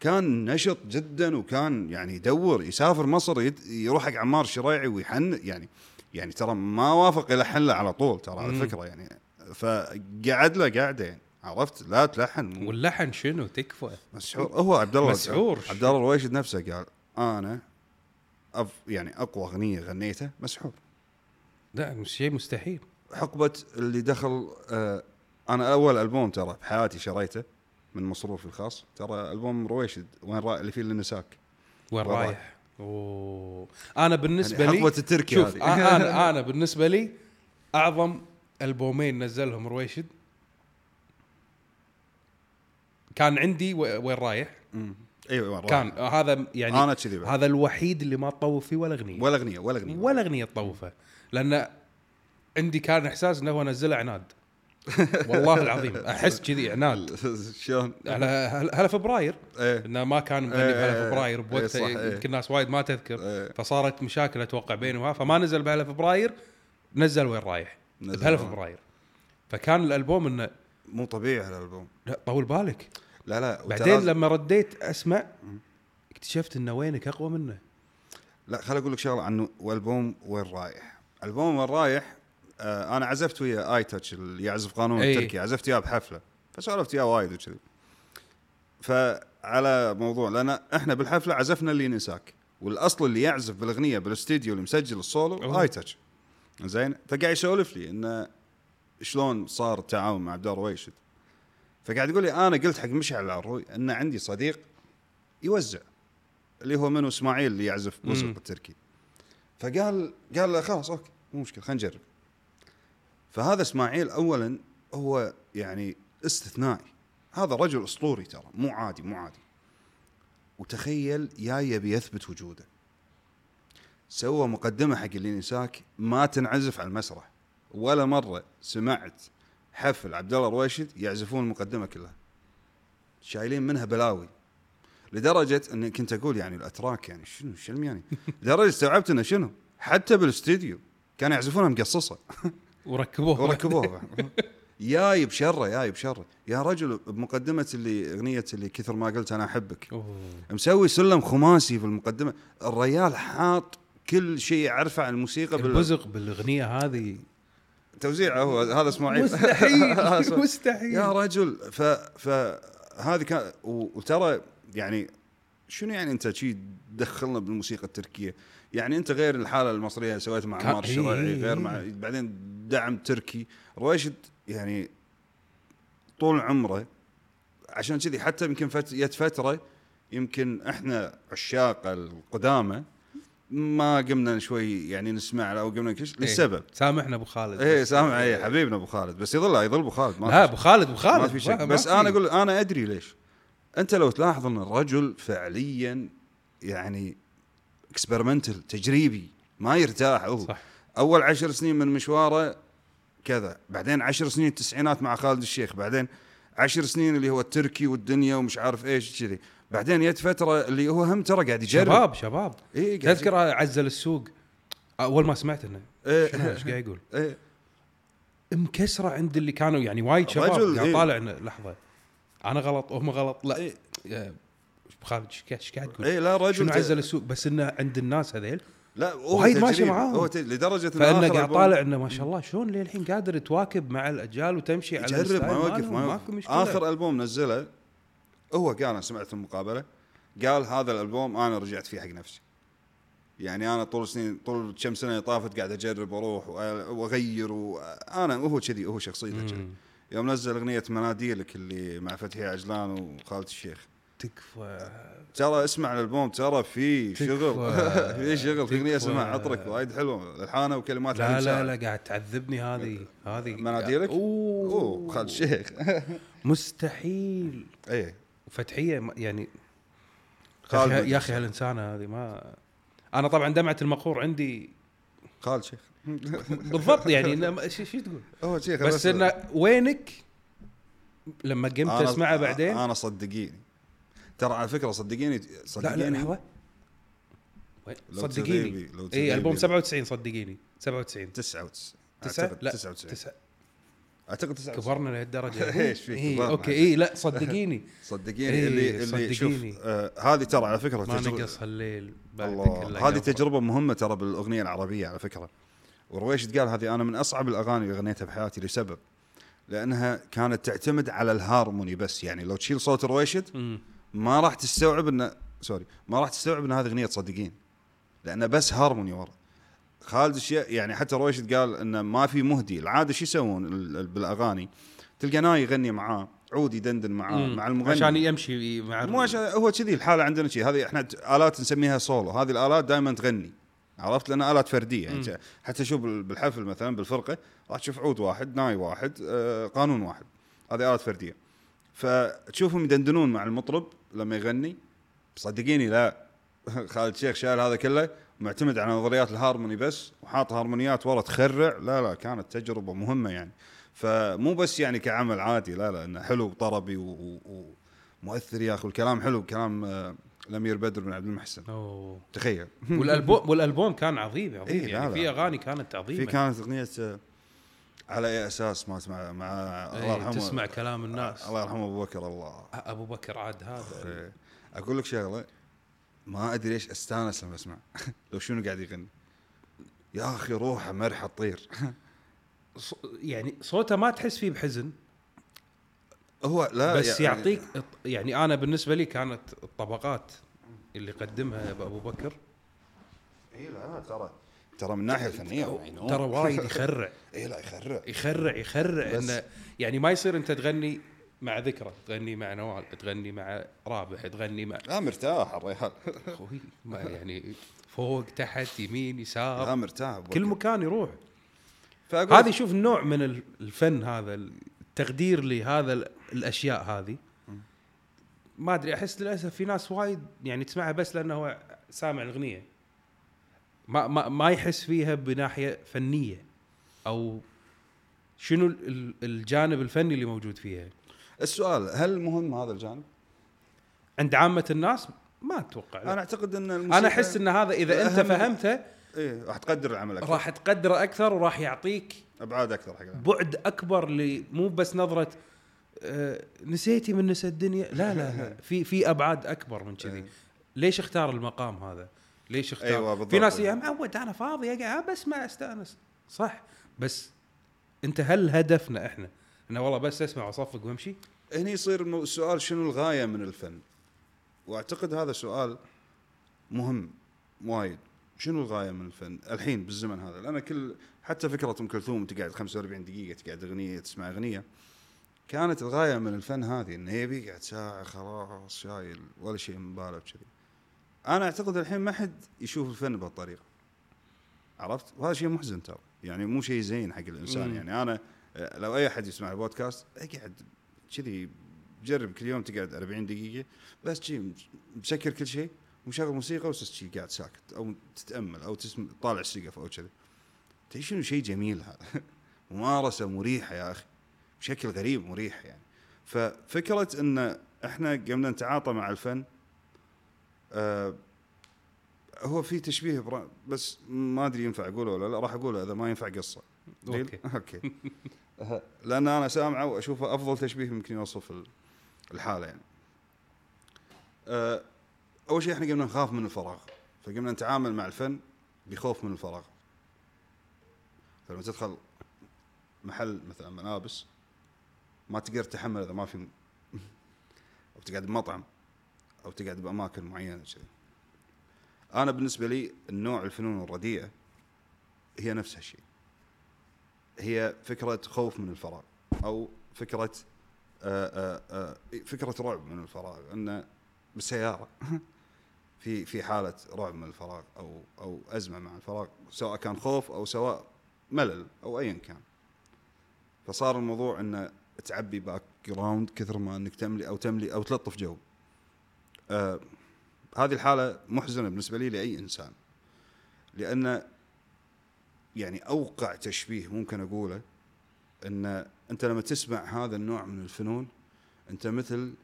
كان نشط جدا وكان يعني يدور يسافر مصر يروح حق عمار الشريعي ويحن يعني يعني ترى ما وافق يلحن له على طول ترى على. فكرة يعني. فقعد له قاعدة يعني عرفت؟ لا تلحن. واللحن شنو؟ تكفى. مسحور. هو عبد الله مسحور. عبد الله الرويشد نفسه قال أنا أف يعني أقوى أغنية غنيتها مسحور. لا مش شيء مستحيل. حقبة اللي دخل آه أنا أول ألبوم ترى بحياتي شريته من مصروفي الخاص. ترى ألبوم رويشد وين را... اللي فيه النساك وين رايح؟ أوه. أنا بالنسبة يعني لي حقبة التركي شوف هذه. <laughs> أنا أنا بالنسبة لي أعظم ألبومين نزلهم رويشد. كان عندي وين رايح؟ أيوه وين كان رايح. هذا يعني أنا كذي. هذا الوحيد اللي ما تطوف فيه ولا أغنية. ولا أغنية ولا أغنية. ولا أغنية تطوفه. لأن عندي كان إحساس إنه هو نزله عناد. والله العظيم أحس كذي عناد. <laughs> شلون؟ على هل- هلا فبراير؟ إيه. إنه ما كان مغني إيه، بهلا إيه، فبراير إيه، بوقته صح، إيه. يمكن الناس وايد ما تذكر. فصارت مشاكل أتوقع بينه وها فما نزل بهلا فبراير نزل وين رايح؟ نزل بهلا. فبراير. فكان الألبوم إنه مو طبيعي هالألبوم. لا طول بالك. لا لا بعدين لما رديت أسمع اكتشفت إنه وينك أقوى منه. لا خل أقول لك شغلة عنه والبوم وين رايح. ألبوم وين رايح آه أنا عزفت ويا اي تاتش اللي يعزف قانون أي. التركي عزفت وياه بحفلة فسولفت وياه وايد وكذي فعلى موضوع لأن إحنا بالحفلة عزفنا اللي نساك والأصل اللي يعزف بالأغنية بالاستديو اللي مسجل السولو. اي touch زين فقاعد يسولف لي إنه شلون صار التعاون مع عبد رويشد فقاعد يقول لي أنا قلت حق مشعل العروي إن عندي صديق يوزع اللي هو منو إسماعيل اللي يعزف مم. التركي فقال قال له خلاص okay مو مشكلة خلينا نجرب فهذا إسماعيل اولا هو يعني استثنائي. هذا رجل أسطوري ترى مو عادي مو عادي. وتخيل يا يبي يثبت وجوده. سوى مقدمة حق الإنساك ما تنعزف على المسرح. ولا مرة سمعت حفل عبد الله رويشد يعزفون المقدمة كلها. شايلين منها بلاوي. لدرجة اني كنت أقول يعني الأتراك يعني شنو شنو يعني لدرجة استوعبت أنه شنو؟ حتى بالاستديو كانوا يعزفونها مقصصة. <laughs> وركبوه وركبوها. ياي بشره ياي بشره يا رجل بمقدمة اللي أغنية اللي كثر ما قلت أنا أحبك. أوه. مسوي سلم خماسي في المقدمة. الريال حاط كل شيء يعرفه عن الموسيقى بال- البزق بالأغنية هذه. توزيعه هو هذا إسماعيل. مستحيل <laughs> هذا إسماعيل. مستحيل. يا رجل ف فهذه كان وترى يعني شنو يعني أنت شي تدخلنا بالموسيقى التركية؟ يعني أنت غير الحالة المصرية اللي سويتها مع عمار الشرعي إيه، غير إيه. مع بعدين دعم تركي. رويشد يعني طول عمره عشان كذي حتى يمكن فت... جت فترة يمكن إحنا عشاق القدامى ما قمنا شوي يعني نسمع له أو قمنا كش للسبب سامحنا أبو خالد. إيه سامع إيه حبيبنا أبو خالد. بس يظل يظل أبو خالد ما لا أبو خالد أبو خالد. ما في ما بس. أنا أقول أنا أدري ليش. أنت لو تلاحظ أن الرجل فعليا يعني اكسبيرمنتال تجريبي ما يرتاح. هو صح. أول عشر سنين من مشواره كذا بعدين عشر سنين التسعينات مع خالد الشيخ بعدين عشر سنين اللي هو التركي والدنيا ومش عارف إيش كذي بعدين جت فترة اللي هو هم ترى قاعد يجرب. شباب شباب. قاعد تذكر عزل السوق؟ أول ما سمعت إنه. إيه. إيش قاعد يقول؟ إيه. مكسرة عند اللي كانوا يعني وايد شباب قاعد إيه. طالع إنه لحظة. أنا غلط وهم غلط؟ لا. إيه. خالد إيش قاعد تقول؟ اي لا رجل شنو عزل السوق بس إنه عند الناس هذيل لا هو وايد ماشي. معاهم. هو لدرجة إن فإنه قاعد طالع إنه ما شاء الله شلون للحين قادر تواكب مع الأجيال وتمشي على الستايل ما يوقف ما يوقف مشكلة آخر ألبوم نزله هو قال أنا سمعت المقابلة قال هذا الألبوم أنا رجعت فيه حق نفسي يعني أنا طول سنين طول كم سنة طافت قاعد أجرب وأروح وأغير وأنا هو كذي هو شخصيته كذي. يوم نزل أغنية مناديلك اللي مع فتحي عجلان وخالد الشيخ تكفى. ترى اسمع الألبوم ترى في شغل. <laughs> في شغل في أغنية. اسمها عطرك وايد حلوة. الحانة وكلمات لا لا. لا قاعد تعذبني هذه هذه. مناديلك؟ أوه. خالد الشيخ <laughs> مستحيل. إيه. فتحية يعني خالد. يا أخي هالإنسانة هذه ما. أنا طبعا دمعة المقهور عندي. خالد شيخ. <laughs> بالضبط يعني شو تقول؟ هو شيخ بس إنه وينك؟ لما قمت اسمعه بعدين؟ أنا صدقيني. ترى على فكرة صدقيني لا لا صدقيني. لحظه صدقيني. اي. ألبوم 97 صدقيني. 97 99 تسعة أعتقد لا 99 تسعة. أعتقد 99 كبرنا لهالدرجة. <laughs> إيش فيك؟ إيه. أوكي. اي لا صدقيني. <laughs> صدقيني. إيه، اللي اللي شوف صدقيني. آه هذه ترى على فكرة ما تجربة- نقص هالليل الله. هذه. تجربة مهمة ترى بالأغنية العربية على فكرة. ورويشد قال هذه أنا من أصعب الأغاني اللي غنيتها بحياتي لسبب لأنها كانت تعتمد على الهارموني بس. يعني لو تشيل صوت رويشد مم. ما راح تستوعب انه sorry ما راح تستوعب إن هذه أغنية صدقيني لأنه بس هارموني ورا. خالد الشيء يعني حتى رويشد قال انه ما في melody. العادة شو يسوون ال- ال- بالأغاني؟ تلقى ناي يغني معاه عود يدندن معاه. مع المغني. عشان يمشي مع مو عشان هو كذي الحالة عندنا شيء هذه إحنا آلات نسميها سولو. هذه الآلات دائما تغني. عرفت؟ لأنها آلات فردية. يعني مم. حتى شوف بال- بالحفل مثلا بالفرقة راح تشوف عود واحد ناي واحد آه قانون واحد. هذه آلات فردية. فتشوفهم يدندنون مع المطرب لما يغني. صدقيني لا. <laughs> خالد شيخ شايل هذا كله معتمد على نظريات الهارموني بس وحاط هارمونيات ورا تخرع. لا لا كانت تجربة مهمة يعني. فمو بس يعني كعمل عادي لا لا إنه حلو طربي و- و- ومؤثر يا أخي والكلام حلو كلام آه، الأمير بدر بن عبد المحسن. أوه. تخيل. والالبوم <laughs> والألبوم كان عظيم عظيم إيه، يعني. في أغاني كانت عظيمة. في كانت أغنية آه، على أي أساس ما مع مع الله إيه يرحمه. تسمع كلام الناس. الله يرحمه أبو بكر الله. أبو بكر عاد هذا. إيه. أقول لك شغلة ما أدري ليش أستانس لما أسمع. <laughs> لو شنو قاعد يغني. يا أخي روحه مرحه تطير <laughs> ص- يعني صوته ما تحس فيه بحزن. هو لا بس يعني يعطيك يعني أنا بالنسبة لي كانت الطبقات اللي قدمها أبو بكر. اي لا ترى. ترى من الناحيه الفنيه ترى وايد يخرع. <laughs> اي لا يخرع. يخرع يخرع. إنه يعني ما يصير أنت تغني مع ذكرى تغني مع نوال تغني مع رابح تغني مع لا مرتاح الريال. أخوي ما يعني فوق تحت يمين لا يسار مرتاح. أبو كل. مكان يروح. هذه شوف نوع من ال- الفن هذا ال- تقدير لهذا ال- الأشياء هذه. ما أدري أحس للأسف في ناس وايد يعني تسمعها بس لأنه هو سامع الأغنية. ما ما ما يحس فيها بناحية فنية أو شنو ال- ال- الجانب الفني اللي موجود فيها السؤال هل مهم هذا الجانب؟ عند عامة الناس ما أتوقع لا. أنا أعتقد إن أنا أحس إن هذا إذا أنت فهمته إيه راح تقدر العمل أكثر راح تقدره أكثر وراح يعطيك أبعاد أكثر حق. بعد أكبر ل مو بس نظرة آه، نسيتي من نسى الدنيا لا لا لا <laughs> في في أبعاد أكبر من كذي إيه. ليش اختار المقام هذا ليش اختار؟ أيوة بالضبط. في ناس يا معود أنا فاضي اقعد بسمع أستأنس. صح بس أنت هل هدفنا إحنا؟ إنه والله بس أسمع وأصفق وأمشي؟ هني يصير السؤال شنو الغاية من الفن؟ وأعتقد هذا سؤال مهم وايد. شنو الغاية من الفن؟ الحين بالزمن هذا. لأن كل حتى فكرة أم كلثوم تقعد 45 دقيقة تقعد أغنية تسمع أغنية. كانت الغاية من الفن هذه انه يبي يقعد ساعة خلاص شايل ولا شيء من باله بكذي أنا أعتقد الحين ما حد يشوف الفن بهالطريقة. عرفت؟ وهذا شيء محزن ترى. يعني مو شيء زين حق الإنسان. مم. يعني أنا لو أي أحد يسمع البودكاست أقعد كذي جرب كل يوم تقعد 40 دقيقة بس شي مسكر كل شيء ومشغل موسيقى وبس شي قاعد ساكت أو تتأمل أو تسمع طالع السقف أو كذي. تدري شنو شيء جميل هذا؟ <laughs> ممارسة مريحة يا أخي. بشكل غريب مريح يعني. ففكرة إن إحنا قمنا نتعاطى مع الفن آه هو في تشبيه برا بس ما أدري ينفع أقوله ولا لا راح أقوله إذا ما ينفع قصة؟ okay <laughs> okay لأن أنا سامعه وأشوفه أفضل تشبيه ممكن يوصف ال- الحالة يعني. أه، أول شيء إحنا قمنا نخاف من الفراغ فقمنا نتعامل مع الفن بخوف من الفراغ. فلما تدخل محل مثلا ملابس ما تقدر تتحمل إذا ما في <laughs> أو تقعد بمطعم أو تقعد بأماكن معينة كذي. أنا بالنسبة لي النوع الفنون الرديئة هي نفس هالشيء. هي فكرة خوف من الفراغ أو فكرة آآ آآ فكرة رعب من الفراغ إنه بالسيارة <laughs> في في حالة رعب من الفراغ أو أو أزمة مع الفراغ سواء كان خوف أو سواء ملل أو ايا كان فصار الموضوع إنه تعبي background كثر ما إنك تملي أو تملي أو تلطف جو آه هذه الحالة محزنة بالنسبة لي لأي إنسان لأن يعني أوقع تشبيه ممكن أقوله إن أنت لما تسمع هذا النوع من الفنون أنت مثل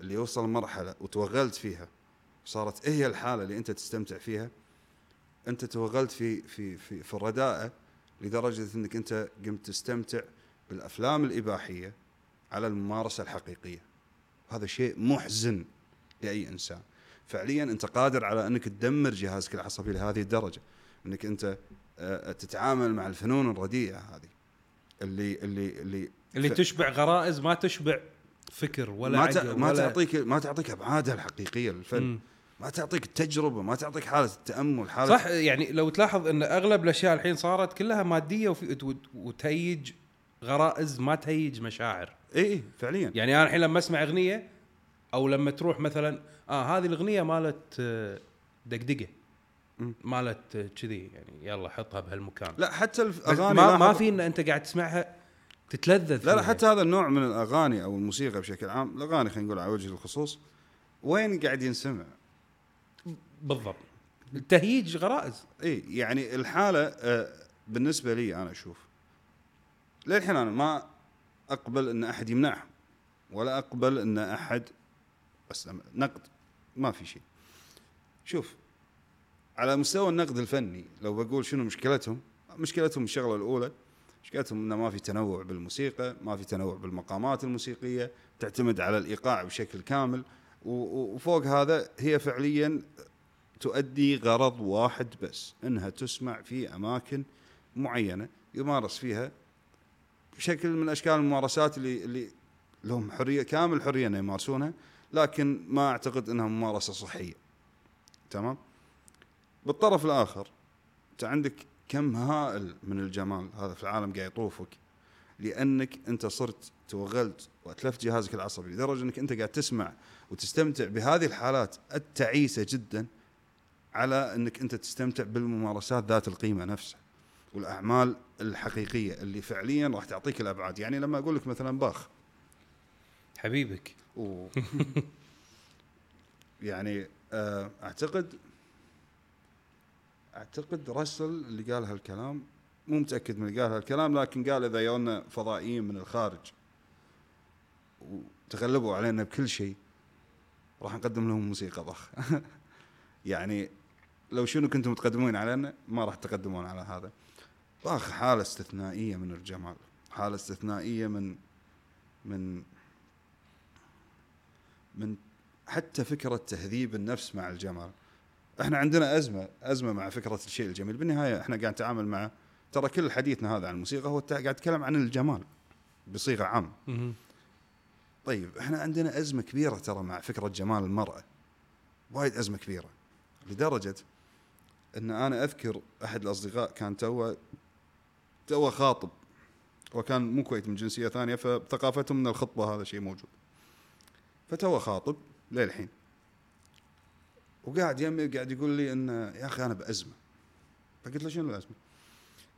اللي وصل مرحلة وتوغلت فيها صارت هي الحالة اللي أنت تستمتع فيها أنت توغلت في في في في الرداءة لدرجة إنك أنت قمت تستمتع بالأفلام الإباحية على الممارسة الحقيقية. هذا شيء محزن. لأي إنسان. فعليا أنت قادر على أنك تدمر جهازك العصبي لهذه الدرجة. أنك أنت آه، تتعامل مع الفنون الرديئة هذه. اللي اللي اللي اللي ف- تشبع غرائز ما تشبع فكر ولا ما ت- ما ولا تعطيك ما تعطيك أبعادها الحقيقية للفن. ما تعطيك التجربه ما تعطيك حالة التأمل حالة صح يعني لو تلاحظ إن أغلب الأشياء الحين صارت كلها مادية وفي وت- وتهيج غرائز ما تهيج مشاعر. اي اي فعليا. يعني أنا الحين لما أسمع أغنية أو لما تروح مثلا آه هذه الأغنية مالت آه، دقدقة. مالت آه، كذي يعني يلا حطها بهالمكان. لا حتى الاغاني ما ما في إن أنت قاعد تسمعها تتلذذ لا. لا حتى هذا النوع من الأغاني أو الموسيقى بشكل عام الأغاني خلينا نقول على وجه الخصوص وين قاعد ينسمع؟ بالضبط. تهيج غرائز. إي يعني الحالة آه، بالنسبة لي أنا أشوف للحين أنا ما أقبل إن أحد يمنعهم ولا أقبل إن أحد بس نقد ما في شيء. شوف على مستوى النقد الفني لو بقول شنو مشكلتهم مشكلتهم الشغلة الأولى مشكلتهم إنه ما في تنوع بالموسيقى ما في تنوع بالمقامات الموسيقية تعتمد على الإيقاع بشكل كامل وفوق هذا هي فعليا تؤدي غرض واحد بس إنها تسمع في أماكن معينة يمارس فيها شكل من أشكال الممارسات اللي اللي لهم حرية كامل حرية ان يمارسونها لكن ما أعتقد إنها ممارسة صحية. تمام؟ بالطرف الآخر أنت عندك كم هائل من الجمال هذا في العالم قاعد يطوفك لأنك أنت صرت توغلت وأتلفت جهازك العصبي لدرجة أنك أنت قاعد تسمع وتستمتع بهذه الحالات التعيسة جدا على أنك أنت تستمتع بالممارسات ذات القيمة نفسها والأعمال الحقيقية اللي فعليا راح تعطيك الأبعاد. يعني لما أقول لك مثلا باخ. حبيبك. و <laughs> يعني آه، أعتقد أعتقد راسل اللي قال هالكلام مو متأكد من اللي قال هالكلام لكن قال إذا يونا فضائيين من الخارج وتغلبوا علينا بكل شيء راح نقدم لهم موسيقى ضخ. <laughs> يعني لو شنو كنتم تقدمون علينا ما راح تقدمون على هذا. باخ حالة استثنائية من الجمال حالة استثنائية من من من حتى فكرة تهذيب النفس مع الجمال. إحنا عندنا أزمة أزمة مع فكرة الشيء الجميل. بالنهاية إحنا قاعد نتعامل مع ترى كل حديثنا هذا عن الموسيقى هو قاعد نتكلم عن الجمال بصيغة عامة. طيب إحنا عندنا أزمة كبيرة ترى مع فكرة جمال المرأة. وايد أزمة كبيرة. لدرجة إن أنا أذكر أحد الأصدقاء كان تو تو خاطب وكان مو كويت من جنسية ثانية فثقافتهم من الخطبة هذا شيء موجود. فتو خاطب للحين. وقاعد يمي قاعد يقول لي إن يا أخي أنا بأزمة. فقلت له شنو الأزمة؟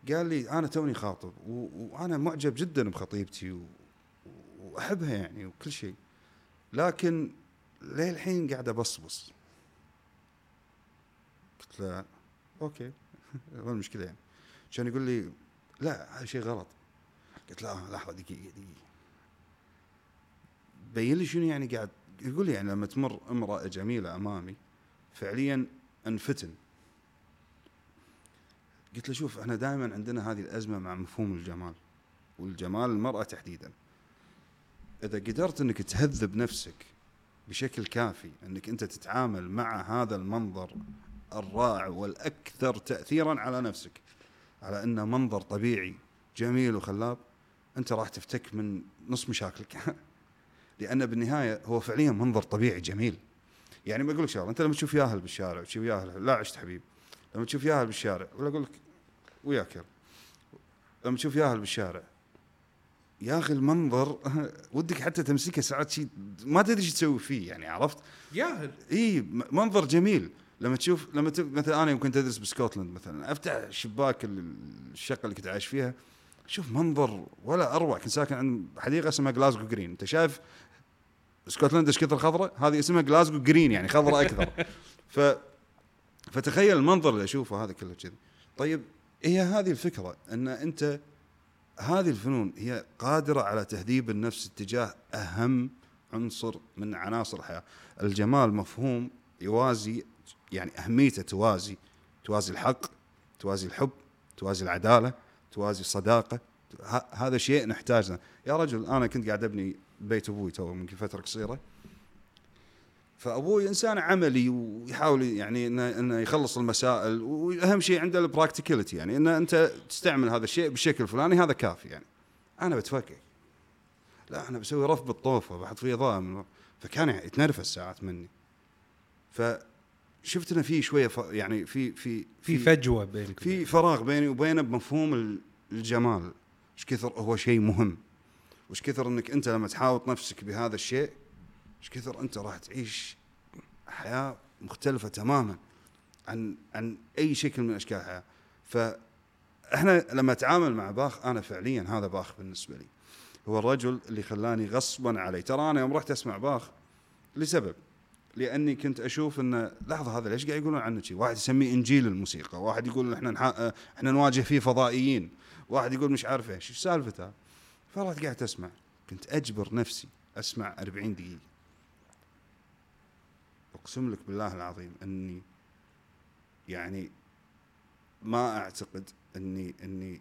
قال لي أنا توني خاطب وأنا معجب جدا بخطيبتي و- وأحبها يعني وكل شيء. لكن للحين قاعد أبصبص. قلت له أوكي. <laughs> وين المشكلة يعني. كان يقول لي لا هذا شيء غلط. قلت له آه لحظة دقيقة دقيقة. بين لي شنو يعني قاعد يقول لي يعني لما تمر امرأة جميلة أمامي فعليا انفتن. قلت له شوف إحنا دائما عندنا هذه الأزمة مع مفهوم الجمال والجمال المرأة تحديدا. إذا قدرت إنك تهذب نفسك بشكل كافي إنك أنت تتعامل مع هذا المنظر الرائع والأكثر تاثيرا على نفسك على إنه منظر طبيعي جميل وخلاب أنت راح تفتك من نص مشاكلك. <laughs> لأن بالنهاية هو فعليا منظر طبيعي جميل. يعني بقول لك شغلة أنت لما تشوف ياهل بالشارع تشوف ياهل لا عشت حبيب. لما تشوف ياهل بالشارع ولا أقول لك وياك. لما تشوف ياهل بالشارع يا أخي المنظر <laughs> ودك حتى تمسكه ساعات شيء ما تدري إيش تسوي فيه يعني عرفت؟ ياهل. إي منظر جميل. لما تشوف لما ت... مثلا أنا يوم كنت أدرس بسكوتلاند مثلا أفتح شباك ال- الشقة اللي كنت عايش فيها شوف منظر ولا أروع. كنت ساكن عند حديقة اسمها جلاسكو جرين أنت شايف سكوتلاند إيش كثر خضراء هذه اسمها جلاسكو جرين يعني خضراء أكثر. <laughs> ف فتخيل المنظر اللي أشوفه هذا كله كذي. طيب هي هذه الفكرة إن أنت هذه الفنون هي قادرة على تهذيب النفس اتجاه أهم عنصر من عناصر الحياة. الجمال مفهوم يوازي يعني أهميته توازي. توازي الحق توازي الحب توازي العدالة توازي الصداقة. هذا شيء نحتاجه. يا رجل أنا كنت قاعد أبني بيت أبوي تو من فترة قصيرة. فأبوي إنسان عملي ويحاول يعني انه إنه يخلص المسائل وأهم شيء عنده ال practicality يعني ان أنت تستعمل هذا الشيء بالشكل الفلاني هذا كافي يعني. أنا بتفكك لا أنا بسوي رف بالطوفة بحط فيه اضاءه فكان يتنرفز ساعات مني. فشفت إنه في شوية ف... يعني في في في فجوة بينك في فراغ بيني وبينه بمفهوم ال- الجمال. إيش كثر هو شيء مهم. وايش كثر إنك أنت لما تحاوط نفسك بهذا الشيء إيش كثر أنت راح تعيش حياة مختلفة تماما عن عن أي شكل من أشكال الحياة فإحنا لما أتعامل مع باخ أنا فعليا هذا باخ بالنسبة لي هو الرجل اللي خلاني غصبا علي ترى أنا يوم رحت أسمع باخ لسبب لأني كنت أشوف انه لحظة هذا ليش قاعد يقولون عنه شيء؟ واحد يسميه إنجيل الموسيقى، واحد يقول إحنا. إحنا نواجه فيه فضائيين، واحد يقول مش عارف إيش، إيش سالفته؟ فرحت قاعد أسمع، كنت أجبر نفسي أسمع 40 دقيقة. أقسم لك بالله العظيم إني يعني ما أعتقد إني إني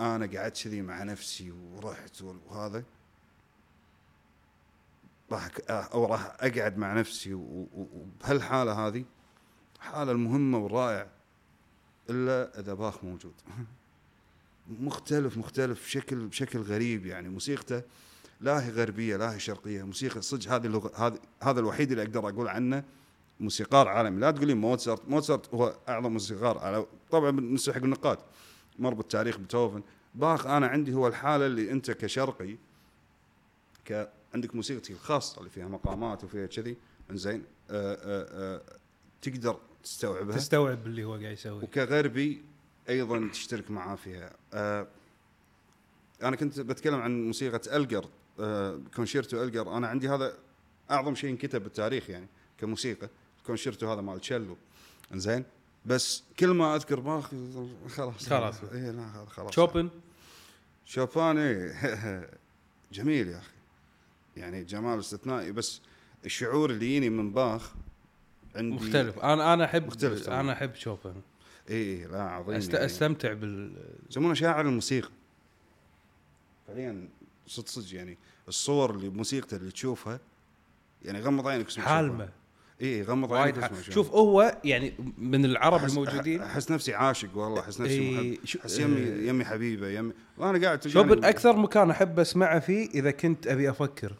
أنا قعدت كذي مع نفسي ورحت وهذا. راح أو راح أقعد مع نفسي وبهالحالة هذه حالة المهمه والرائع إلا إذا باخ موجود. <laughs> مختلف مختلف بشكل بشكل غريب يعني. موسيقته لا هي غربية لا هي شرقية. موسيقى صدق هذه اللغة هذا هذا الوحيد اللي أقدر أقول عنه موسيقار عالمي. لا تقول لي موتسارت موتسارت هو أعظم موسيقار على طبعا بالنسبة حق النقاد مر بالتاريخ بيتهوفن. باخ أنا عندي هو الحالة اللي أنت كشرقي ك عندك موسيقتي الخاصة اللي فيها مقامات وفيها كذي إنزين آه، آه، آه، تقدر تستوعبها. تستوعب اللي هو قاعد يسويه. وكغربي أيضا تشترك معاه فيها. آه أنا كنت بتكلم عن موسيقى إلجار آه كونشيرتو إلجار. أنا عندي هذا أعظم شيء انكتب بالتاريخ يعني كموسيقى الكونشيرتو هذا مال تشيلو. إنزين؟ بس كل ما أذكر باخ خلاص. خلاص. اي لا هذا خلاص. شوبن؟ شوبان إيه. <laughs> جميل يا أخي. يعني جمال استثنائي. بس الشعور اللي يجيني من باخ عندي مختلف. أنا أنا احب مختلف. أنا أحب شوبن. اي إيه لا عظيم أست... يعني. أستمتع بال يسمونه شاعر الموسيقى. فعليا صدق صدق يعني الصور اللي بموسيقته اللي تشوفها يعني غمض عينك اسمع حالمة. اي غمض وايد عينك ح... اسمع شوف هو يعني من العرب أحس- الموجودين. أحس نفسي عاشق والله أحس نفسي إيه، أحس يمي إيه. يمي حبيبة يمي وأنا قاعد شوبن أكثر مكان أحب أسمعه فيه إذا كنت أبي أفكر.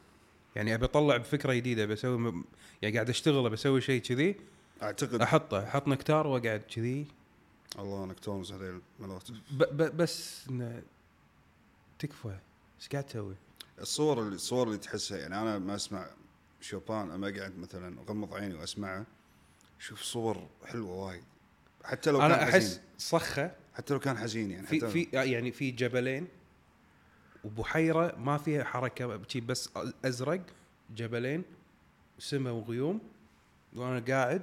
يعني أبي أطلع بفكرة جديدة بسوي م... يعني قاعد أشتغل بسوي شيء كذي أعتقد أحطه أحط نكتار وأقعد كذي. الله نكتونز هذيل. ب... بس إنه تكفى. إيش قاعد تسوي؟ الصور اللي الصور اللي تحسها يعني أنا ما أسمع شوبان أما أقعد مثلا أغمض عيني واسمعه شوف صور حلوة وايد. حتى لو كان أنا احس صخة. حتى لو كان حزين يعني في حتى في يعني في جبلين. وبحيره ما فيها حركة بس أزرق جبلين سماء وغيوم. وأنا قاعد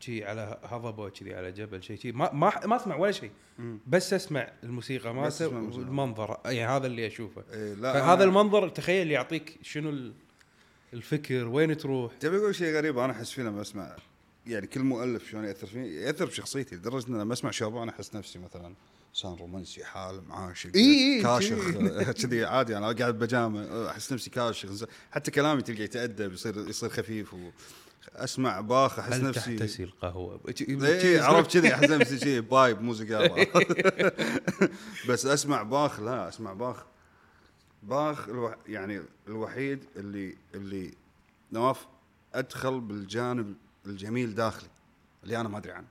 شي على هضبة كذي على جبل شيء شي. ما ما ما أسمع ولا شيء. بس أسمع الموسيقى مالته تسمع الموسيقى. والمنظر يعني هذا اللي أشوفه. إيه لا فهذا المنظر تخيل يعطيك شنو ال- الفكر وين تروح. تبي أقول شيء غريب؟ أنا أحس فيه لما أسمع. يعني كل مؤلف شلون يأثر فيني؟ يأثر بشخصيتي لدرجة إن لما أسمع شوبان أحس نفسي مثلا إنسان رومانسي حالم عاشق إي إي، كاشخ <laughs> كذي عادي. أنا قاعد بجامه أحس نفسي كاشخ حتى كلامي تلقى يتأدب يصير يصير خفيف و أسمع باخ أحس هل نفسي تحتسي القهوة؟ اي عرفت كذي أحس نفسي شيء pipe مو سيجاره <laughs> بس أسمع باخ لا أسمع باخ. باخ ألو... يعني الوحيد اللي اللي نواف أدخل بالجانب الجميل داخلي اللي أنا ما أدري عنه.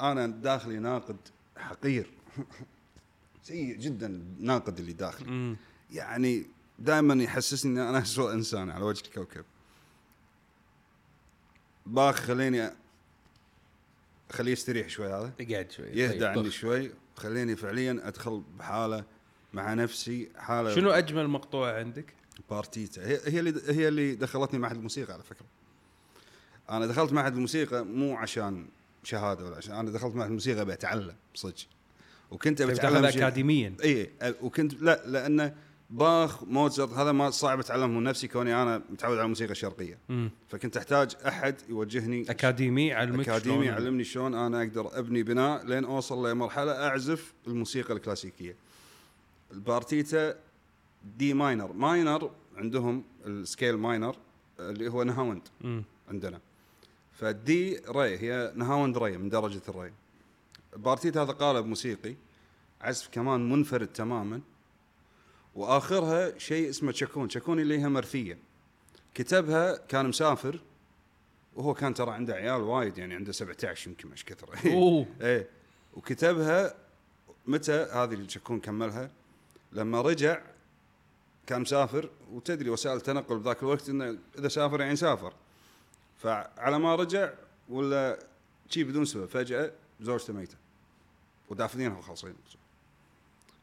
أنا داخلي ناقد حقير. <laughs> سيء جدا ناقد اللي داخلي. يعني دائما يحسسني ان أنا اسوء إنسان على وجه الكوكب. باخ خليني خليه يستريح شوي هذا. اقعد شوي. يهدى طيب، عني. شوي. خليني فعليا أدخل بحالة مع نفسي حالة شنو أجمل مقطوعه عندك؟ بارتيتا. هي هي اللي هي اللي دخلتني معهد الموسيقى على فكرة. أنا دخلت معهد الموسيقى مو عشان شهادة ولا عشان أنا دخلت معهد الموسيقى ابي اتعلم صدق. وكنت تاخذ شيء- اكاديميا. اي وكنت لا لأنه باخ موزارت هذا ما صعب أتعلمه من نفسي كوني أنا متعود على الموسيقى الشرقية مم. فكنت أحتاج أحد يوجهني أكاديمي يعلمك أكاديمي شلون- يعلمني شلون أنا أقدر أبني بناء لين أوصل لمرحلة أعزف الموسيقى الكلاسيكية. البارتيتا D minor، minor عندهم ال scale minor اللي هو نهاوند مم. عندنا. فال D ري هي نهاوند ري من درجة الري. البارتيتا هذا قالب موسيقي عزف كمان منفرد تماما وآخرها شيء اسمه تشاكون، تشاكون اللي هي مرثية. كتبها كان مسافر وهو كان ترى عنده عيال وايد يعني عنده 17 يمكن مش كثر. <laughs> أوه. إيه. وكتبها متى هذه اللي تكون كملها؟ لما رجع كان مسافر وتدري وسائل التنقل بذاك الوقت إنه إذا سافر يعني سافر. فعلى ما رجع ولا شي بدون سبب فجأة زوجته ميتة. ودافنينها وخالصين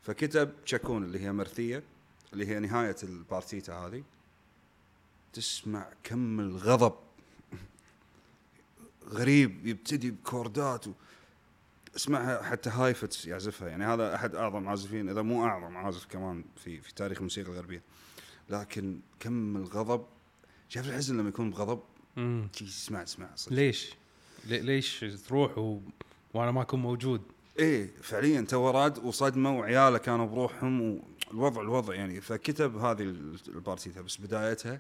فكتب تشاكون اللي هي مرثية اللي هي نهاية البارتيتا هذه. تسمع كم الغضب. غريب يبتدي بكوردات و... اسمعها حتى هايفتس يعزفها. يعني هذا أحد أعظم عازفين إذا مو أعظم عازف كمان في في تاريخ الموسيقى الغربية. لكن كم الغضب. شايف الحزن لما يكون بغضب؟ تسمع صدق. ليش؟ لي- ليش تروح و... وأنا ما أكون موجود؟ إيه فعليا تو راد وصدمة وعياله كانوا بروحهم والوضع الوضع يعني فكتب هذه ال- البارتيتا بس بدايتها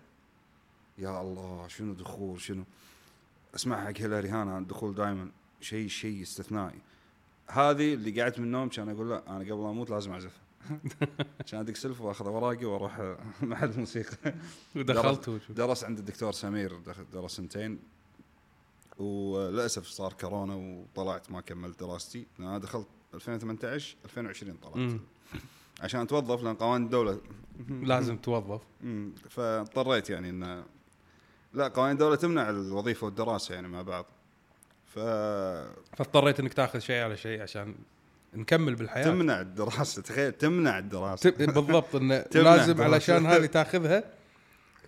يا الله شنو دخول شنو؟ اسمعها حق هيلاري هانا الدخول دائما شيء شيء استثنائي. هذه اللي قعدت من النوم كان أقول لا أنا قبل أموت لازم اعزفها <laughs> كان أدق سلف وأخذ أوراقي وأروح <laughs> معهد الموسيقى ودخلت وشو. درس عند الدكتور سمير درس سنتين. وللأسف صار كورونا وطلعت ما كملت دراستي أنا دخلت 2018 2020 طلعت مم. عشان أتوظف لأن قوانين الدولة <laughs> لازم توظف. فاضطريت يعني إن لا قوانين الدولة تمنع الوظيفة والدراسة يعني مع بعض ف فاضطريت إنك تاخذ شيء على شيء عشان نكمل بالحياة تمنع الدراسة تخيل تمنع الدراسة بالضبط انه <laughs> لازم. علشان هذه تاخذها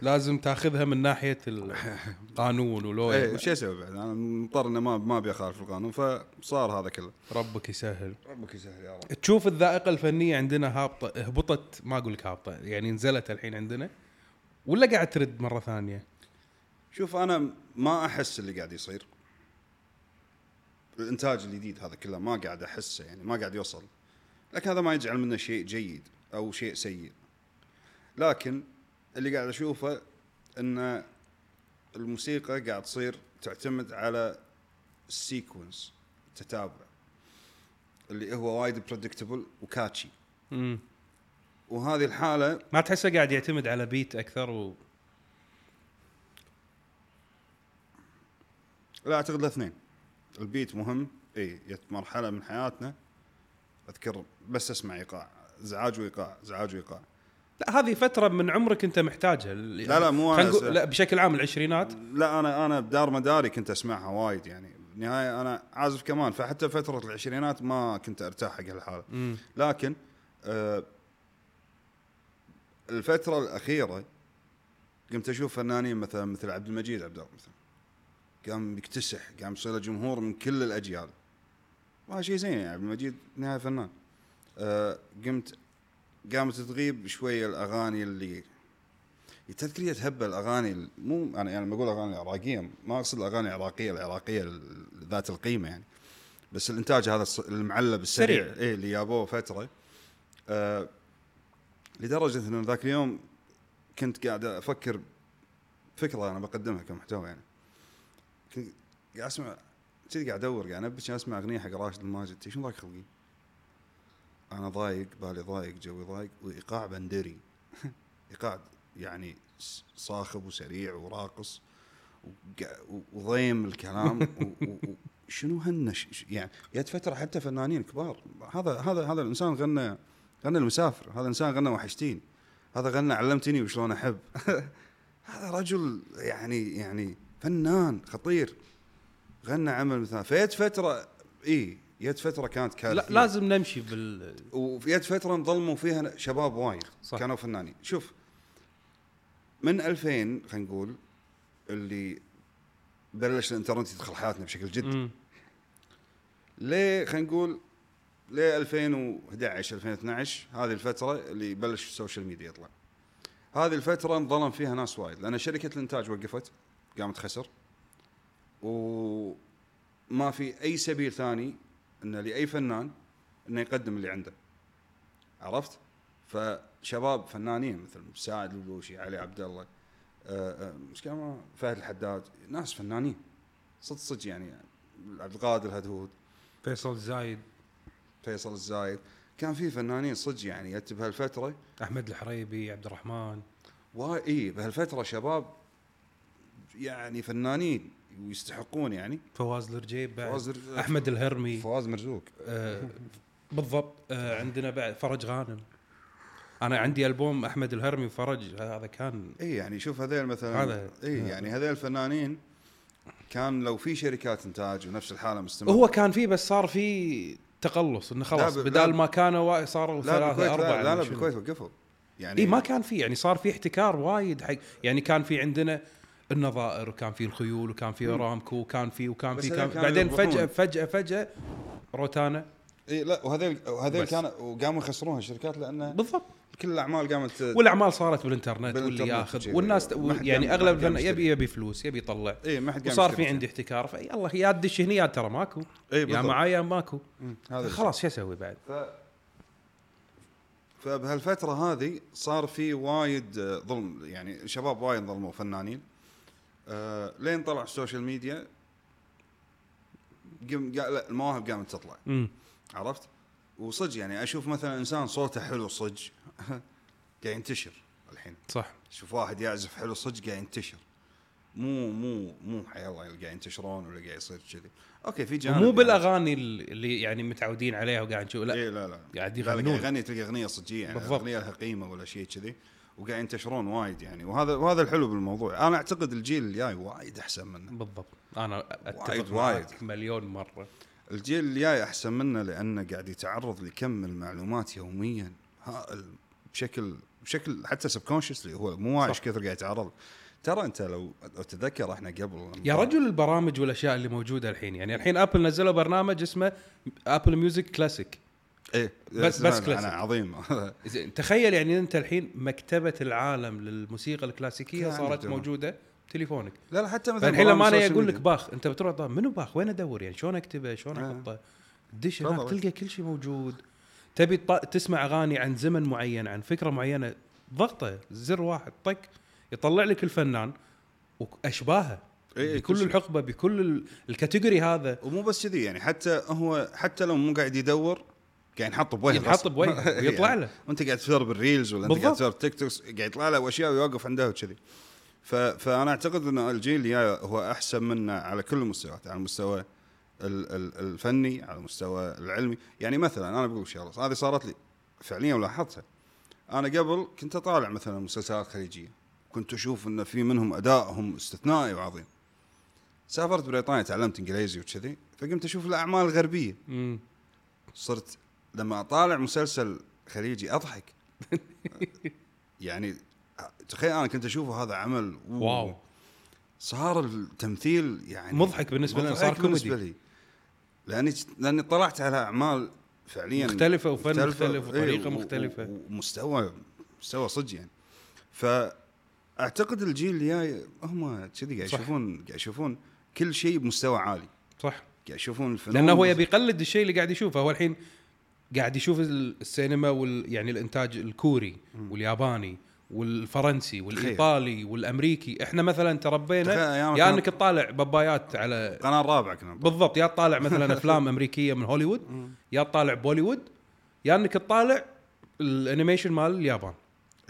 لازم تاخذها من ناحية القانون <laughs> ولو إيه وش أسوي بعد؟ أنا مضطر انه ما ما أبي أخالف القانون فصار هذا كله. ربك يسهل. ربك يسهل يا رب. تشوف الذائقة الفنية عندنا هابطة هبطت ما أقول لك هابطة يعني نزلت الحين عندنا ولا قاعد ترد مرة ثانية؟ شوف أنا ما أحس اللي قاعد يصير. الإنتاج الجديد هذا كله ما قاعد أحسه يعني ما قاعد يوصل. لكن هذا ما يجعل منه شيء جيد أو شيء سيء. لكن اللي قاعد أشوفه إن الموسيقى قاعد تصير تعتمد على ال sequence التتابع اللي هو وايد predictable و catchy. مم. وهذه الحالة ما تحسه قاعد يعتمد على beat أكثر و... لا أعتقد الاثنين ال beat مهم إي جت مرحلة من حياتنا. أذكر بس اسمع إيقاع. ازعاج وإيقاع ازعاج وإيقاع. لا هذه فترة من عمرك أنت محتاجها. لا، لا، مو س- لا بشكل عام العشرينات. لا أنا أنا بدار مداري كنت أسمعها وايد يعني بالنهايه أنا عازف كمان فحتى فترة العشرينات ما كنت أرتاح حق هالحاله مم. لكن آه الفترة الأخيرة قمت أشوف فنانين مثلا مثل عبد المجيد عبد الله مثلا قام يكتسح قام يصير له جمهور من كل الأجيال. وهذا شيء زين يعني عبد المجيد نهاية فنان. آه قمت قامت تغيب شوية الأغاني اللي تذكرية هبه الأغاني ال- مو أنا يعني لما أقول أغاني عراقيه ما أقصد الأغاني العراقية العراقية ال- ذات القيمة يعني. بس الإنتاج هذا المعلب السريع. سريع. إيه اللي جابوه فترة. آه لدرجة إنه ذاك اليوم كنت قاعد أفكر فكرة أنا بقدمها كمحتوى يعني. كنت قاعد اسمع كنت قاعد أدور قاعد ابكي أسمع أغنية حق راشد الماجد. شنو ذاك خلقي؟ أنا ضايق بالي ضايق جوي ضايق وإيقاع بندري. <laughs> إيقاع يعني صاخب وسريع وراقص وضيم الكلام و- و- و- شنو هن يعني جت فتره حتى فنانين كبار. هذا هذا هذا الإنسان غنى غنى المسافر. هذا الانسان غنى وحشتيني هذا غنى علمتني وشلون أحب. <laughs> هذا رجل يعني يعني فنان خطير. غنى عمل مثال. فيت فترة اي جت فترة كانت لا كارثية. لازم نمشي بال وفي وايد فترة انظلموا فيها شباب وايد صح. كانوا فنانين. شوف من 2000 خلينا نقول اللي بلش الانترنت يدخل حياتنا بشكل جدي. ليه خلينا نقول ليه 2011 2012 هذه الفترة اللي بلش ال social media يطلع. هذه الفترة انظلم فيها ناس وايد لأن شركة الإنتاج وقفت قامت خسر وما في أي سبيل ثاني إن لأي فنان إنه يقدم اللي عنده. عرفت؟ فشباب فنانين مثل سعد البلوشي علي عبد الله آه، آه، مش كمان فهد الحداد ناس فنانين. صدق صدق يعني. عبد القادر الهدهود. فيصل الزايد. فيصل الزايد. كان في فنانين صدق يعني. جت بهالفترة. أحمد الحريبي عبد الرحمن. واي إي بهالفترة شباب يعني فنانين. ويستحقون يعني. فواز الرجيب بعد فواز الر- أحمد الهرمي. فواز مرزوق. آه بالضبط. آه عندنا بعد فرج غانم. أنا عندي ألبوم أحمد الهرمي وفرج هذا كان اي يعني شوف هذيل مثلا هذا- اي يعني هذيل الفنانين كان لو في شركات إنتاج ونفس الحالة مستمرة. هو كان فيه بس صار في تقلص إنه خلاص بدال ما كانوا وا- صاروا بالكويت أربعة لا, لا, شنو. بالكويت وقفوا. يعني اي ما كان في يعني صار في احتكار وايد حق يعني كان في عندنا النظائر وكان في الخيول وكان في أرامكو وكان في وكان في كان بعدين. فجأة فجأة فجأة روتانا اي لا وهذيل وهذيل. كانوا وقاموا يخسرون الشركات لأن بالضبط كل الأعمال قامت والأعمال صارت بالإنترنت واللي بالإنترنت ياخذ وشي. والناس يعني أغلب الفن- يبي. يبي فلوس يبي يطلع اي ما حد وصار في عندي احتكار فيلا يا تدش هني يا ترى ماكو اي يا. معاي يا ماكو خلاص شو أسوي بعد؟ ف فبهالفترة هذه صار في وايد ظلم يعني شباب وايد ظلموا فنانين آه لين طلع ال social media قم لا المواهب قامت تطلع. عرفت؟ وصدق يعني أشوف مثلا إنسان صوته حلو صدق <laughs> قاعد ينتشر الحين. صح. شوف واحد يعزف حلو صدق قاعد ينتشر. مو مو مو حي الله اللي قاعد ينتشرون ولا قاعد يصير كذي. أوكي في جانب يعني- بالأغاني اللي يعني متعودين عليها وقاعد نشوف لا. إيه لا لا. قاعد يغنون. يغني تلقى أغنية صجية يعني بالضبط. أغنية لها قيمه ولا شيء كذي. وقاعد ينتشرون وايد يعني. وهذا وهذا الحلو بالموضوع. أنا أعتقد الجيل الجاي وايد أحسن منه. بالضبط. أنا أتفق وايد معاك مليون مرة. الجيل الجاي أحسن منه لأنه قاعد يتعرض لكم المعلومات يوميا. هائل بشكل بشكل حتى subconsciously هو مو واعي كثر قاعد يتعرض. ترى أنت لو لو تتذكر إحنا قبل يا رجل البرامج والأشياء اللي موجودة الحين. يعني الحين ابل نزلوا برنامج اسمه Apple Music Classical إيه بس- بس لا، كلاسيك. أنا عظيم <laughs> زين تخيل يعني أنت الحين مكتبة العالم للموسيقى الكلاسيكية صارت جوا. موجودة بتليفونك لا لا حتى مثلا برامج لما أنا أقول لك. باخ أنت بتروح منو باخ وين أدور يعني شلون اكتبه شلون آه. أحطه دش. هناك تلقى كل شيء موجود تبي تسمع أغاني عن زمن معين عن فكرة معينة ضغطة زر واحد طق يطلع لك الفنان وأشباهه إيه، إيه، بكل. الحقبة بكل ال- ال category هذا ومو بس كذي يعني حتى هو حتى لو مو قاعد يدور قاعد ينحط بوجهه ينحط. بوجهه <laughs> ويطلع يعني له وأنت قاعد تفر بال reels ولا أنت قاعد. تفر TikToks قاعد يطلع له أشياء ويوقف عندها وكذي. فأنا أعتقد ان الجيل اللي جاي هو أحسن منا على كل المستويات على المستوى ال- ال- الفني على المستوى العلمي يعني مثلا أنا بقول شغله هذه صارت لي فعليا ولاحظتها أنا قبل كنت أطالع مثلا مسلسلات خليجية كنت أشوف إن في منهم أدائهم استثنائي وعظيم سافرت بريطانيا تعلمت إنجليزي وكذي فقمت أشوف الأعمال الغربية مم. صرت لما أطالع مسلسل خليجي أضحك يعني تخيل أنا كنت أشوفه هذا عمل. واو صار التمثيل يعني مضحك بالنسبة لنا، صار بالنسبة كوميدي. لي لأني لأني طلعت على أعمال فعليا مختلفة وفن مختلفة، مختلف وطريقة إيه،. و- ومستوى مستوى صدق يعني فأعتقد الجيل اللي جاي هم كذي قاعد. يشوفون قاعد يشوفون كل شيء بمستوى عالي صح قاعد يشوفون الفنون لأنه هو يبي يقلد الشيء اللي قاعد يشوفه هو الحين قاعد يشوف ال- السينما وال يعني الإنتاج الكوري والياباني والفرنسي والإيطالي والأمريكي. إحنا مثلا تربينا يا كان- إنك تطالع باباي على القناه الرابعه كنا. بالضبط يا تطالع مثلا <laughs> أفلام أمريكية من هوليوود يا تطالع بوليوود يا إنك تطالع ال animation مال اليابان.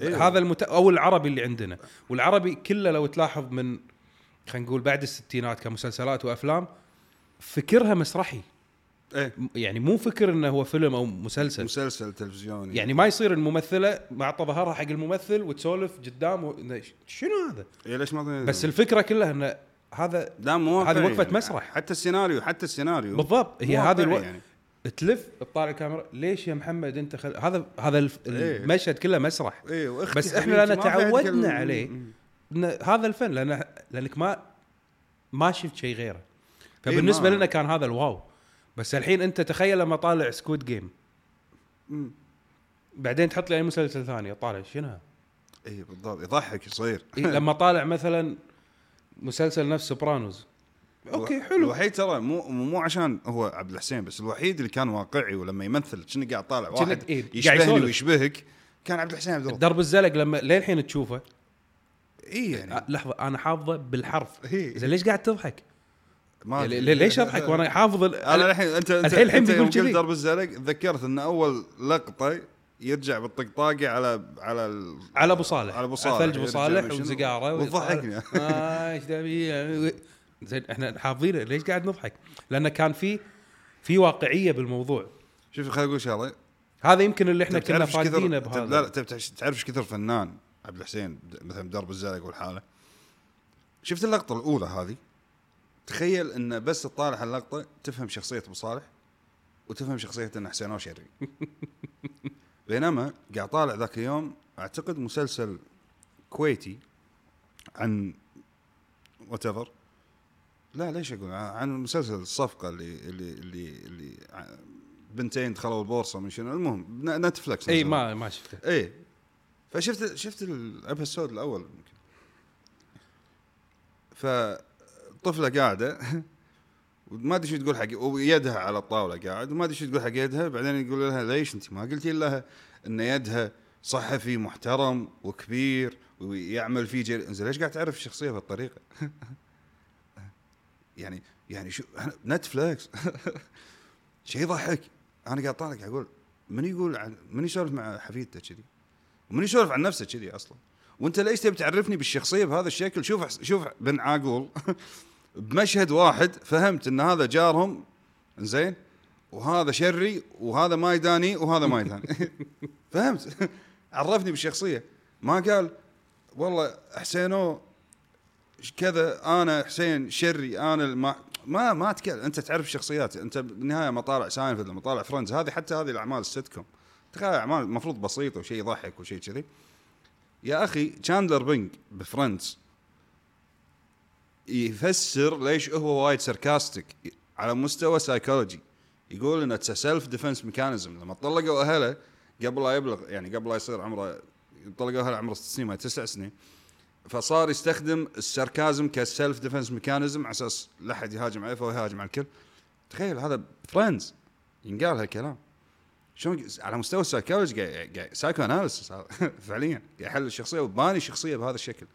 إيه. هذا المت... أو العربي اللي عندنا. والعربي كله لو تلاحظ من خلينا نقول بعد الستينات كمسلسلات وأفلام فكرها مسرحي. م- يعني مو فكر إنه هو فيلم أو مسلسل. مسلسل تلفزيوني. يعني ما يصير الممثله معطى ظهرها حق الممثل وتسولف قدام و... شنو هذا؟ إيه ليش ما بس الفكرة كلها انه هذا لا مو هذه واقعي وقفة مسرح. حتى السيناريو حتى السيناريو. بالضبط. هي هذه ألو... يعني. تلف تطالع الكاميرا ليش يا محمد أنت خل... هذا هذا الف... إيه. المشهد كله مسرح. وأختي بس في عندك تعودنا عليه. هذا الفن لأن لأنك ما ما شفت شيء غيره. فبالنسبة ما- لنا كان هذا الواو. بس الحين انت تخيل لما طالع سكوت جيم م. بعدين تحط لي أي مسلسل ثاني طالع شنو؟ إيه بالضبط يضحك يصير إيه <laughs> لما طالع مثلا مسلسل نفس سوبرانوز أوكي حلو الوحيد ترى مو مو عشان هو عبد الحسين بس الوحيد اللي كان واقعي ولما يمثل كأنه قاعد طالع واحد إيه، يشبهني. ويشبهك كان عبد الحسين عبد الله درب الزلق لما للحين تشوفه اي يعني آه، لحظة أنا حافظه بالحرف إيه. زين ليش قاعد تضحك؟ ما يعني ليش اضحك وأنا حافظ ال- أنا الحين انت الحين- الحين بيقول كذي. درب الزلق تذكرت إن أول لقطة يرجع بالطقطاقة على على ال- على أبو صالح. على أبو صالح. ثلج أبو صالح؟ وسيجاره وتضحكني آه، إيش؟ زين إحنا حافظينه ليش قاعد نضحك؟ لأن كان في في واقعية بالموضوع. شوف خليني أقول شغلة. هذا يمكن اللي إحنا كنا فاقدينه لا بهذا. لا تبي تعرف- إيش كثر فنان عبد الحسين مثلا درب الزلق والحالة. شفت اللقطة الأولى هذه؟ تخيل إن بس تطالع اللقطه تفهم شخصية أبو صالح وتفهم شخصية إن حسينوه شري <laughs> بينما قاعد طالع ذاك اليوم أعتقد مسلسل كويتي عن what لا ليش أقول؟ عن مسلسل الصفقة اللي اللي اللي, اللي بنتين دخلوا البورصة من شنو. المهم نتفلكس إيه. ما ما شفته. إيه فشفت شفت ال episode الأول يمكن. فطفله قاعدة وما أدري شو تقول حق ويدها على الطاولة قاعد وما أدري شو تقول حق يدها بعدين يقول لها ليش أنت ما قلتي لها إن يدها صحفي محترم وكبير ويعمل في جري زين ليش قاعد تعرف الشخصية بهالطريقة؟ <laughs> يعني يعني شو نتفلكس <laughs> شيء يضحك. أنا قاعد طالع أقول من يقول عن من يسولف مع حفيدته كذي؟ ومن يسولف عن نفسه كذي أصلا؟ وأنت ليش تبي تعرفني بالشخصية بهذا الشكل؟ شوف شوف بن عاقول. <laughs> بمشهد واحد فهمت إن هذا جارهم زين وهذا شري وهذا ما يداني وهذا ما يداني <laughs> فهمت؟ عرفني بالشخصية. ما قال والله حسينو كذا أنا حسين شري أنا الما ما ما تكلم. أنت تعرف الشخصيات أنت بالنهاية مطالع ساينفيلد مطالع فريندز هذه حتى هذه الأعمال السيت كوم تخيل أعمال المفروض بسيطة وشيء يضحك وشيء كذي. يا أخي تشاندلر بينج بفريندز يفسر ليش هو وايد sarcastic على مستوى سايكولوجي يقول انه self defense mechanism لما طلقوا أهله قبل لا يبلغ يعني قبل لا يصير عمره طلقوا أهله عمره ست سنين ما تسع سنين. فصار يستخدم ال sarcasm ك self defense mechanism على أساس لا أحد يهاجم عليه فهو يهاجم على الكل. تخيل هذا فريندز ينقال هالكلام. شلون على مستوى ال psychology psychoanalysis فعليا. يحل الشخصية وباني الشخصيه بهذا الشكل.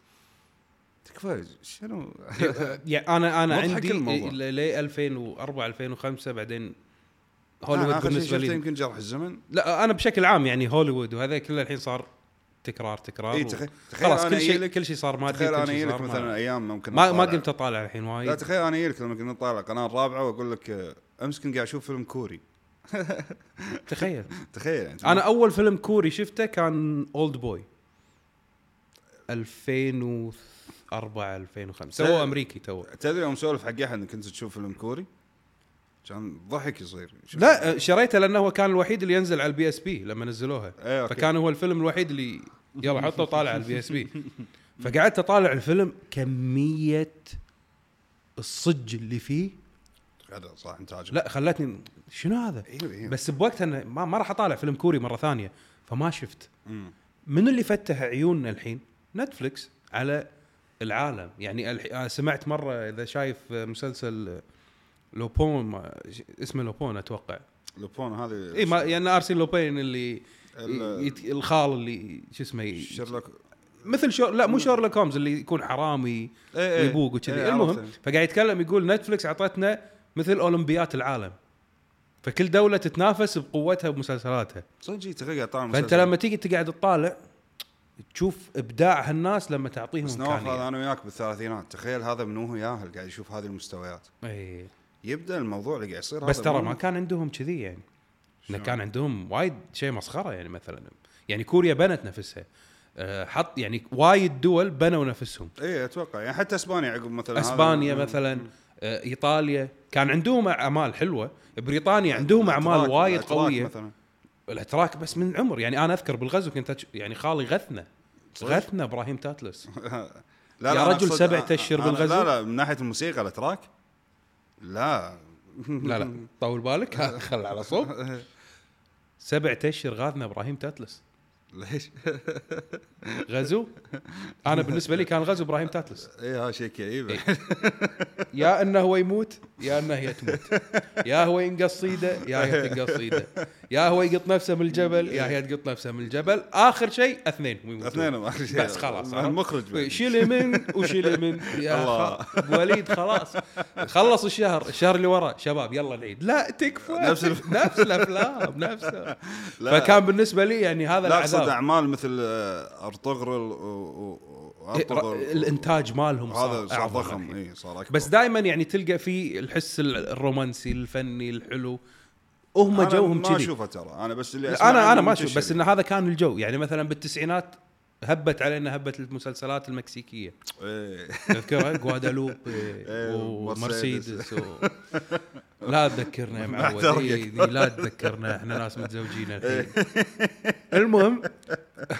تكفى شنو؟ <laughs> يعني أنا أنا عندي. ل 2004 2005 بعدين أنا هوليوود شيء بالنسبة لي. يمكن جرح الزمن؟ لا أنا بشكل عام يعني هوليوود وهذا كله الحين صار تكرار تكرار و- تخيل خلاص كل شيء كل شيء صار مادي تخيل أنا لك مثلا أيام ممكن ما, ما. قمت أطالع الحين لا وايد تخيل أنا لك لما كنا نطالع القناه الرابعه وأقول لك آه، أمس كنت قاعد أشوف فيلم كوري. <laughs> تخيل. تخيل انت أنا أول فيلم كوري شفته كان Oldboy 2004 2005 تو أمريكي تو. تدري يوم سولف حق أحد كنت تشوف فيلم كوري؟ كان ضحك يصير. لا شريته لأنه هو كان الوحيد اللي ينزل على ال PSP لما نزلوها. أوكي. فكان هو الفيلم الوحيد اللي يلا حطه طالع على ال PSP. <laughs> فقعدت أطالع الفيلم كمية الصج اللي فيه. هذا صح انت عاجبك لا خلتني شنو هذا؟ أيوه أيوه. بس بوقتها ما, ما راح أطالع فيلم كوري مرة ثانية فما شفت. مم. من اللي فتح عيوننا الحين؟ Netflix على العالم يعني. آه، سمعت مرة إذا شايف مسلسل لوبين. اسمه لوبين أتوقع لوبين هذه إي ما يعني ارسين لوبين اللي ال- يت... الخال اللي شو اسمه. شيرلوك مثل شو... لا مو شيرلوك هومز اللي يكون حرامي. ويبوق وكذي المهم. فقاعد يتكلم يقول Netflix أعطتنا مثل أولمبيات العالم فكل دولة تتنافس بقوتها بمسلسلاتها صدق تخيل طالع فأنت. لما تيجي تقعد تطالع تشوف إبداع هالناس لما تعطيهم بس نواف هذا أنا وياك بالثلاثينات. تخيل هذا من هو ياهل قاعد يشوف هذه المستويات. إي. يبدأ الموضوع اللي قاعد يصير بس ترى ما كان عندهم كذي يعني. شلون؟ كان عندهم وايد شيء مسخرة يعني مثلا. يعني كوريا بنت نفسها. أه، حط يعني وايد دول بنوا نفسهم. إي أتوقع. يعني حتى إسبانيا عقب مثلا إسبانيا. مثلا أه، إيطاليا. كان عندهم أعمال حلوة. بريطانيا عندهم أعمال وايد قوية. مثلا. الاتراك بس من عمر. يعني أنا أذكر بالغزو كنت يعني خالي غثنا؟ غثنا إبراهيم تاتلس. <laughs> لا يا رجل سبعة أنا- بالغزو؟ لا لا من ناحية الموسيقى الأتراك؟ لا. <laughs> لا لا طول بالك <laughs> خل على صوب. سبعة أشهر غاثنا إبراهيم تاتلس. ليش؟ غزو؟ أنا بالنسبة لي كان غزو إبراهيم تاتلس. اي هذا شيء كئيب. إيه. يا إنه هو يموت يا إنه هي تموت. يا هو ينقص ايده يا هي تنقص ايده يا هو يقط نفسه من الجبل يا هي تقط نفسها من الجبل. آخر شيء اثنين. يموتون. اثنين أخر شيء. بس خلاص المخرج. شيل من وشيل من. يا الله. وليد خلاص. خلص الشهر الشهر اللي وراه شباب يلا العيد. لا تكفى. نفس نفس الأفلام نفسها. <laughs> فكان بالنسبة لي يعني هذا لا العذاب اعمال مثل آه، أرطغرل وارطغرل إيه، الإنتاج مالهم صار هذا صار ضخم. اي صار أكبر. بس دائما يعني تلقى في الحس الرومانسي الفني الحلو. هم جوهم ما كذي. أشوفه ترى. أنا بس اللي أنا أنا ما أشوف بس إن هذا كان الجو. يعني مثلا بالتسعينات هبت علينا هبه المسلسلات المكسيكية. إيه. تذكرها جوادالوب <laughs> إيه، ومرسيدس. و... لا تذكرنا يا <laughs> معود. إيه، إيه، لا تذكرنا إحنا ناس متزوجين الحين. المهم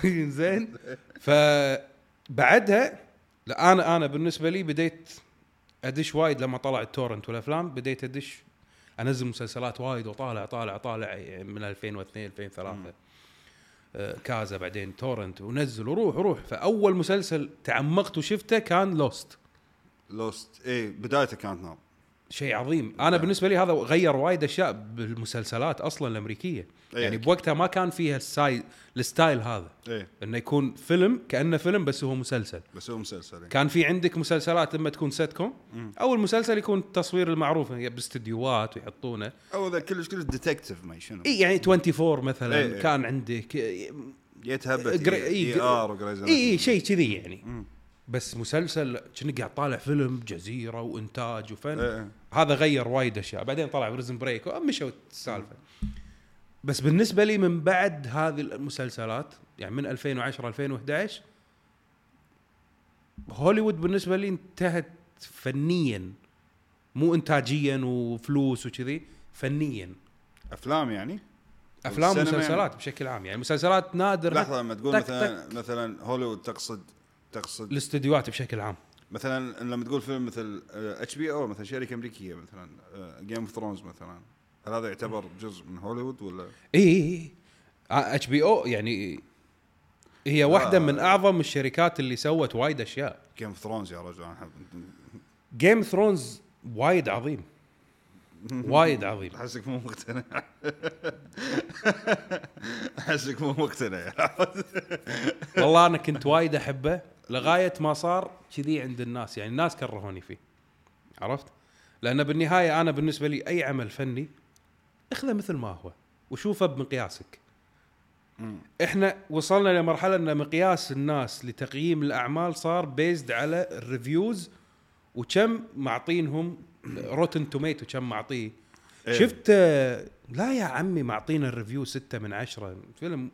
<laughs> زين. فبعدها لا أنا أنا بالنسبة لي بديت أدش وايد لما طلع التورنت والأفلام بديت أدش أنزل مسلسلات وايد وطالع طالع طالع يعني من 2002 2003 آه، Kazaa بعدين torrent ونزل وروح وروح. فأول مسلسل تعمقت وشفته كان لوست لوست اي بدايته كانت نار. شيء عظيم. أنا بالنسبة لي هذا غير وايد أشياء بالمسلسلات أصلا الأمريكية. إيه. يعني بوقتها ما كان فيها الساي ال style هذا. إيه. إنه يكون فيلم كأنه فيلم بس هو مسلسل. بس هو مسلسل إيه. كان في عندك مسلسلات اما تكون سيت كوم أو المسلسل يكون التصوير المعروف يعني باستديوهات ويحطونه. أو ذا كلش كلش detective ما شنو. اي يعني 24 مثلا إيه، إيه. كان عندك يتهبت ER اي شيء كذي يعني. مم. بس مسلسل كأنك قاعد طالع فيلم جزيرة وإنتاج وفن. إيه،. هذا غير وايد أشياء. بعدين طلع Prison Break مشوا السالفة. بس بالنسبة لي من بعد هذه المسلسلات يعني من 2010 2011 هوليوود بالنسبة لي انتهت فنيا. مو انتاجيا وفلوس وكذي فنيا. أفلام يعني؟ أفلام السينما ومسلسلات يعني. بشكل عام. يعني مسلسلات نادر لحظة لما تقول تك مثلا مثلا هوليوود تقصد تقصد؟ الاستديوهات بشكل عام. مثلا لما تقول فيلم مثل HBO مثلا شركة أمريكية مثلا Game of Thrones مثلا هل هذا يعتبر جزء من هوليوود ولا؟ اي اي HBO يعني هي واحدة من أعظم الشركات اللي سوت وايد أشياء. Game of Thrones يا رجل أنا أحب. Game Thrones وايد عظيم. وايد <laughs> عظيم. أحسك مو مقتنع. <laughs> أحسك مو مقتنع. والله أنا كنت وايد أحبه. لغاية ما صار كذي عند الناس يعني الناس كرهوني فيه. عرفت؟ لأن بالنهاية أنا بالنسبة لي أي عمل فني اخذه مثل ما هو وشوفه بمقياسك. إحنا وصلنا لمرحلة إن مقياس الناس لتقييم الأعمال صار based على ال reviews وكم معطينهم Rotten Tomato كم معطيه. إيه. شفت آه، لا يا عمي معطينا ال review ستة من عشرة. فيلم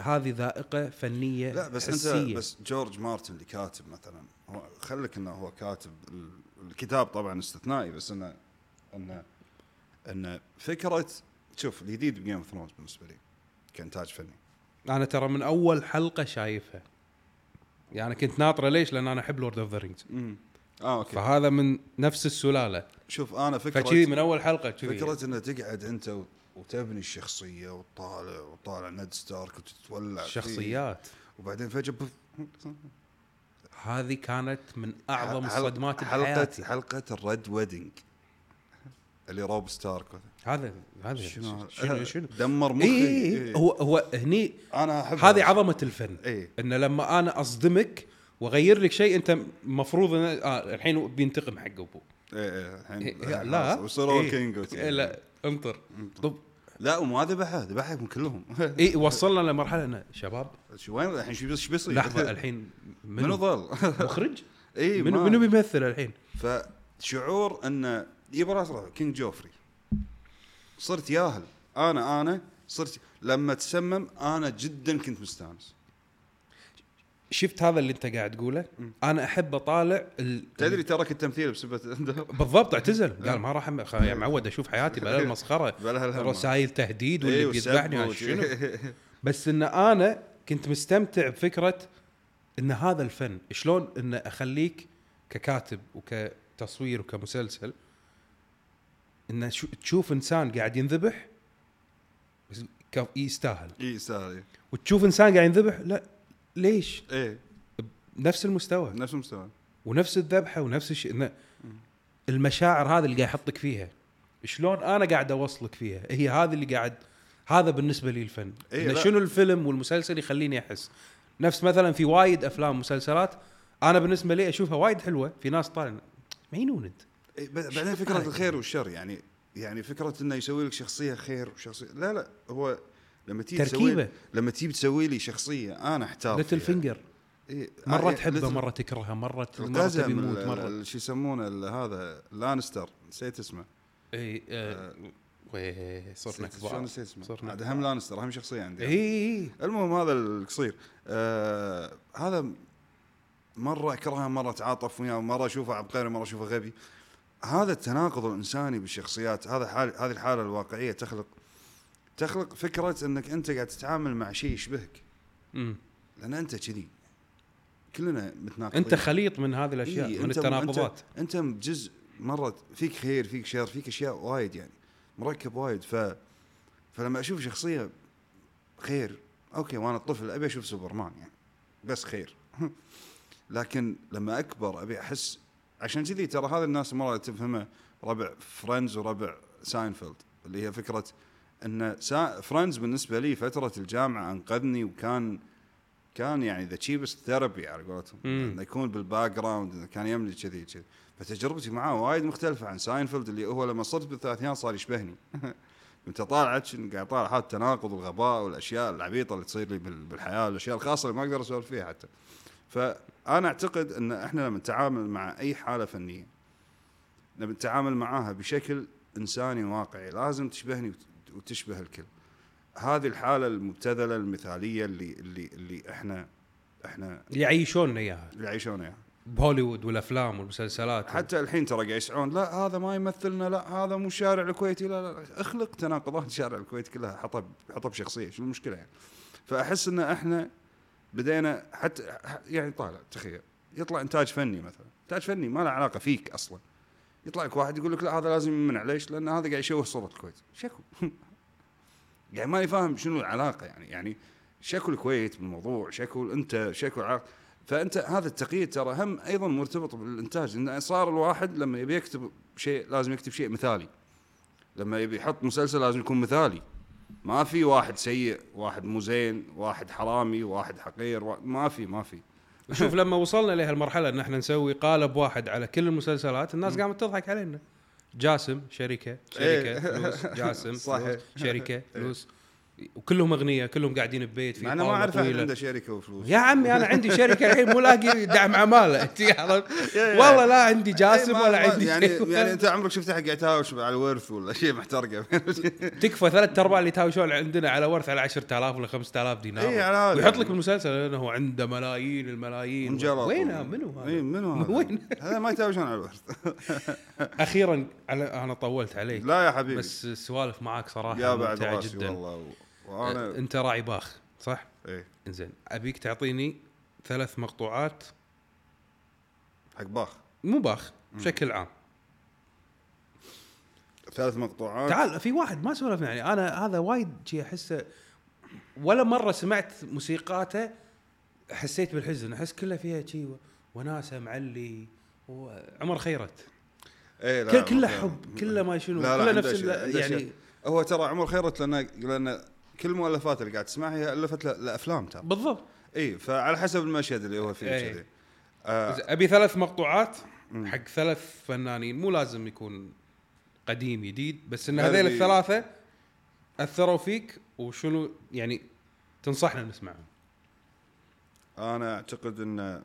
هذه ذائقة فنية لا بس حسية. انت بس جورج مارتن اللي كاتب مثلا هو خليك إنه هو كاتب ال- الكتاب طبعا استثنائي بس إنه إنه إنه فكرة شوف الجديد ب Game of Thrones بالنسبة لي كإنتاج فني. أنا ترى من أول حلقة شايفها. يعني كنت ناطرة ليش؟ لأن أنا أحب Lord of the Rings آه okay. فهذا من نفس السلالة. شوف أنا فكرة فكذي من أول كذي فكرة إنه تقعد أنت وتبني الشخصية وتطالع وتطالع نيد ستارك وتتولع فيه، الشخصيات وبعدين فجأة بف هذه كانت من أعظم حلقة- الصدمات حلقه بحياتي. حلقة ال Red Wedding. اللي روب ستارك. هذا هذا شنو؟ شنو شنو؟ دمر مخي. إيه إيه. هو هو هني أنا احب هذه عظمة الفن. اي إن لما أنا أصدمك وأغير لك شيء أنت المفروض إن آه الحين بينتقم حق أبوه. إيه إيه الحين إيه، لا. هو إيه، وت- إيه، لا. انطر. طب. لا وما ذبحه ذبحهم كلهم <laughs> اي وصلنا لمرحلة ان شباب شو وين الحين شو بيصير؟ لحظة الحين منو منو ظل؟ <laughs> مخرج؟ إي منو منو بيمثل الحين؟ فشعور انه يبا راس King جوفري صرت ياهل أنا أنا صرت لما تسمم أنا جدا كنت مستانس شفت هذا اللي انت قاعد تقوله؟ أنا أحب أطالع ال... تدري ترك التمثيل بسبه بالضبط اعتزل. قال ما راح أم- خ- يعني معود أشوف حياتي بلا <laughs> المسخره بلا. رسائل تهديد واللي إيه، بيذبحني شنو. <laughs> بس إن أنا كنت مستمتع بفكرة إن هذا الفن شلون إن أخليك ككاتب وكتصوير وكمسلسل إن شو- تشوف إنسان قاعد ينذبح بس يستاهل. اي يستاهل إيه. وتشوف إنسان قاعد ينذبح لا ليش؟ إيه. نفس المستوى. نفس المستوى. ونفس الذبحة ونفس الشيء. المشاعر هذه اللي قاعد يحطك فيها. شلون أنا قاعد أوصلك فيها؟ هي هذه اللي قاعد هذا بالنسبة لي الفن. إيه،. شنو الفيلم والمسلسل يخليني أحس؟ نفس مثلا في وايد أفلام ومسلسلات أنا بالنسبة لي أشوفها وايد حلوة في ناس طالع مجنون انت إيه، بعدين فكرة الخير والشر يعني يعني فكرة إنه يسوي لك شخصية خير وشخصية. لا لا هو لما تيجي تسوي تركيبة. لما تيجي تسوي لي شخصية أنا أحتار Little. Finger إيه، مرة آه، تحبه مرة تكرهه مرة مرة تبي يموت مرة. شو يسمونه هذا لانستر نسيت اسمه. إي آه، ويه، صرنا نسيت- شلون كبار نسيت اسمه؟ صرنا عاد اهم لانستر اهم شخصية عندي. إي إي. المهم هذا القصير. آه هذا مرة أكرهه مرة أتعاطف وياه مرة أشوفه عبقري مرة أشوفه غبي. هذا التناقض الإنساني بالشخصيات هذا حال هذه الحالة الواقعية تخلق تخلق فكرة إنك أنت قاعد تتعامل مع شيء يشبهك. مم. لأن أنت كذي. كلنا متناقضين. أنت خليط من هذه الأشياء إيه، من التناقضات. انت أنت جزء مرة فيك خير فيك شر فيك أشياء وايد يعني. مركب وايد. ف فلما أشوف شخصية خير okay وأنا طفل أبي أشوف سوبرمان يعني. بس خير. <laughs> لكن لما أكبر أبي أحس عشان كذي ترى هذا الناس مرة تفهمه ربع Friends وربع ساينفيلد اللي هي فكرة إن سا... Friends بالنسبة لي فترة الجامعة أنقذني وكان كان يعني the cheapest therapy على قولتهم. إنه يكون بال background كان يملي كذي كذي. فتجربتي معاه وايد مختلفة عن ساينفيلد اللي هو لما صرت بالثلاثينات صار يشبهني. <laughs> كنت أطالع قاعد أطالع هذا التناقض والغباء والأشياء العبيطة اللي تصير لي بال- بالحياة الاشياء الخاصة اللي ما أقدر أسولف فيها حتى. فأنا أعتقد إن إحنا لما نتعامل مع أي حالة فنية نبي نتعامل معاها بشكل إنساني واقعي لازم تشبهني وتشبه الكل هذه الحالة المبتذلة المثالية اللي اللي اللي إحنا إحنا اللي يعيشوننا إياها. اللي يعيشونها إياها. بهوليوود والأفلام والمسلسلات حتى الحين ترى قاعد يسعون لا هذا ما يمثلنا لا هذا مو الشارع الكويتي لا لا اخلق تناقضات الشارع الكويتي كلها حطها حطها بشخصية شو المشكلة يعني؟ فأحس إن إحنا بدينا حتى يعني طالع تخيل يطلع إنتاج فني مثلا. إنتاج فني ما له علاقة فيك أصلا. يطلع لك واحد يقول لك لا هذا لازم يمنع. ليش؟ لأن هذا قاعد يشوه صوره الكويت. شكو؟ <laughs> يعني ما يفهم شنو العلاقة يعني. يعني شكو الكويت بالموضوع؟ شكو أنت؟ شكو العلاقه فأنت هذا التقييد ترى هم أيضا مرتبط بالإنتاج. انه صار الواحد لما يبي يكتب شيء لازم يكتب شيء مثالي. لما يبي يحط مسلسل لازم يكون مثالي. ما في واحد سيء واحد مو زين واحد حرامي واحد حقير ما في ما في. شوف لما وصلنا لهالمرحله إن إحنا نسوي قالب واحد على كل المسلسلات الناس قامت تضحك علينا. جاسم شركة شركة إيه. فلوس. جاسم <laughs> صحيح. شركة <laughs> فلوس. وكلهم أغنياء كلهم قاعدين ببيت في أنا ما أعرف طويلة. عنده شركة وفلوس يا عمي أنا عندي شركة الحين مو لاقي دعم عمالة <laughs> عرفت؟ <laughs> والله لا عندي جاسم إيه، ما- ولا عندي يعني. يعني أنت عمرك شفت أحد قاعد يتهاوش على الورث ولا شيء محترقه <laughs> تكفى ثلاث أرباع اللي يتهاوشون عندنا على ورث على 10000 ولا 5000 دينار إيه، على هذا. ويحط لك بالمسلسل انه عنده ملايين الملايين وينها منو هذا؟ اي منو هذا؟ وين؟ هذا ما يتهاوشون على الورث أخيرا أنا طولت عليك لا يا حبيبي بس السوالف معاك صراحة يا بعد جدا والله وأنا أنت راعي باخ صح؟ إيه إنزين. أبيك تعطيني ثلاث مقطوعات؟ حق باخ. مو باخ بشكل عام. ثلاث مقطوعات. تعال في واحد ما سولفنا يعني أنا هذا وايد شي أحسه ولا مرة سمعت موسيقاته حسيت بالحزن. أحس كلها فيها شي وناسة معلي وعمر خيرت. إيه لا كل- كله حب كله ما شنو كله نفس يعني. هو ترى عمر خيرت لأن لأن كل المؤلفات اللي قاعد تسمعها هي ألفت لأفلام ترى. بالضبط. إي فعلى حسب المشهد اللي هو فيه. كذي. آه. أبي ثلاث مقطوعات حق ثلاث فنانين. مو لازم يكون قديم جديد بس إن هذيل الثلاثة أثروا فيك وشنو يعني تنصحنا نسمعهم؟ أنا أعتقد إن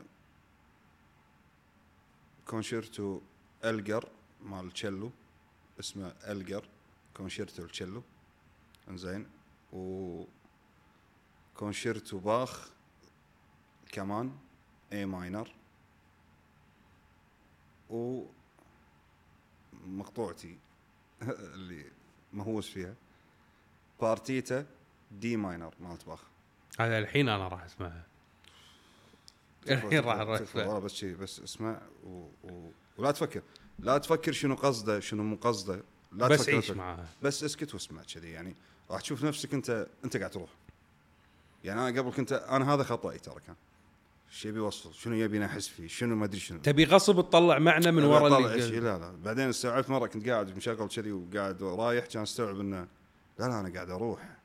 كونشيرتو إلجر مال تشيلو اسمه إلجر كونشيرتو التشيلو إنزين. و كونشيرتو باخ كمان A minor و مقطوعتي <laughs> اللي مهووس فيها. Partita D minor مالت باخ. هذا الحين أنا راح أسمعها. الحين راح تكفى والله بس شي بس اسمع و... و... ولا تفكر. لا تفكر شنو قصده شنو مو قصده. لا بس تفكر عيش. معاها؟ بس اسكت واسمع كذي يعني. راح تشوف نفسك انت انت قاعد تروح. يعني أنا قبل كنت أنا هذا خطأي ترى كان. إيش يبي يوصل؟ شنو يبي نحس فيه؟ شنو ما أدري شنو. تبي غصب تطلع معنى من ورا اللي شيء لا لا. بعدين استوعبت مرة كنت قاعد مشغل كذي وقاعد رايح كان استوعب إنه لا لا أنا قاعد أروح.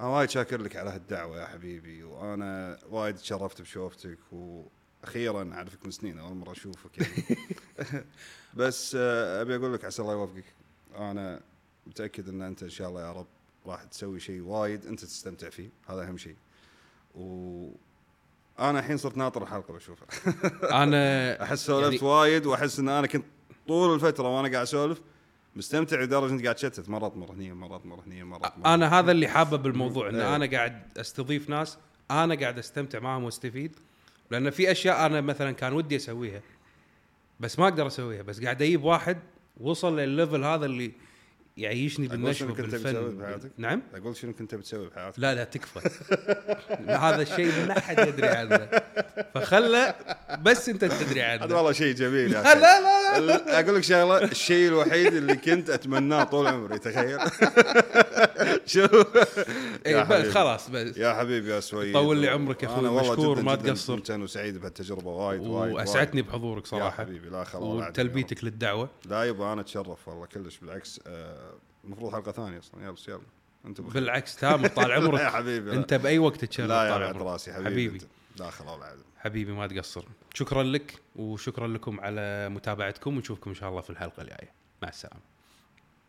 أنا وايد شاكر لك على هالدعوة يا حبيبي وأنا وايد تشرفت بشوفتك وأخيرا أعرفك من سنين أول مرة أشوفك يعني. <laughs> بس آه، أبي أقول لك عسى الله يوفقك. أنا متأكد إن أنت إن شاء الله يا رب راح تسوي شيء وايد انت تستمتع فيه. هذا أهم شيء. و أنا الحين صرت ناطر الحلقة بشوفها. <laughs> أنا <laughs> أحس سولفت يعني- وايد وأحس إن أنا كنت طول الفترة وأنا قاعد أسولف مستمتع لدرجة إني قاعد أتشتت. مرات مرة هنيه مرات مرة هنيه مرات مرة أنا هذا اللي حابه بالموضوع إن إيه. أنا قاعد أستضيف ناس أنا قاعد أستمتع معهم وأستفيد. لأن في أشياء أنا مثلا كان ودي أسويها بس ما أقدر أسويها بس قاعد أجيب واحد وصل للليفل هذا اللي يعيشني بالنشوة بالفن؟ نعم أقول شنو كنت بتسوي بحياتك لا لا تكفى <laughs> هذا الشيء ما حد يدري عنه فخله بس أنت تدري هذا عنه والله شيء جميل لا. لا لا, لا. أقول لك شغلة الشيء الوحيد اللي كنت أتمناه طول عمري تخيل <laughs> شو إيه بس. خلاص بس يا حبيبي يا سويد طول لي عمرك يا والله مشكور، ما تقصر. ممتن وسعيد بهالتجربة وايد وايد واسعدني بحضورك وايد. يا صراحة حبيبي لا خلا ولا عدل يا رب. وتلبيتك للدعوة لا يبا أنا أتشرف والله كلش بالعكس آه، المفروض حلقة ثانية أصلا. يلا بس يلا. انت بخير. بالعكس تامر طال <laughs> يا عمرك حبيبي لا. انت بأي وقت تتشرف لا يا عمرك. راسي حبيبي, حبيبي. ولا عدل حبيبي ما تقصر. شكرا لك وشكرا لكم على متابعتكم ونشوفكم إن شاء الله في الحلقة الجاية. مع السلامة.